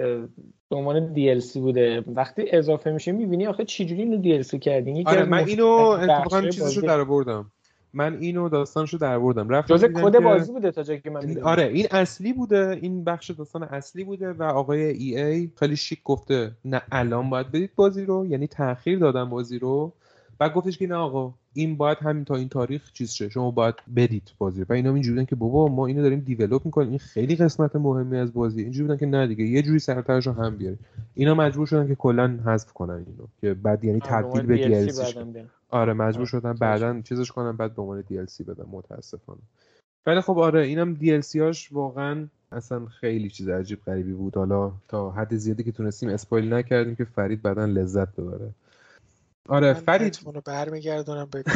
به عنوان DLC بوده. وقتی اضافه میشه می‌بینی آخه چجوری اینو DLC کردین؟ آره من اینو اتفاقا چیزشو در آوردم. من اینو داستانشو در آوردم رفتم جزء کد بازی بوده تا جایی که من دیدم آره این اصلی بوده. این بخش داستان اصلی بوده و آقای EA خیلی شیک گفته نه الان باید بدید بازی رو. یعنی تاخیر دادم بازی رو. بعد گفتش که نه آقا این باید همین تا این تاریخ چیز شه. شما باید بدید بازی و اینا اینجوریه که بابا ما اینو داریم دیولپ می‌کنیم. این خیلی قسمت مهمی از بازی. اینجوری بودن که نه دیگه یه جوری سرترش رو هم بیاریم. اینا مجبور شدن که کلا حذف کنن اینو. که بعد یعنی تبدیل به DLC آره مجبور شدن بعدا چیزش کنن بعد به عنوان DLC بدن. متاسفانه. ولی خب آره اینم DLC هاش واقعا اصلا خیلی چیز عجیب غریبی بود. حالا تا حد زیادی که تونستیم اسپایل نکردیم که فرید بعدا لذت ببره. آره فرید رو برمیگردونم به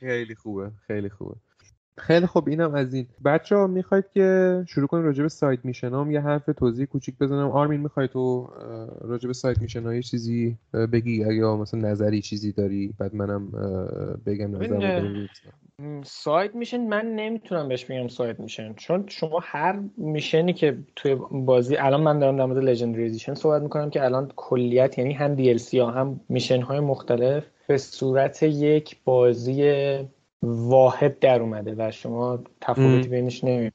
خیلی خوبه خیلی خوبه. خیلی خوب اینم از این. بچه ها می‌خواید که شروع کنیم راجع به سایت میشنام؟ یه حرف توضیح کوچیک بزنم. آرمین می‌خوای تو راجع به سایت میشن یه چیزی بگی؟ یا مثلا نظری چیزی داری بعد منم بگم نظرم سایت میشن. من نمی‌تونم بهش بگم سایت میشن. چون شما هر میشنی که توی بازی الان من دارم در مورد لژندری صحبت می‌کنم که الان کلیت یعنی هم DLC ها هم میشن های مختلف به صورت یک بازی واحد در اومده و شما تفاوتی بینش نمی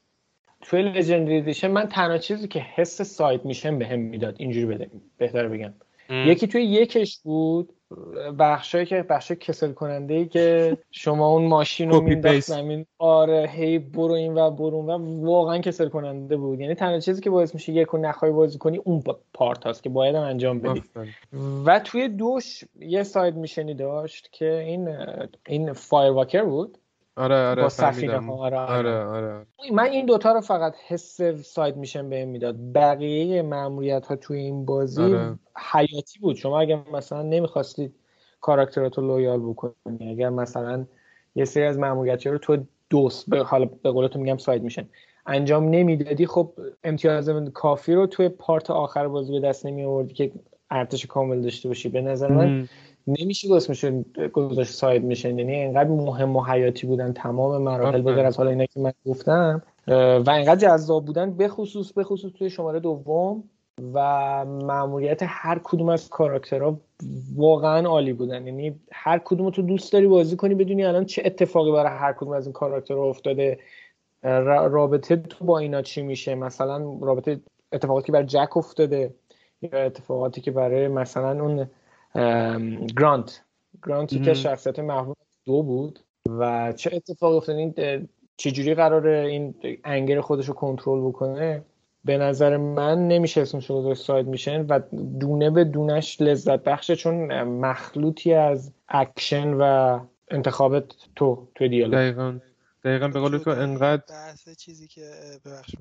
توی لژندری من تنها چیزی که حس سایت میشن به هم می‌داد اینجوری بده بهتر بگم. یکی توی یکش بود بخشایی که بخش کسل کننده ای که شما اون ماشین رو مینداخت زمین. آره هی برو این و برو و واقعا کسل کننده بود. یعنی تنها چیزی که باعث میشه یک نخوای بازی کنی اون پارت هست که باید هم انجام بدی. و توی دوش یه ساید میشنی داشت که این این Firewalker بود. آره آره با سفینه ها. آره, آره, آره. من این دوتا رو فقط حس حس side mission بهم می‌داد. بقیه مأموریت ها توی این بازی آره. حیاتی بود. شما اگر مثلا نمی‌خواستید کاراکتراتو loyal بکنی اگر مثلا یه سری از مأموریت رو تو دو به حالا به قولتون میگم side mission انجام نمی‌دادی خب امتیاز کافی رو توی part آخر بازی به دست نمی آوردی که ارتش کامل داشته باشی. به نظر من نمیشه اسمش گذاشت ساید میشن یعنی اینقدر مهم و حیاتی بودن تمام مراحل بغیر از حالا اینا که من گفتم و اینقدر جذاب بودن به خصوص به خصوص توی شماره دوم و معمولیت هر کدوم از کاراکترها واقعا عالی بودن. یعنی هر کدوم تو دوست داری بازی کنی بدونی الان چه اتفاقی برای هر کدوم از این کاراکترها افتاده. رابطه تو با اینا چی میشه؟ مثلا رابطه اتفاقاتی که برای جک افتاده یا اتفاقاتی که برای مثلا اون گرانت گرانتی که شخصیت محبوب دو بود و چه اتفاقی افتاد؟ این چجوری قراره این anger خودش رو کنترل بکنه؟ به نظر من نمیشه اسمش رو side mission و دونه به دونش لذت بخشه چون مخلوطی از اکشن و انتخابات تو توی دیالوگ. دقیقا به قول تو انقدر بحث چیزی که ببخش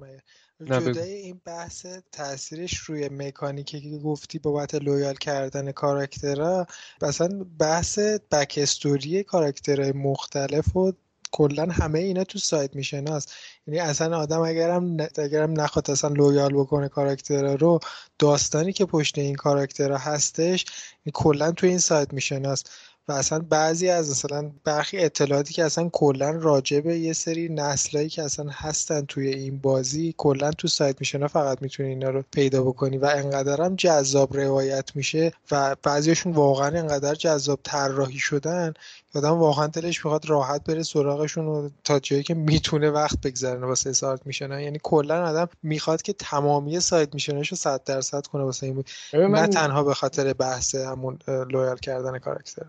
جدای این بحث تاثیرش روی مکانیکی که گفتی بابت loyal کردن کاراکترها مثلا بحث backstory کاراکترهای مختلف و کلا همه اینا تو side missionاس یعنی اصلا آدم اگرم اگرم نخواد اصلا loyal بکنه کاراکتر رو داستانی که پشت این کاراکتر هستش کلا تو این side missionاس و اصلا بعضی از مثلا برخی اطلاعاتی که اصلا کلا راجع به یه سری نسلایی که اصلا هستن توی این بازی کلا تو سایت میشن فقط می‌تونی اینا رو پیدا بکنی و انقدرم جذاب روایت میشه و بعضیشون واقعا انقدر جذاب طراحی شدن آدم واقعا دلش می‌خواد راحت بره سراغشون و تا جایی که می‌تونه وقت بگذرونه واسه سایت میشن. یعنی کلا آدم می‌خواد که تمامی سایت میشنش رو 100 درصد کنه واسه این بود. نه تنها به خاطر بحث همون لویال کردن کاراکتر.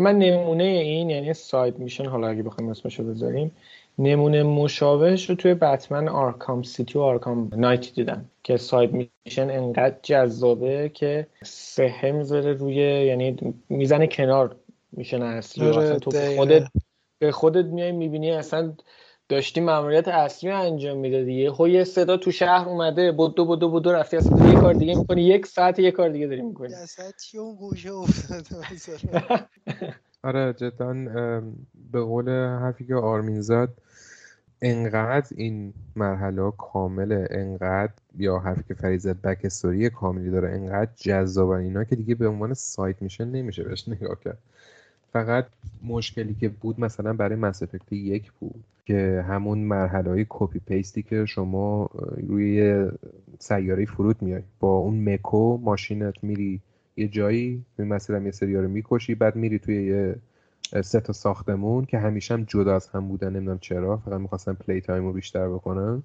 من نمونه این یعنی side mission حالا اگه بخوایم اسمش رو بذاریم نمونه مشابهش رو توی بتمن آرکام سیتی و آرکام نایت دیدم که side mission انقدر جذابه که سایه می‌ذاره روی یعنی می‌زنه کنار mission اصلی آره، تو خودت به خودت میای می‌بینی اصلا داشتی ماموریت اصلی انجام می‌دادی یه یه صدا تو شهر اومده بدو بدو بدو رفتی اصلا یه کار دیگه می‌کنی یک ساعت یه کار دیگه داری می‌کنی. اون گوشه افتاده آره جدا به قول حرفی که آرمین زد انقدر این مرحله کامله انقدر یا حرفی که فریزت بک استوری کاملی داره انقدر جذابن اینا که دیگه به عنوان سایت میشه نمیشه بهش نگاه کرد. فقط مشکلی که بود مثلا برای مس یک بود که همون مرحله های کپی پیستی که شما روی سیاره فرود میای. با اون Mako ماشینت میری یه جایی توی مسیر هم یه سری رو می‌کشی بعد میری توی یه سه تا ساختمون که همیشه هم جدا از هم بودن نمی‌دونم چرا فقط می‌خواستن playtime رو بیشتر بکنن.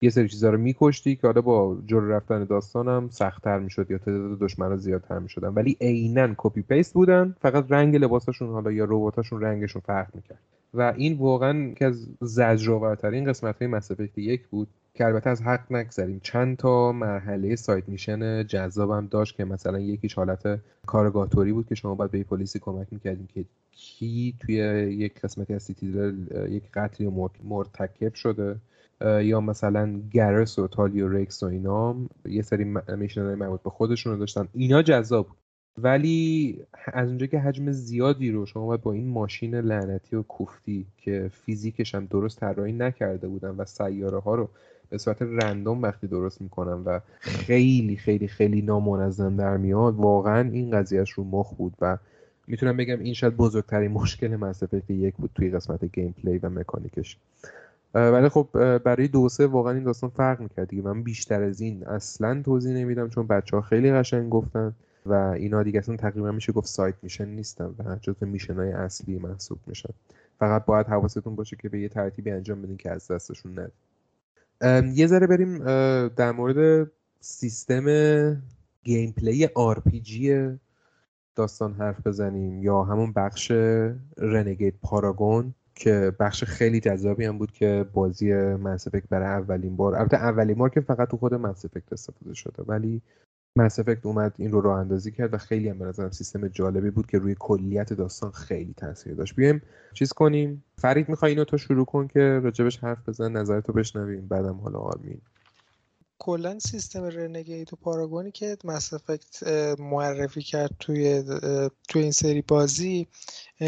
یه سری چیزا رو میکشتی که حالا با جلو رفتن داستانم سختتر می‌شد یا تعداد دشمنا زیادتر می‌شدن. ولی عینا copy paste بودن. فقط رنگ لباساشون حالا یا رباتاشون رنگشون فرق می‌کرد. و این واقعا که از زجرآورترین قسمت های یک بود که البته از حق نگذریم. چند تا مرحله سایت میشن جذابم داشت که مثلا یکیش حالت کارگاتوری بود که شما باید به پلیسی کمک می‌کردیم که کی توی یک قسمتی از سیتی یک قتلی مرتکب شده. یا مثلا گرس و تالیو رکس و اینا یه سری میشن های مربوط به خودشون رو داشتن. اینا جذاب ولی از اونجا که حجم زیادی رو شما باید با این ماشین لعنتی و کوفتی که فیزیکش هم درست طراحی نکرده بودن و سیاره ها رو به صورت رندوم وقتی درست می‌کنن و خیلی خیلی خیلی نامنظم در میاد واقعا این قضیهش رو مخ بود و می‌تونم بگم این شاید بزرگترین مشکل مس یک بود توی قسمت گیم پلی و مکانیکش. ولی خب برای دو سه واقعا این داستان فرق می‌کرد دیگه. من بیشتر از این اصلا توضیح نمیدم چون بچه ها خیلی قشنگ گفتن و اینا دیگه اصلا تقریبا میشه گفت سایت میشن نیستن و جزو میشن های اصلی محسوب میشن. فقط باید حواستون باشه که به یه ترتیبی انجام بدین که از دستشون ندین یه ذره بریم در مورد سیستم gameplay چی داستان حرف بزنیم یا همون بخش renegade paragon. که بخش خیلی جذابی هم بود که بازی Mass Effect برای اولین بار البته اولین بار که فقط تو خود Mass Effect استفاده شده ولی Mass Effect اومد این رو راه اندازی کرد و خیلی هم به سیستم جالبی بود که روی کلیت داستان خیلی تاثیر داشت. بیایم چیز کنیم. فرید می‌خوای اینو تو شروع کن که راجبش حرف بزن نظرتو بشنویم بعدم حالا آرمین. کلا سیستم رنگیت و پاراگونی که مس معرفی کرد توی توی این سری بازی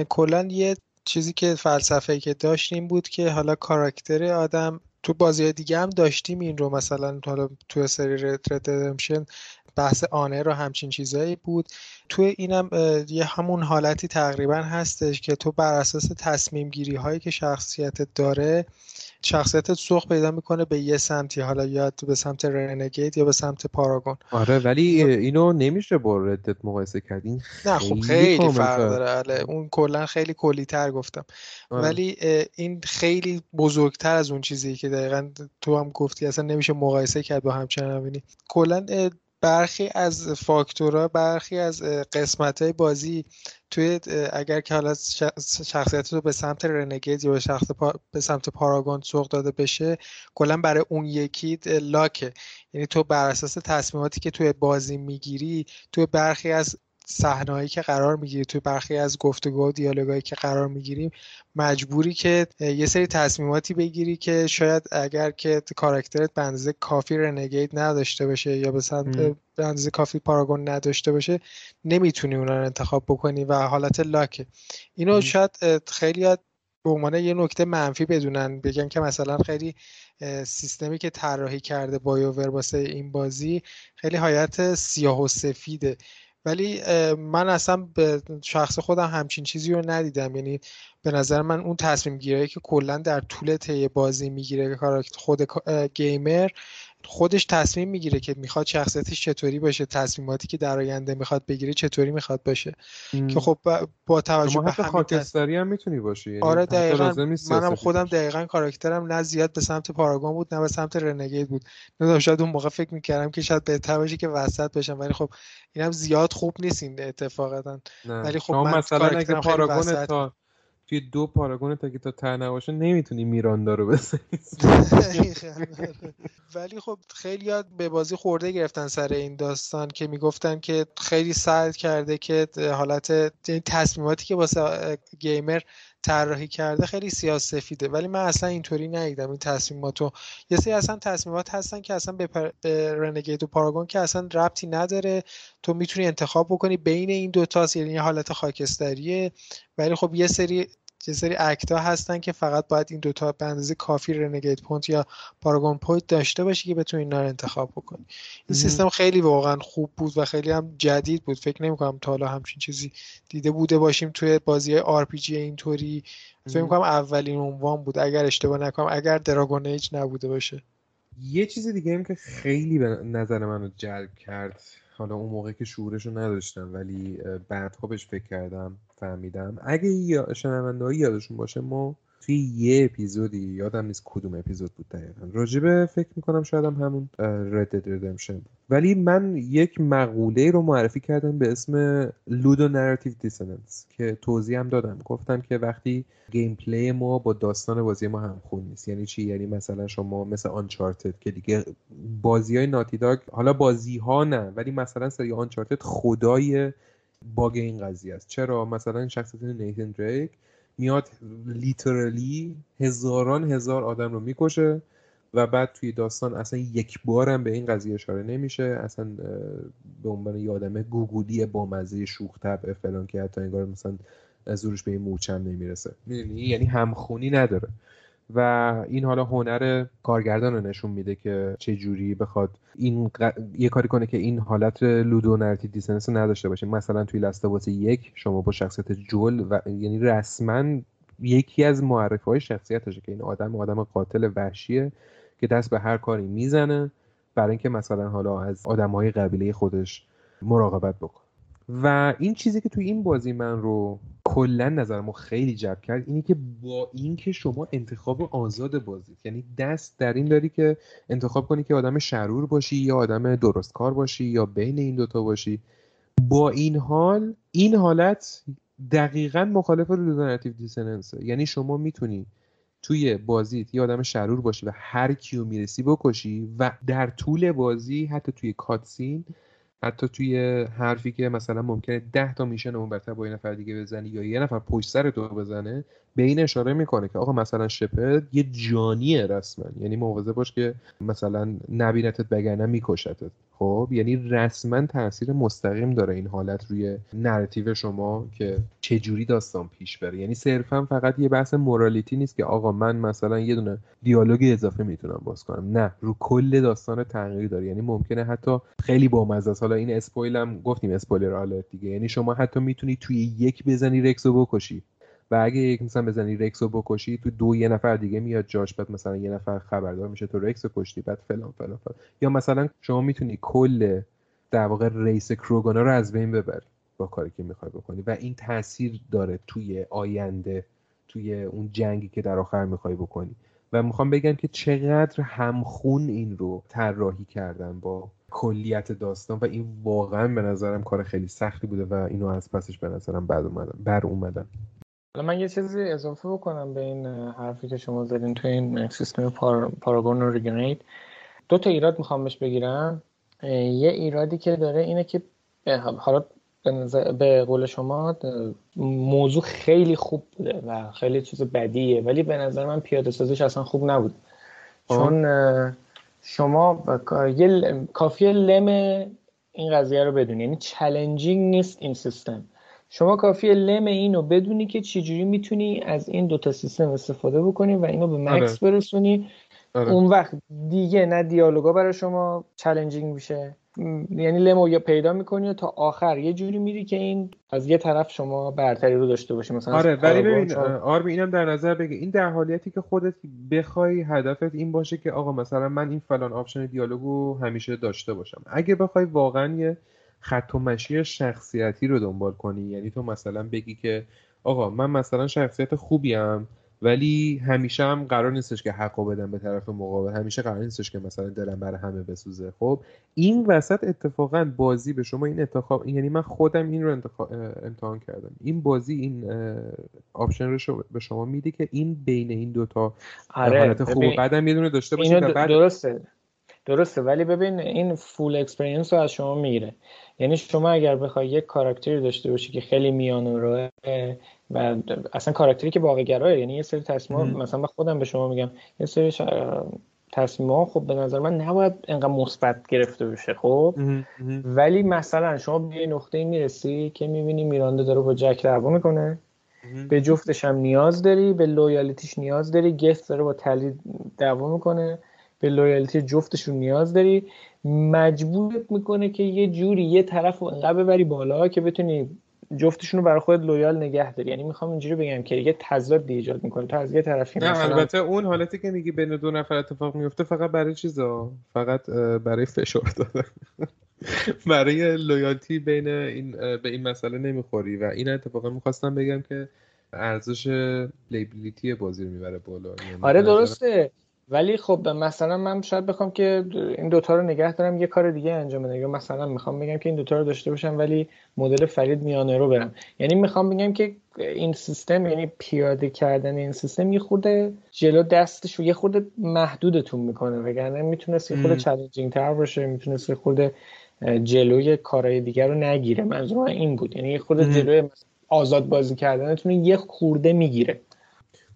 کلا یه چیزی که فلسفه که داشتیم بود که حالا کاراکتر آدم تو بازی دیگه هم داشتیم این رو. مثلا حالا تو سری رد بحث آنه رو همچین چیزایی بود. توی اینم یه همون حالتی تقریبا هستش که تو بر اساس تصمیم گیری هایی که شخصیتت داره شخصیت سوخ پیدا می‌کنه به یه سمتی حالا یا به سمت رنگیت یا به سمت پاراگون. آره ولی اینو نمیشه با ردت مقایسه کردین نه خب خیلی فرق داره. اون کلا خیلی کلی تر گفتم. آره. ولی این خیلی بزرگتر از اون چیزی که دقیقا تو هم گفتی. اصلا نمیشه مقایسه کرد با همچنان. کلا برخی از فاکتورها برخی از قسمت های بازی توی اگر که حالا شخصیت رو به سمت رنگیز یا به, شخص به سمت پاراگون سوق داده بشه کلا برای اون یکی لاکه. یعنی تو بر اساس تصمیماتی که توی بازی می‌گیری توی برخی از صحنه‌ای که قرار می‌گیری توی برخی از گفتگو و دیالوگایی که قرار می‌گیریم مجبوری که یه سری تصمیماتی بگیری که شاید اگر که کاراکترت به اندازه کافی رنگیت نداشته باشه یا به به اندازه کافی پاراگون نداشته باشه نمی‌تونی اونا رو انتخاب بکنی و حالت لاکه. اینو شاید خیلی به عنوان یه نکته منفی بدونن. بگن که مثلا خیلی سیستمی که طراحی کرده بایوور واسه این بازی خیلی حالت سیاه و سفیده. ولی من اصلا به شخص خودم همچین چیزی رو ندیدم. یعنی به نظر من اون تصمیم گیری که کلا در طول طی بازی می‌گیره خود گیمر خودش تصمیم می‌گیره که می‌خواد شخصیتش چطوری باشه تصمیماتی که در آینده می‌خواد بگیره چطوری می‌خواد باشه. که خب با توجه به خاکستری هم می‌تونی باشی یعنی آره دقیقا. منم خودم دقیقا کاراکترم نه زیاد به سمت پاراگون بود نه به سمت رنگید بود. نه شاید اون موقع فکر می‌کردم که شاید بهتر باشه که وسط باشم ولی خب اینم زیاد خوب نیست این اتفاقا. ولی خب من مثلا اگه پاراگون تا توی دو پاراگون تا که تا تر نباشه نمی‌تونی میراندا رو بزنی. ولی خب خیلی یاد به بازی خورده گرفتن سر این داستان که می‌گفتن که خیلی سعی کرده که حالت یعنی تصمیماتی که واسه گیمر طراحی کرده خیلی سیاسفیده ولی من اصلا اینطوری ندیدم این تصمیماتو یه سری اصلا تصمیمات هستن که اصلا به, پر... به رنگیت و پاراگون که اصلا ربطی نداره. تو می‌تونی انتخاب بکنی بین این دوتا یعنی حالت خاکستریه. ولی خب یه سری یه سری actا هستن که فقط باید این دوتا به اندازه کافی renegade point یا paragon point داشته باشی که بتونی اینا رو انتخاب بکنی. این سیستم خیلی واقعا خوب بود و خیلی هم جدید بود. فکر نمی کنم تا حالا همچین چیزی دیده بوده باشیم توی بازی های RPG اینطوری. فکر کنم اولین عنوان بود. اگر اشتباه نکنم اگر Dragon Age نبوده باشه. یه چیز دیگه هم که خیلی به نظر منو جلب کرد حالا اون موقع که شعورش رو نداشتم ولی بعدها بهش فکر کردم فهمیدم. اگه شنونده یادشون باشه ما توی یه اپیزودی یادم نیست کدوم اپیزود بود دقیقا. راجبه فکر می‌کنم شاید هم همون Red Dead Redemption ولی من یک مقوله رو معرفی کردم به اسم ludonarrative dissonance که توضیح هم دادم. گفتم که وقتی gameplay ما با داستان بازی ما همخون نیست. یعنی چی؟ یعنی مثلا شما مثل Uncharted که دیگه بازی های ناتی داگ حالا بازی ها نه ولی مثلا سری آنچارتد خدای باگ این قضیه است. چرا؟ مثلا شخصیت نیتن دریک میاد لیترالی هزاران هزار آدم رو می‌کشه و بعد توی داستان اصلا یک بارم به این قضیه اشاره نمیشه. اصلا به عنوان یه آدم گوگولی با مزه شوخ طبع فلان که حتی انگار مثلا زورش به این موچم نمی‌رسه. می‌دونی؟ یعنی همخونی نداره. و این حالا هنر کارگردان رو نشون میده که چه جوری بخواد این یه کاری کنه که این حالت لودو نرتی دیسنس نداشته باشه. مثلا توی لستاواس یک شما با شخصیت جول و یعنی رسما یکی از معرفه های شخصیتشه که این آدم آدم قاتل وحشیه که دست به هر کاری می‌زنه برای اینکه مثلا حالا از آدم های قبیله خودش مراقبت بکنه. و این چیزی که توی این بازی من رو کلا نظرمو خیلی جلب کرد اینی که با اینکه شما انتخاب آزاد بازی یعنی دست بر این داری که انتخاب کنی که آدم شرور باشی یا آدم درست کار باشی یا بین این دوتا باشی با این حال این حالت دقیقا مخالف narrative dissonanceه یعنی شما می‌تونی توی بازیت یه آدم شرور باشی و هر کیو می‌رسی بکشی و در طول بازی حتی توی cutscene حتی توی حرفی که مثلا ممکنه ده تا میشن اون ورتر با یه نفر دیگه بزنی یا یه نفر پشت سر تو بزنه به این اشاره می‌کنه که آقا مثلا Shepard یه جانیه رسما. یعنی مواظب باش که مثلا نبینتت بگرنه میکشتت. خب؟ یعنی رسما تاثیر مستقیم داره این حالت روی narrative شما که چه جوری داستان پیش بره. یعنی صرفا فقط یه بحث morality نیست که آقا من مثلا یه دونه دیالوگ اضافه می‌تونم باز کنم. نه رو کل داستان تغییر داره. یعنی ممکنه حتی خیلی بامزه است. حالا این spoil هم گفتیم spoiler alert دیگه. یعنی شما حتی می‌تونی توی یک بزنی Wrex و بکشی. و اگه یک مثلا بزنی رکس رو بکشی تو دو یه نفر دیگه میاد جاش بعد مثلا یه نفر خبردار میشه تو رکس رو کشتی بعد فلان فلان فلان. یا مثلا شما می‌تونی کل در واقع ریس کروگانا رو از بین ببری با کاری که می‌خوای بکنی. و این تاثیر داره توی آینده توی اون جنگی که در آخر می‌خوای بکنی. و می‌خوام بگم که چقدر همخون این رو طراحی کردن با کلیت داستان. و این واقعا به نظرم کار خیلی سختی بوده و اینو از پسش به نظرم بعد اومدم بر اومدم. حالا من یه چیزی اضافه بکنم به این حرفی که شما زدین تو این سیستم پار... Paragon و Renegade. دو تا ایراد می‌خوام بهش بگیرم. یه ایرادی که داره اینه که حالا به, قول شما موضوع خیلی خوب بوده و خیلی چیز بدیه ولی به نظر من پیاده سازیش اصلا خوب نبود. چون شما یه کافیه لم این قضیه رو بدونی. یعنی challenging نیست این سیستم. شما کافیه لم اینو بدونی که چجوری می‌تونی از این دوتا سیستم استفاده بکنی و اینو به max آره. برسونی. آره. اون وقت دیگه نه دیالوگا برای شما challenging میشه. یعنی لمو یا پیدا می‌کنی و تا آخر. یه جوری میری که این از یه طرف شما برتری رو داشته باشی. مثلا آره ولی ببین آرمین اینم در نظر بگیر این در حالتی که خودت بخوای هدفت این باشه که آقا مثلا من این فلان option دیالوگو همیشه داشته باشم. اگه بخوای واقعا یه خط و مشی شخصیتی رو دنبال کنی. یعنی تو مثلا بگی که آقا من مثلا شخصیت خوبیم ولی همیشه هم قرار نیستش که حقو بدم به طرف مقابل. همیشه قرار نیستش که مثلا دلم برای همه بسوزه. خب این وسط اتفاقا بازی به شما این انتخاب یعنی من خودم این رو امتحان کردم. این بازی این آپشن رو به شما میده که این بین این دوتا آره حالت خوب و بعدم یه دونه داشته باشید بعد درسته درسته. ولی ببین این full experience رو از شما می‌گیره. یعنی شما اگر بخوای یک کاراکتری داشته باشی که خیلی میانو روه و اصلا کاراکتری که واقع گرایه یعنی یه سری تصمیم مثلا به خودم به شما میگم یه سری تصمیم ها خب به نظر من نباید انقدر مثبت گرفته بشه خب؟ ولی مثلا شما به یه نقطه می‌رسی که می‌بینی Miranda داره با Jack دعوا می‌کنه. به جفتش هم نیاز داری به loyalty ش نیاز داری Garrus داره با Tali دعوا می‌کنه. به loyalty جفتشون نیاز داری. مجبورت می‌کنه که یه جوری یه طرف رو انقدر ببری بالا که بتونی جفتشون رو برای خود loyal نگه داری. یعنی می‌خوام اینجوری بگم که یه تضاد ایجاد می‌کنه. تو از یه طرفی نه البته اون حالتی که میگی بین دو نفر اتفاق میفته فقط برای چیزا؟ فقط برای فشار دادن. برای loyalty بین این به این مسئله نمی‌خوری. و این اتفاقا می‌خواستم بگم که ارزش لیبیلیتی بازی رو می‌بره بالا. یعنی آره درسته. ولی خب مثلا من شاید بخوام که این دوتا رو نگه دارم یه کار دیگه انجام بدم. یا مثلا می‌خوام بگم که این دوتا رو داشته باشم ولی مدل فرید میانه رو برم. یعنی می‌خوام بگم که این سیستم یعنی پیاده کردن این سیستم یه خورده جلو دستش و یه خورده محدودتون می‌کنه. وگرنه می‌تونست یه خورده چالنجینگ تر باشه می‌تونست یه خورده جلوی کارهای دیگر رو نگیره. منظور من این بود. یعنی یه خورده جلوی آزاد بازی کردنتون یه خورده می‌گیره.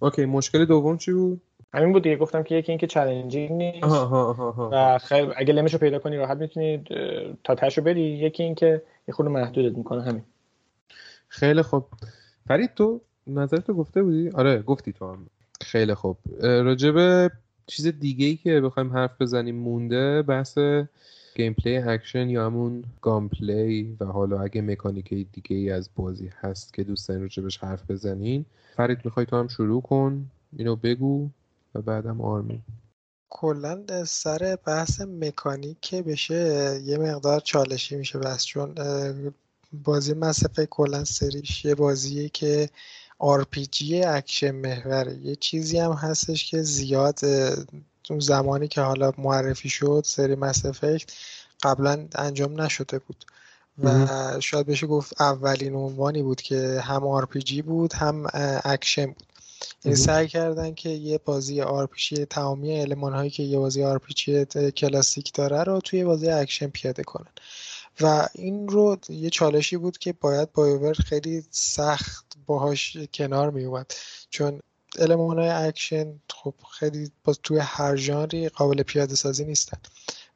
اوکی مشکل دوم چی بود؟ همین بود دیگه گفتم که یکی اینکه challenging نیست. و خیلی اگه لمش رو پیدا کنی راحت می‌تونید تا تاشو بری. یکی اینکه یه خورده محدودت می‌کنه همین. خیلی خوب. فرید تو نظرتو گفته بودی؟ آره گفتی تو هم. خیلی خوب. راجب چیز دیگه ای که بخوایم حرف بزنیم مونده بحث gameplay اکشن یا همون gunplay و حالا اگه مکانیک دیگه ای از بازی هست که دوست دارین راجبش حرف بزنین. فرید می‌خوای تو هم شروع کن؟ اینو بگو. و بعدم آرمین. کلا سر بحث مکانیک که بشه. یه مقدار چالشی میشه بحث چون بازی Mass Effect کلا سریش یه بازیه که RPG اکشن محوره. یه چیزی هم هستش که زیاد اون زمانی که حالا معرفی شد سری Mass قبلا انجام نشده بود. و شاید بشه گفت اولین عنوانی بود که هم RPG بود هم اکشن بود. یعنی سعی کردن که یه بازی RPG تمامی المان هایی که یه بازی RPG کلاسیک داره رو توی بازی اکشن پیاده کنن. و این رو یه چالشی بود که باید BioWare خیلی سخت باهاش کنار می اومد چون المان های اکشن خب خیلی باز توی هر ژانری قابل پیاده سازی نیستن.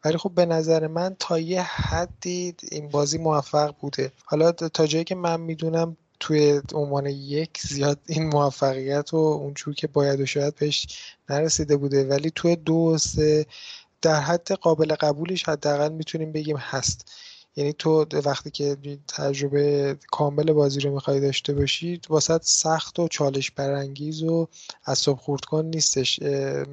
ولی خب به نظر من تا یه حدی این بازی موفق بوده. حالا تا جایی که من می‌دونم توی عنوان یک زیاد این موفقیت و اونجور که باید و شاید بهش نرسیده بوده. ولی توی دو و سه در حد قابل قبولش حداقل می‌تونیم بگیم هست. یعنی تو وقتی که تجربه کامل بازی رو می‌خوای داشته باشی واسه سخت و چالش برانگیز و اصاب خورد کن نیستش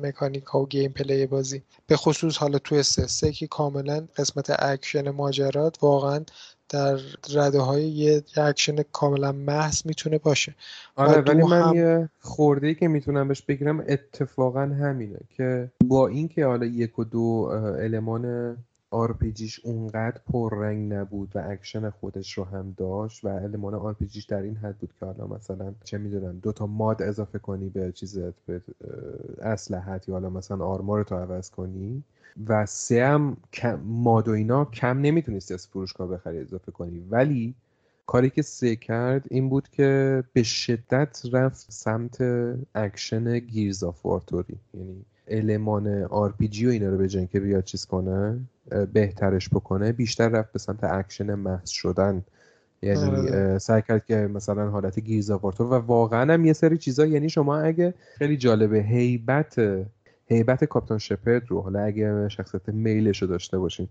مکانیک ها و gameplay بازی. به خصوص حالا تو سه که کاملا قسمت اکشن ماجرات واقعا در رده های یه اکشن کاملا محض می‌تونه باشه. آره ولی من هم... یه خرده ای که می‌تونم بهش بگیرم اتفاقا همینه که با اینکه حالا یک و دو المان RPG ش اونقدر پررنگ نبود و اکشن خودش رو هم داشت و المان RPG ش در این حد بود که حالا مثلا چه می‌دونم دو تا mod اضافه کنی به چیزت به اسلحت یا حالا مثلا armor تو عوض کنی و سه هم mod و اینا کم نمی‌تونستی از فروشگاه بخری اضافه کنی. ولی کاری که سه کرد این بود که به شدت رفت سمت اکشن Gears of War یعنی المان RPG و اینا رو به که بیاد چیز کنه بهترش بکنه بیشتر رفت به سمت اکشن محض شدن یعنی آره. سعی کرد که مثلا حالت Gears of War طور و واقعا هم یه سری چیزا یعنی شما اگه خیلی جالبه هیبت هیبت کاپتان Shepard رو حالا اگه شخصیت male ش رو داشته باشین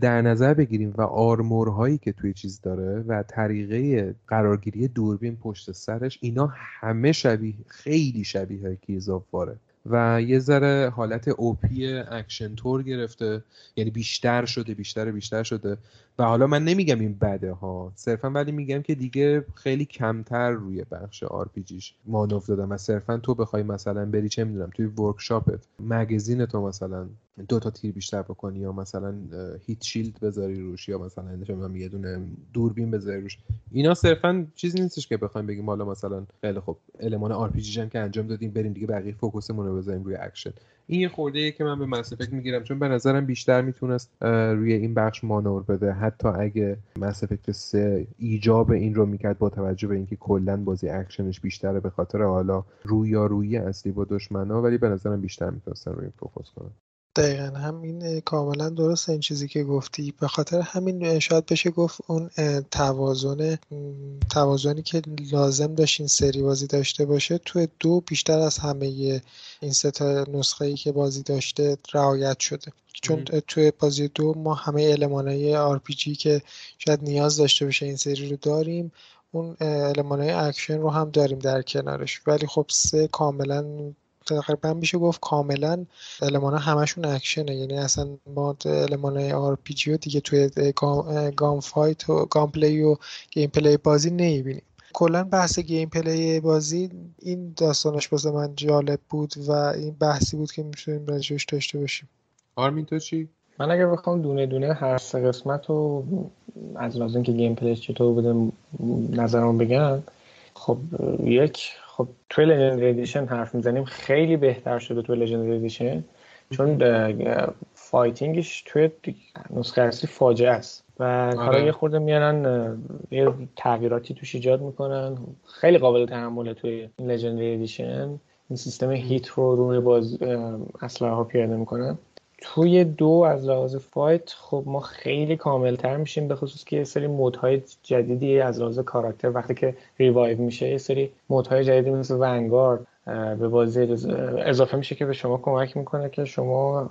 در نظر بگیریم و armor هایی که توی چیز داره و طریقه قرارگیری دوربین پشت سرش اینا همه شبیه خیلی شبیه Gears of War ه و یه ذره حالت اوپی اکشن طور گرفته. یعنی بیشتر شده بیشتر بیشتر شده. و حالا من نمیگم این بده ها. صرفا ولی میگم که دیگه خیلی کمتر روی بخش RPG ش مانور دادم و صرفا تو بخوای مثلا بری چه می‌دونم توی workshop ت magazine تو مثلا دو تا تیر بیشتر بکنی یا مثلا heat shield بذاری روش یا مثلا نمی‌دونم یه دونه دوربین بذاری روش. اینا صرفا چیزی نیستش که بخوایم بگیم حالا مثلا خیلی خب المان RPG که انجام دادیم بریم دیگه بقیه focus مون رو بذاریم روی اکشن. این یه خورده که من به Mass می‌گیرم چون به نظرم بیشتر می‌تونست روی این بخش مانور بده. حتی اگه Mass Effect 3 ایجاب این رو می‌کرد با توجه به اینکه کلا بازی اکشنش بیشتره به خاطر حالا رویارویی اصلی با دشمنا ولی به نظرم بیشتر می‌تونستن روی این focus کنن. دقیقا همین کاملا درست این چیزی که گفتی. به خاطر همین شاید بشه گفت اون توازن توازنی که لازم داشت این سری بازی داشته باشه توی دو بیشتر از همه این سه تا نسخه ای که بازی داشته رعایت شده. چون توی بازی دو ما همه المانهای RPG که شاید نیاز داشته باشه این سری رو داریم اون المانهای اکشن رو هم داریم در کنارش. ولی خب سه کاملا تقریبا میشه گفت کاملا المان ها همشون اکشنه. یعنی اصلا ما المان RPG دیگه توی game fight و gameplay و gameplay بازی نمی‌بینیم. کلا بحث gameplay بازی این داستانش واسه من جالب بود و این بحثی بود که می‌تونیم راجعش داشته باشیم. آرمین تو چی؟ من اگر بخوام دونه دونه هر سه قسمت رو از لحاظ که gameplay ش چطور بوده نظرم بگم خب یک خب توی Legendary Edition حرف می‌زنیم خیلی بهتر شده توی Legendary Edition چون fighting ش توی نسخه اصلی فاجعه است. و آره. کارا یه خورده میارن یه تغییراتی توش ایجاد می‌کنن. خیلی قابل تحمله توی این Legendary Edition این سیستم heat رو روی باز اسلحه ها پیاده می‌کنن توی دو از لحاظ fight خب ما خیلی کاملتر میشیم به خصوص که یه سری mode های جدیدی از لحاظ کاراکتر وقتی که revive میشه یه سری mode های جدیدی مثل Vanguard به بازی اضافه میشه که به شما کمک می‌کنه که شما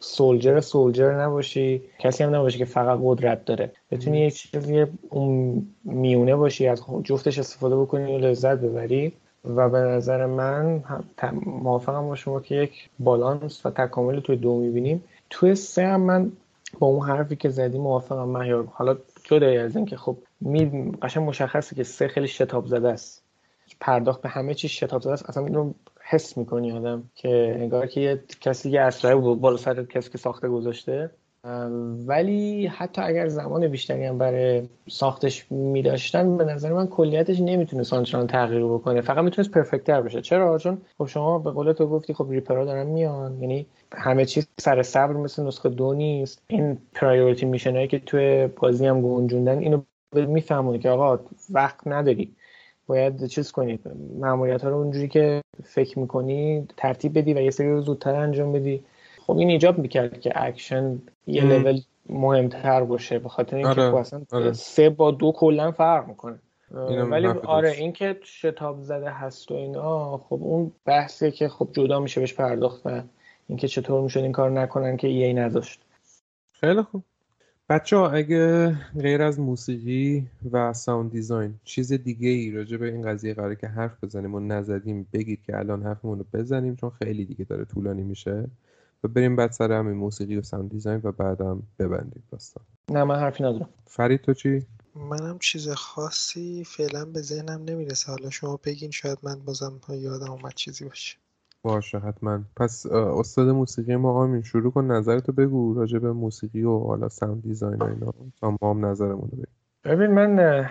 سولجر سولجر نباشی کسی هم نباشی که فقط قدرت داره. بتونی یه چیزی اون میونه باشی از جفتش استفاده بکنی و لذت ببری. و به نظر من موافقم با شما که یک بالانس و تکامل توی دو می‌بینیم. توی سه هم من با اون حرفی که زدی موافقم مهیار. حالا جدای از اینکه خب می قشنگ مشخصه که سه خیلی شتاب زده است. پرداخت به همه چیز شتاب زده است. اصلا اینو حس می‌کنی آدم که انگار که یه کسی یه اسلحه بالا سر کسی که ساخته گذاشته. ولی حتی اگر زمان بیشتری هم برای ساختش می داشتن به نظر من کلیتش نمی‌تونه سانچران تغییر بکنه. فقط می‌تونست پرفکتر بشه. چرا؟ چون خب شما به قول تو گفتی خب ریپرا دارن میان. یعنی همه چیز سر صبر مثل نسخه دو نیست. این پرایوریتی میشن هایی که توی بازی هم گنجوندن اینو میفهمونه که آقا وقت نداری. باید چیز کنید مأموریت ها رو اونجوری که فکر می‌کنی ترتیب بدی و یه سری رو زودتر انجام بدی. خب این ایجاب می‌کرد که اکشن یه لول مهمتر باشه به خاطر اینکه آره. خب اصلا آره. سه با دو کلا فرق می‌کنه. ولی آره اینکه شتاب زده هست و اینا خب اون بحثیه که خب جدا میشه بهش پرداخت و اینکه چطور می‌شد این کار نکنن که ای نداشت. خیلی خوب. بچه ها اگه غیر از موسیقی و sound design چیز دیگه ای راجع به این قضیه قراره که حرف بزنیم و نزدیم بگید که الان حرفمون رو بزنیم چون خیلی دیگه داره طولانی میشه. و بریم بعد سر همین موسیقی و sound design و بعدم ببندید داستان. نه من حرفی ندارم. فرید تو چی؟ منم چیز خاصی فعلا به ذهنم نمی‌رسه. حالا شما بگین شاید من بازم یادم اومد چیزی باشه. باشه حتما. پس استاد موسیقی ما آمین شروع کن نظرتو بگو راجع به موسیقی و حالا ساوند دیزاین و اینا. تا ما هم نظرمون رو ببین من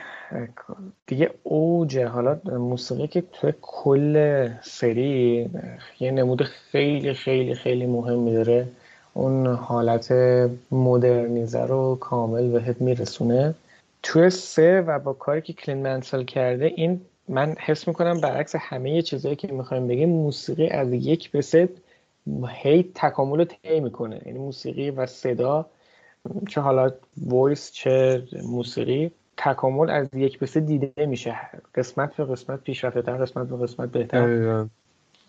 دیگه اوجه حالا موسیقی که توی کل سری یه نمود خیلی خیلی خیلی مهمی داره اون حالت مدرنیزه رو کامل بهت میرسونه. توی سه و با کاری که کلین منسل کرده این من حس می‌کنم برعکس همه چیزهایی که می‌خوایم بگیم موسیقی از یک به سه هی تکامل رو طی می‌کنه. یعنی موسیقی و صدا چه حالا voice چه موسیقی تکامل از یک به سه دیده میشه. قسمت به قسمت پیشرفته تر قسمت به قسمت بهتر.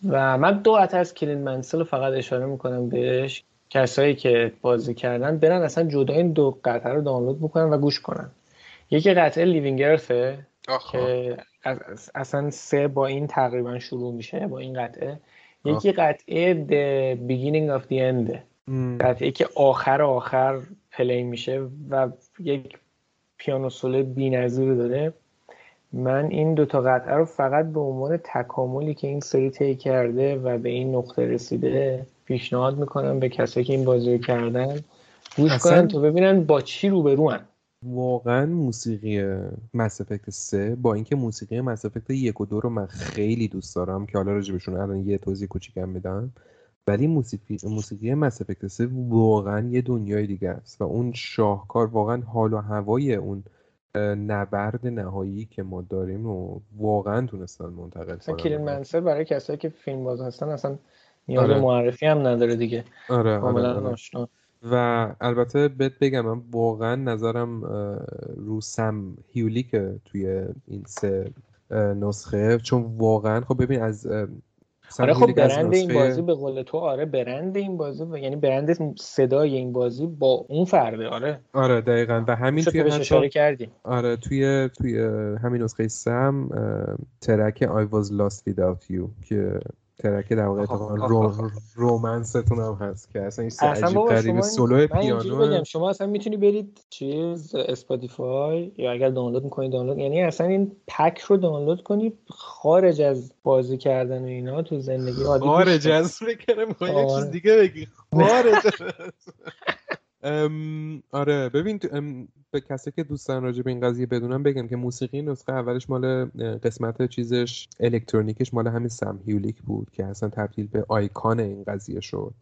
و من دو از کلینت منسل رو فقط اشاره می‌کنم بهش. کسایی که بازی کردن برن اصلا جدا این دو قطعه رو دانلود بکنن و گوش کنن. یکی قطعه Leaving Earth ه که اصلا سه با این تقریبا شروع میشه با این قطعه. یکی قطعه The Beginning of the End قطعه که آخر آخر play میشه و یک پیانو سولو بی‌نظیر داره. من این دوتا قطعه رو فقط به عنوان تکاملی که این سری طی کرده و به این نقطه رسیده پیشنهاد می‌کنم به کسایی که این بازی رو کردن. گوش کنن تو ببینن با چی روبرو هن. واقعا موسیقی مس افکت 3 با اینکه موسیقی مس افکت 1 و 2 رو من خیلی دوست دارم که حالا راجبشون الان یه توضیح کوچیکم میدم. ولی موسیقی موسیقی مس افکت 3 واقعا یه دنیای دیگه است و اون شاهکار واقعا حال و هوای اون نبرد نهایی که ما داریم و واقعا تونستن منتقل کنن کلین منسر برای کسایی که فیلم باز هستن اصلا نیاز آره. معرفی هم نداره دیگه آره, آره, آره. و البته بهت بگم من واقعا نظرم رو سم هیولی که توی این سه نسخه چون واقعا خب ببین از آره خب برند این بازی به قول تو آره برند این بازی و یعنی برند صدای این بازی با اون فرده آره. آره دقیقا. و همین توی اشاره کردیم. آره توی توی همین نسخه سم track I was lost without you که track در واقع رو romance تون هم هست که اصلا این عجیب غریب سولو پیانو بگم شما اصلا می‌تونی برید چیز اسپاتیفای یا اگر دانلود می‌کنید دانلود یعنی اصلا این پک رو دانلود کنی خارج از بازی کردن و اینا تو زندگی عادی خارج از فکر می‌کنی چیز آره. دیگه بگی. خارج آره ببین به کسی که دوستان راجع به این قضیه بدونم بگم که موسیقی نسخه اولش مال قسمت چیزش الکترونیکش مال همین سم هیولیک بود که اصلا تبدیل به آیکان این قضیه شد.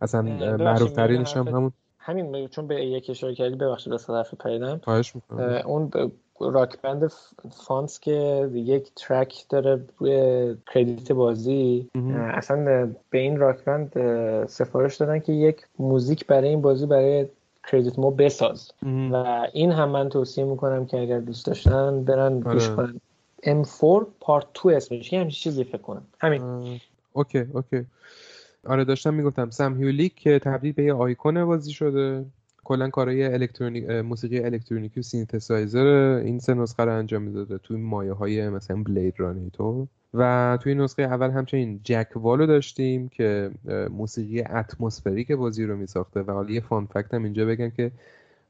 اصلا معروف ترینش هم همون همین چون به یک اشاره کردی ببخشید به صدف پریدم. خواهش اون rock band Faunts که یک track داره روی credit بازی اصلا به این rock band سفارش دادن که یک موزیک برای این بازی برای credit مو بساز. و این هم من توصیه می‌کنم که اگر دوست داشتن برن گوش آره. کنن M4 Part 2 اسمش. یه همچین چیزی فکر کنم. همین. OK OK. آره داشتم می‌گفتم. سم هیولیک که تبدیل به یه آیکون بازی شده. کلا کارهای الکترونیک موسیقی الکترونیکی و سینتسایزر این سه نسخه رو انجام می‌داده توی مایه های مثلا Blade Runner و و توی نسخه اول همچنین جک وال رو داشتیم که موسیقی اتمسفریک بازی رو میساخته. و حالا یه فان فکت هم اینجا بگم که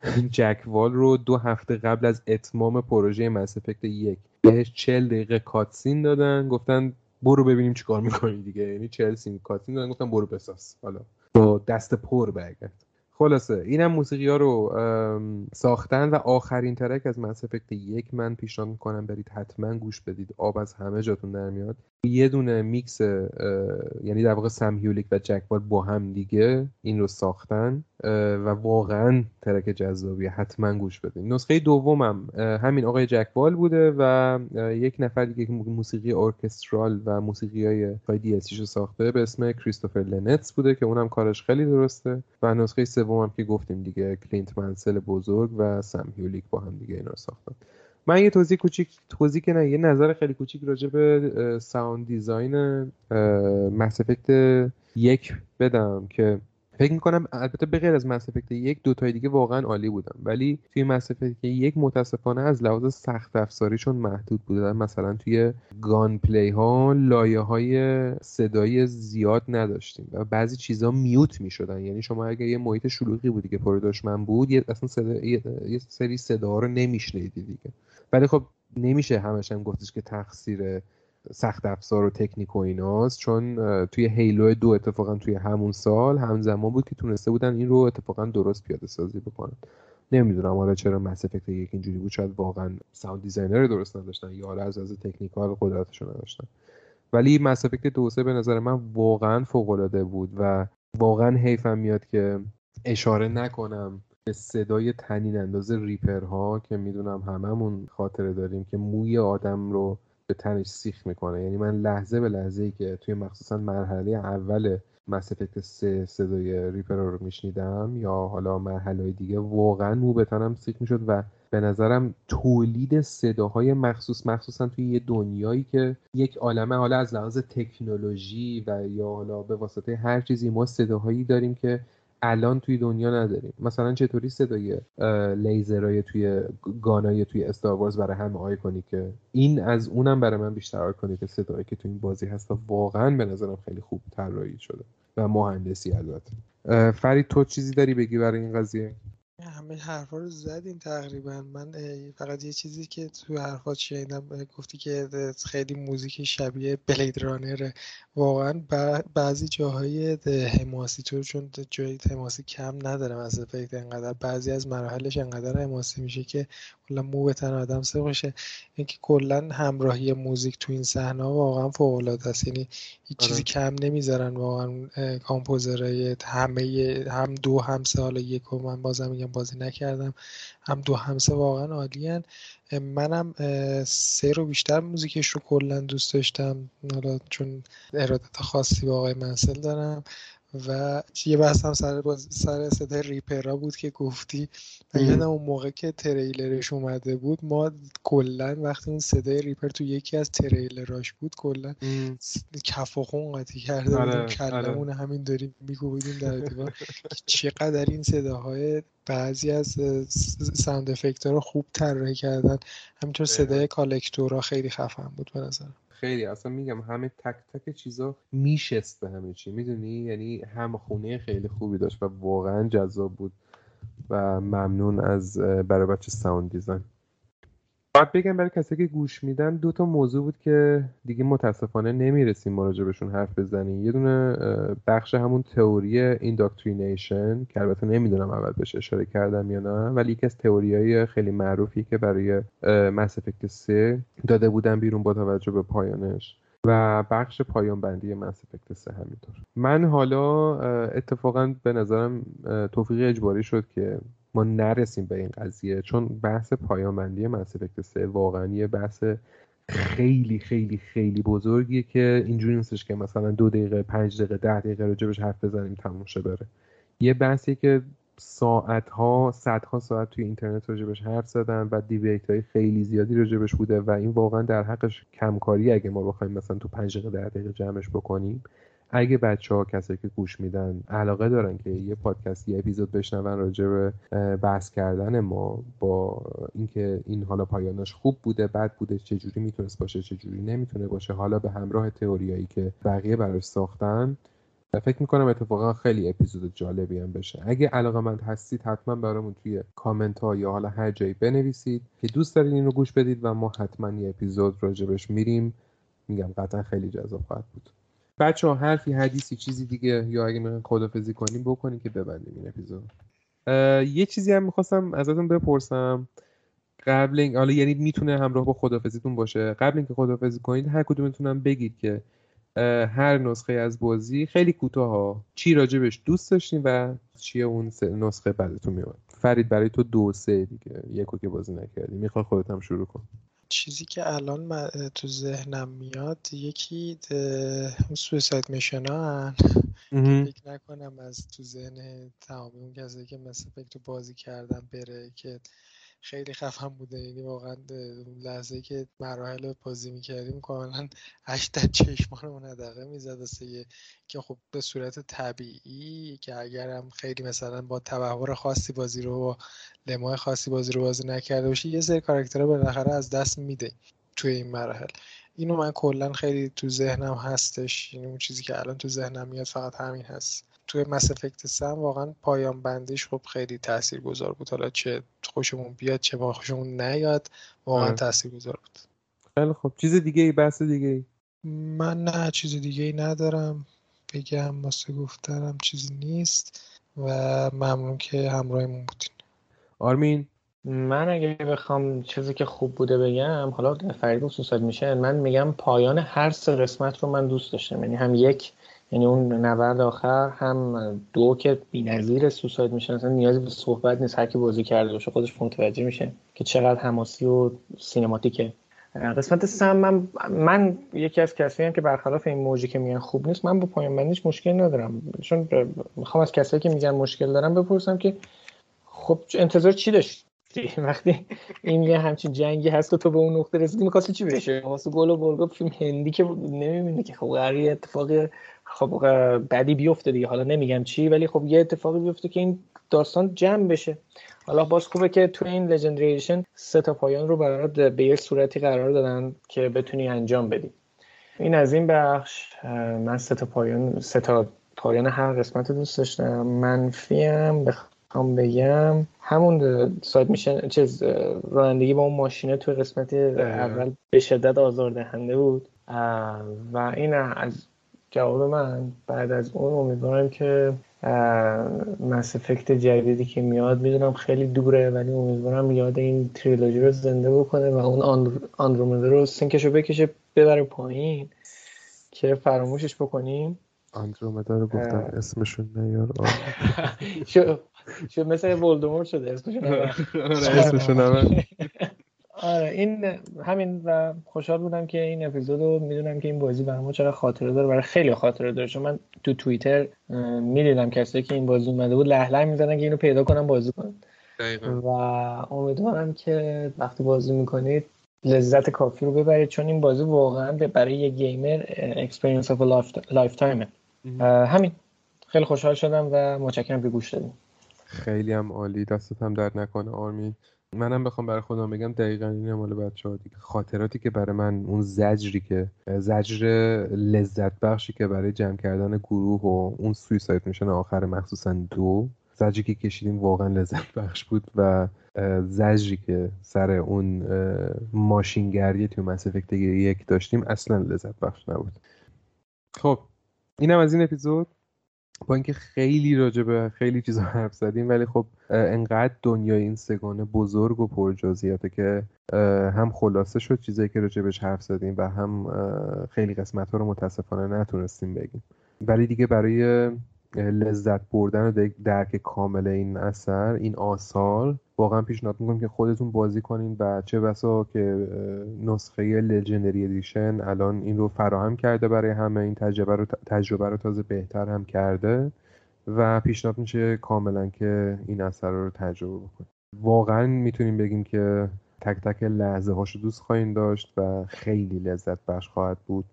جک وال رو دو هفته قبل از اتمام پروژه مس افکت یک بهش چل دقیقه کاتسین دادن. گفتن برو ببینیم چیکار می‌کنی دیگه. یعنی چل سین کاتسین دادن. گفتن برو بساز. حالا با دست پر برگرد. خلاصه اینم موسیقی ها رو ساختن و آخرین ترک از مس افکت یک من پیشنهاد می‌کنم برید حتما گوش بدید آب از همه جاتون در میاد. یه دونه میکس یعنی در واقع سم هیولیک و جک وال با هم دیگه این رو ساختن و واقعا track جذابی حتما گوش بدید نسخه دومم همین آقای جک وال بوده و یک نفر دیگه که موسیقی orchestral و موسیقی های دی رو ساخته به اسم کریستوفر لنرتز بوده که اونم کارش خیلی درسته. و نسخه سومم که گفتیم دیگه کلینت منسل بزرگ و سم هیولیک با هم دیگه اینا ساختن. من یه توضیح کوچیک توضیح که نه یه نظر خیلی کوچیک راجع به sound design Mass یک بدم که فکر می‌کنم البته به غیر از Mass یک دو تای دیگه واقعا عالی بودن. ولی توی Mass یک متاسفانه از لحاظ سخت افزاریشون محدود بودن مثلا توی gunplay ها لایه های صدایی زیاد نداشتیم و بعضی چیزا mute می‌شدن. یعنی شما اگه یه محیط شلوغی بودی که پر دشمن بود یه اصلا صدا... یه سری صدا رو نمیشنیدی دیگه. ولی خب نمیشه همش هم گفتش که تقصیر سخت افزار و تکنیک و ایناست. چون توی Halo دو اتفاقا توی همون سال همزمان بود که تونسته بودن این رو اتفاقا درست پیاده سازی بکنن. نمی‌دونم حالا چرا Mass Effect یک اینجوری بود. شاید واقعا sound designer درست نداشتن یا حالا از از technical قدرتشون نداشتن. ولی Mass Effect دو به نظر من واقعا فوق العاده بود و واقعا حیفم میاد که اشاره نکنم به صدای طنین انداز Reaper ها که می‌دونم هممون خاطره داریم که موی آدم رو به تنش سیخ می‌کنه. یعنی من لحظه به لحظه ای که توی مخصوصا مرحله اول مس سه صدای ریپر رو میشنیدم یا حالا مرحله دیگه واقعا مو به تنم سیخ می‌شد و به نظرم تولید صداهای مخصوص مخصوصا توی یه دنیایی که یک عالمه حالا از لحاظ تکنولوژی و یا حالا به واسطه هر چیزی ما صداهایی داریم که الان توی دنیا نداریم. مثلا چطوری صدای لیزرای توی گانای توی استار برای همه آیکونی که این از اونم برای من بیشتر آیکونیک صدایی که توی این بازی هست واقعا به نظرم خیلی خوب طراحی شده و مهندسی البته. فرید تو چیزی داری بگی برای این قضیه؟ همه حرفا رو زدیم تقریبا. من فقط یه چیزی که تو حرفات شنیدم گفتی که خیلی موزیک شبیه بلید رانره واقعا بعضی جاهای حماسی تو چون جای حماسی کم نداره از افکت انقدر بعضی از مراحلش انقدر حماسی میشه که کلا مو به تن آدم سه باشه. اینکه کلا همراهی موزیک تو این صحنه واقعا فوق العاده است. یعنی هیچ چیزی آره. کم نمی‌ذارن واقعا کامپوزرای همه هم دو هم سه حالا یک و من بازم میگم بازی نکردم. هم دو هم سه واقعا عالیان منم سه رو بیشتر موزیکش رو کلا دوست داشتم. حالا چون ارادت خاصی با آقای منسل دارم. و یه بحث هم سر, سر صدای ریپرا بود که گفتی. و یادم اون موقع که تریلرش اومده بود ما کلا وقتی اون صدای ریپر تو یکی از تریلراش بود کلا کف و خون قاطی کرده آره، بودیم کلمون آره. همین داریم میگویدیم در دیوار چقدر این صداهای بعضی از ساوند افکت رو خوب طراحی کردن. همینطور صدای Collector ا خیلی خفن بود به نظرم. خیلی اصلا میگم همه تک تک چیزا میشست به همه چی. می‌دونی؟ یعنی همخونی خیلی خوبی داشت و واقعا جذاب بود و ممنون از برای بچه sound design باید بگم برای کسی که گوش میدن دو تا موضوع بود که دیگه متاسفانه نمی‌رسیم ما راجع بهشون حرف بزنیم. یه دونه بخش همون تئوری indoctrination که البته نمی‌دونم اول بهش اشاره کردم یا نه ولی یکی از های خیلی معروفی که برای مس افکت 3 داده بودن بیرون با توجه به پایانش. و بخش پایان بندی مس افکت 3 همینطور. من حالا اتفاقا به نظرم توفیق اجباری شد که ما نرسیم به این قضیه چون بحث پایامندی مس افکت 3 واقعا یه بحث خیلی خیلی خیلی بزرگیه که اینجوری نیستش که مثلا دو دقیقه پنج دقیقه ده دقیقه راجبش حرف بزنیم تموم شه بره. یه بحثی که ساعت ها صدها ساعت توی اینترنت راجبش حرف زدن و دیبیت های خیلی زیادی راجبش بوده و این واقعا در حقش کمکاری اگه ما بخوایم مثلا تو پنج دقیقه ده دقیقه جمعش بکنیم. اگه بچه ها کسایی که گوش میدن علاقه دارن که یه پادکست یه اپیزود بشنون راجع به بحث کردن ما با اینکه این حالا پایانش خوب بوده بد بوده چجوری می‌تونست باشه چجوری نمی‌تونه باشه حالا به همراه تئوریایی که بقیه براش ساختن فکر می‌کنم اتفاقا خیلی اپیزود جالبی هم بشه. اگه علاقه مند هستید حتما برامون توی کامنت ها یا حالا هر جایی بنویسید که دوست دارید اینو گوش بدید و ما حتما یه اپیزود راجبش میریم. میگم قطعا خیلی جذاب خواهد بود. بچه ها حرفی حدیثی چیزی دیگه یا اگه می‌خواین خدافزی کنیم بکنیم که ببندیم این اپیزود. یه چیزی هم می‌خواستم ازتون بپرسم. قبل این حالا یعنی می‌تونه همراه با خدافزیتون باشه. قبل اینکه خدافزی کنید هر کدومتون بگید که هر نسخه از بازی خیلی کوتاه ها چی راجبش دوست داشتین و چیه اون نسخه بعدتون میاد فرید برای تو دو سه دیگه. یکو که بازی نکردی. می‌خوای خودت هم شروع کن. چیزی که الان من تو ذهنم میاد یکی اون سویساید میشن ها فکر نکنم از تو ذهن تمام اون کسایی که مثل فکر بازی کردن بره که خیلی خفن بوده. یعنی واقعا لحظه که مراحل بازی می‌کردیم کاملا هشت چشمانمون ندقه می‌زد. که خب به صورت طبیعی که اگرم خیلی مثلا با تبهر خاصی بازی رو با لمای خاصی بازی رو بازی نکرده باشی یه سری کاراکترها بالاخره از دست میده توی این مراحل. اینو من کلا خیلی تو ذهنم هستش. یعنی اون چیزی که الان تو ذهنم میاد فقط همین هست. توی مس افکت سم واقعا پایان بندیش خب خیلی تاثیرگذار بود. حالا چه خوشمون بیاد چه با خوشمون نیاد واقعا آره. تاثیرگذار بود. خیلی خب چیز دیگه ای؟ بحث دیگه ای؟ من نه چیز دیگه ای ندارم. بگم واسه گفتنم چیزی نیست و ممنون که همراهمون بودین. آرمین؟ من اگه بخوام چیزی که خوب بوده بگم حالا فرید و میشه من میگم پایان هر سه قسمت رو من دوست داشتم. یعنی هم یک یعنی اون نبرد آخر هم دو که بی‌نظیر سوساید میشه. اصلا نیازی به صحبت نیست. هر کی بازی کرده باشه خودش متوجه میشه که چقدر حماسی و سینماتیکه. قسمت سم من, من یکی از کسایی هم که برخلاف این موجی که میگن خوب نیست من با پایان بندیش مشکل ندارم. چون می‌خوام از کسایی که میگن مشکل دارم بپرسم که خب انتظار چی داشت؟ وقتی این یه همچین جنگی هست و تو به اون نقطه رسیدی می‌خواستی چی بشه؟ واسه گل و برگا فیلم هندی که نمی‌بینی که خب قراری اتفاقی خب بعدی بیفته دیگه. حالا نمیگم چی ولی خب یه اتفاقی بیفته که این داستان جمع بشه. حالا باز خوبه که تو این لژندریشن سه تا پایان رو برات به یه صورتی قرار دادن که بتونی انجام بدی. این از این بخش من سه تا پایان سه تا پایان هر قسمت دوست داشتم. منفیم بخوام بگم. همون ساید میشن چیز رانندگی با اون ماشینه توی قسمت اول به شدت آزاردهنده بود. و این از جواب من بعد از اون امیدوارم که مس افکت جدیدی که میاد می‌دونم خیلی دوره ولی امیدوارم یاد این تریلوژی رو زنده بکنه و اون آندرومدا رو سینکش رو بکشه ببره پایین که فراموشش بکنیم. آندرومدا رو گفتم اسمشون نیار. شو مثل ولدمورت شده اسمشون اسمشون آره این همین و خوشحال بودم که این اپیزود رو می‌دونم که این بازی برای ما چقدر خاطره داره برای خیلی خاطره داره. چون من تو توییتر می‌دیدم کسایی که این بازی اومده بود له له می‌زنن که اینو پیدا کنم بازی کنم و امیدوارم که وقتی بازی می‌کنید لذت کافی رو ببرید چون این بازی واقعا برای یه گیمر experience of lifetime ه همین. خیلی خوشحال شدم و متشکرم که گوش دادین خیلی هم عالی دستت هم درد نکنه. آرمین منم بخوام برای خودم بگم دقیقا این مال بچه ها دیگه. خاطراتی که برای من اون زجری که زجر لذت بخشی که برای جمع کردن گروه و اون سویساید میشن آخر مخصوصا دو زجری که کشیدیم واقعا لذت بخش بود و زجری که سر اون ماشینگری توی مس یک داشتیم اصلا لذت بخش نبود. خب اینم از این اپیزود. با اینکه خیلی راجبه خیلی چیزا حرف زدیم ولی خب انقدر دنیای این سگانه بزرگ و پرجزئیاته که هم خلاصه شد چیزایی که راجبش حرف زدیم و هم خیلی قسمت ها رو متاسفانه نتونستیم بگیم. ولی دیگه برای لذت بردن و درک کامل این اثر این آثار واقعا پیشنهاد می‌کنم که خودتون بازی کنین و چه بسا که نسخه لژندری ادیشن الان این رو فراهم کرده برای همه این تجربه رو تجربه رو تازه بهتر هم کرده و پیشنهاد میشه کاملا که این اثر رو تجربه بکنید واقعا می‌تونیم بگیم که تک تک لحظه هاشو دوست خواهیم داشت و خیلی لذت بخش خواهد بود.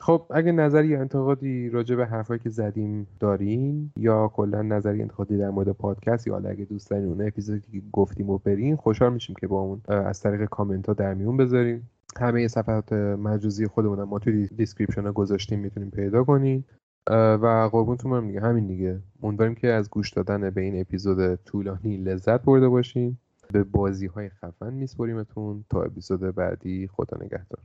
خب اگه نظری انتقادی راجع به حرفایی که زدیم دارین یا کلا نظری انتقادی در مورد پادکست یا اگه دوست دارین اون اپیزودی که گفتیم و برین خوشحال میشیم که باهامون از طریق کامنت ها در میون بذاریم همه صفحات مجازی خودمون ما توی description ها گذاشتیم می‌تونین پیدا کنین. و قربونتون هم دیگه همین دیگه. امیدواریم که از گوش دادن به این اپیزود طولانی لذت برده باشین. به بازی های خفن میسپریمتون تا اپیزود بعدی خدا نگهدار.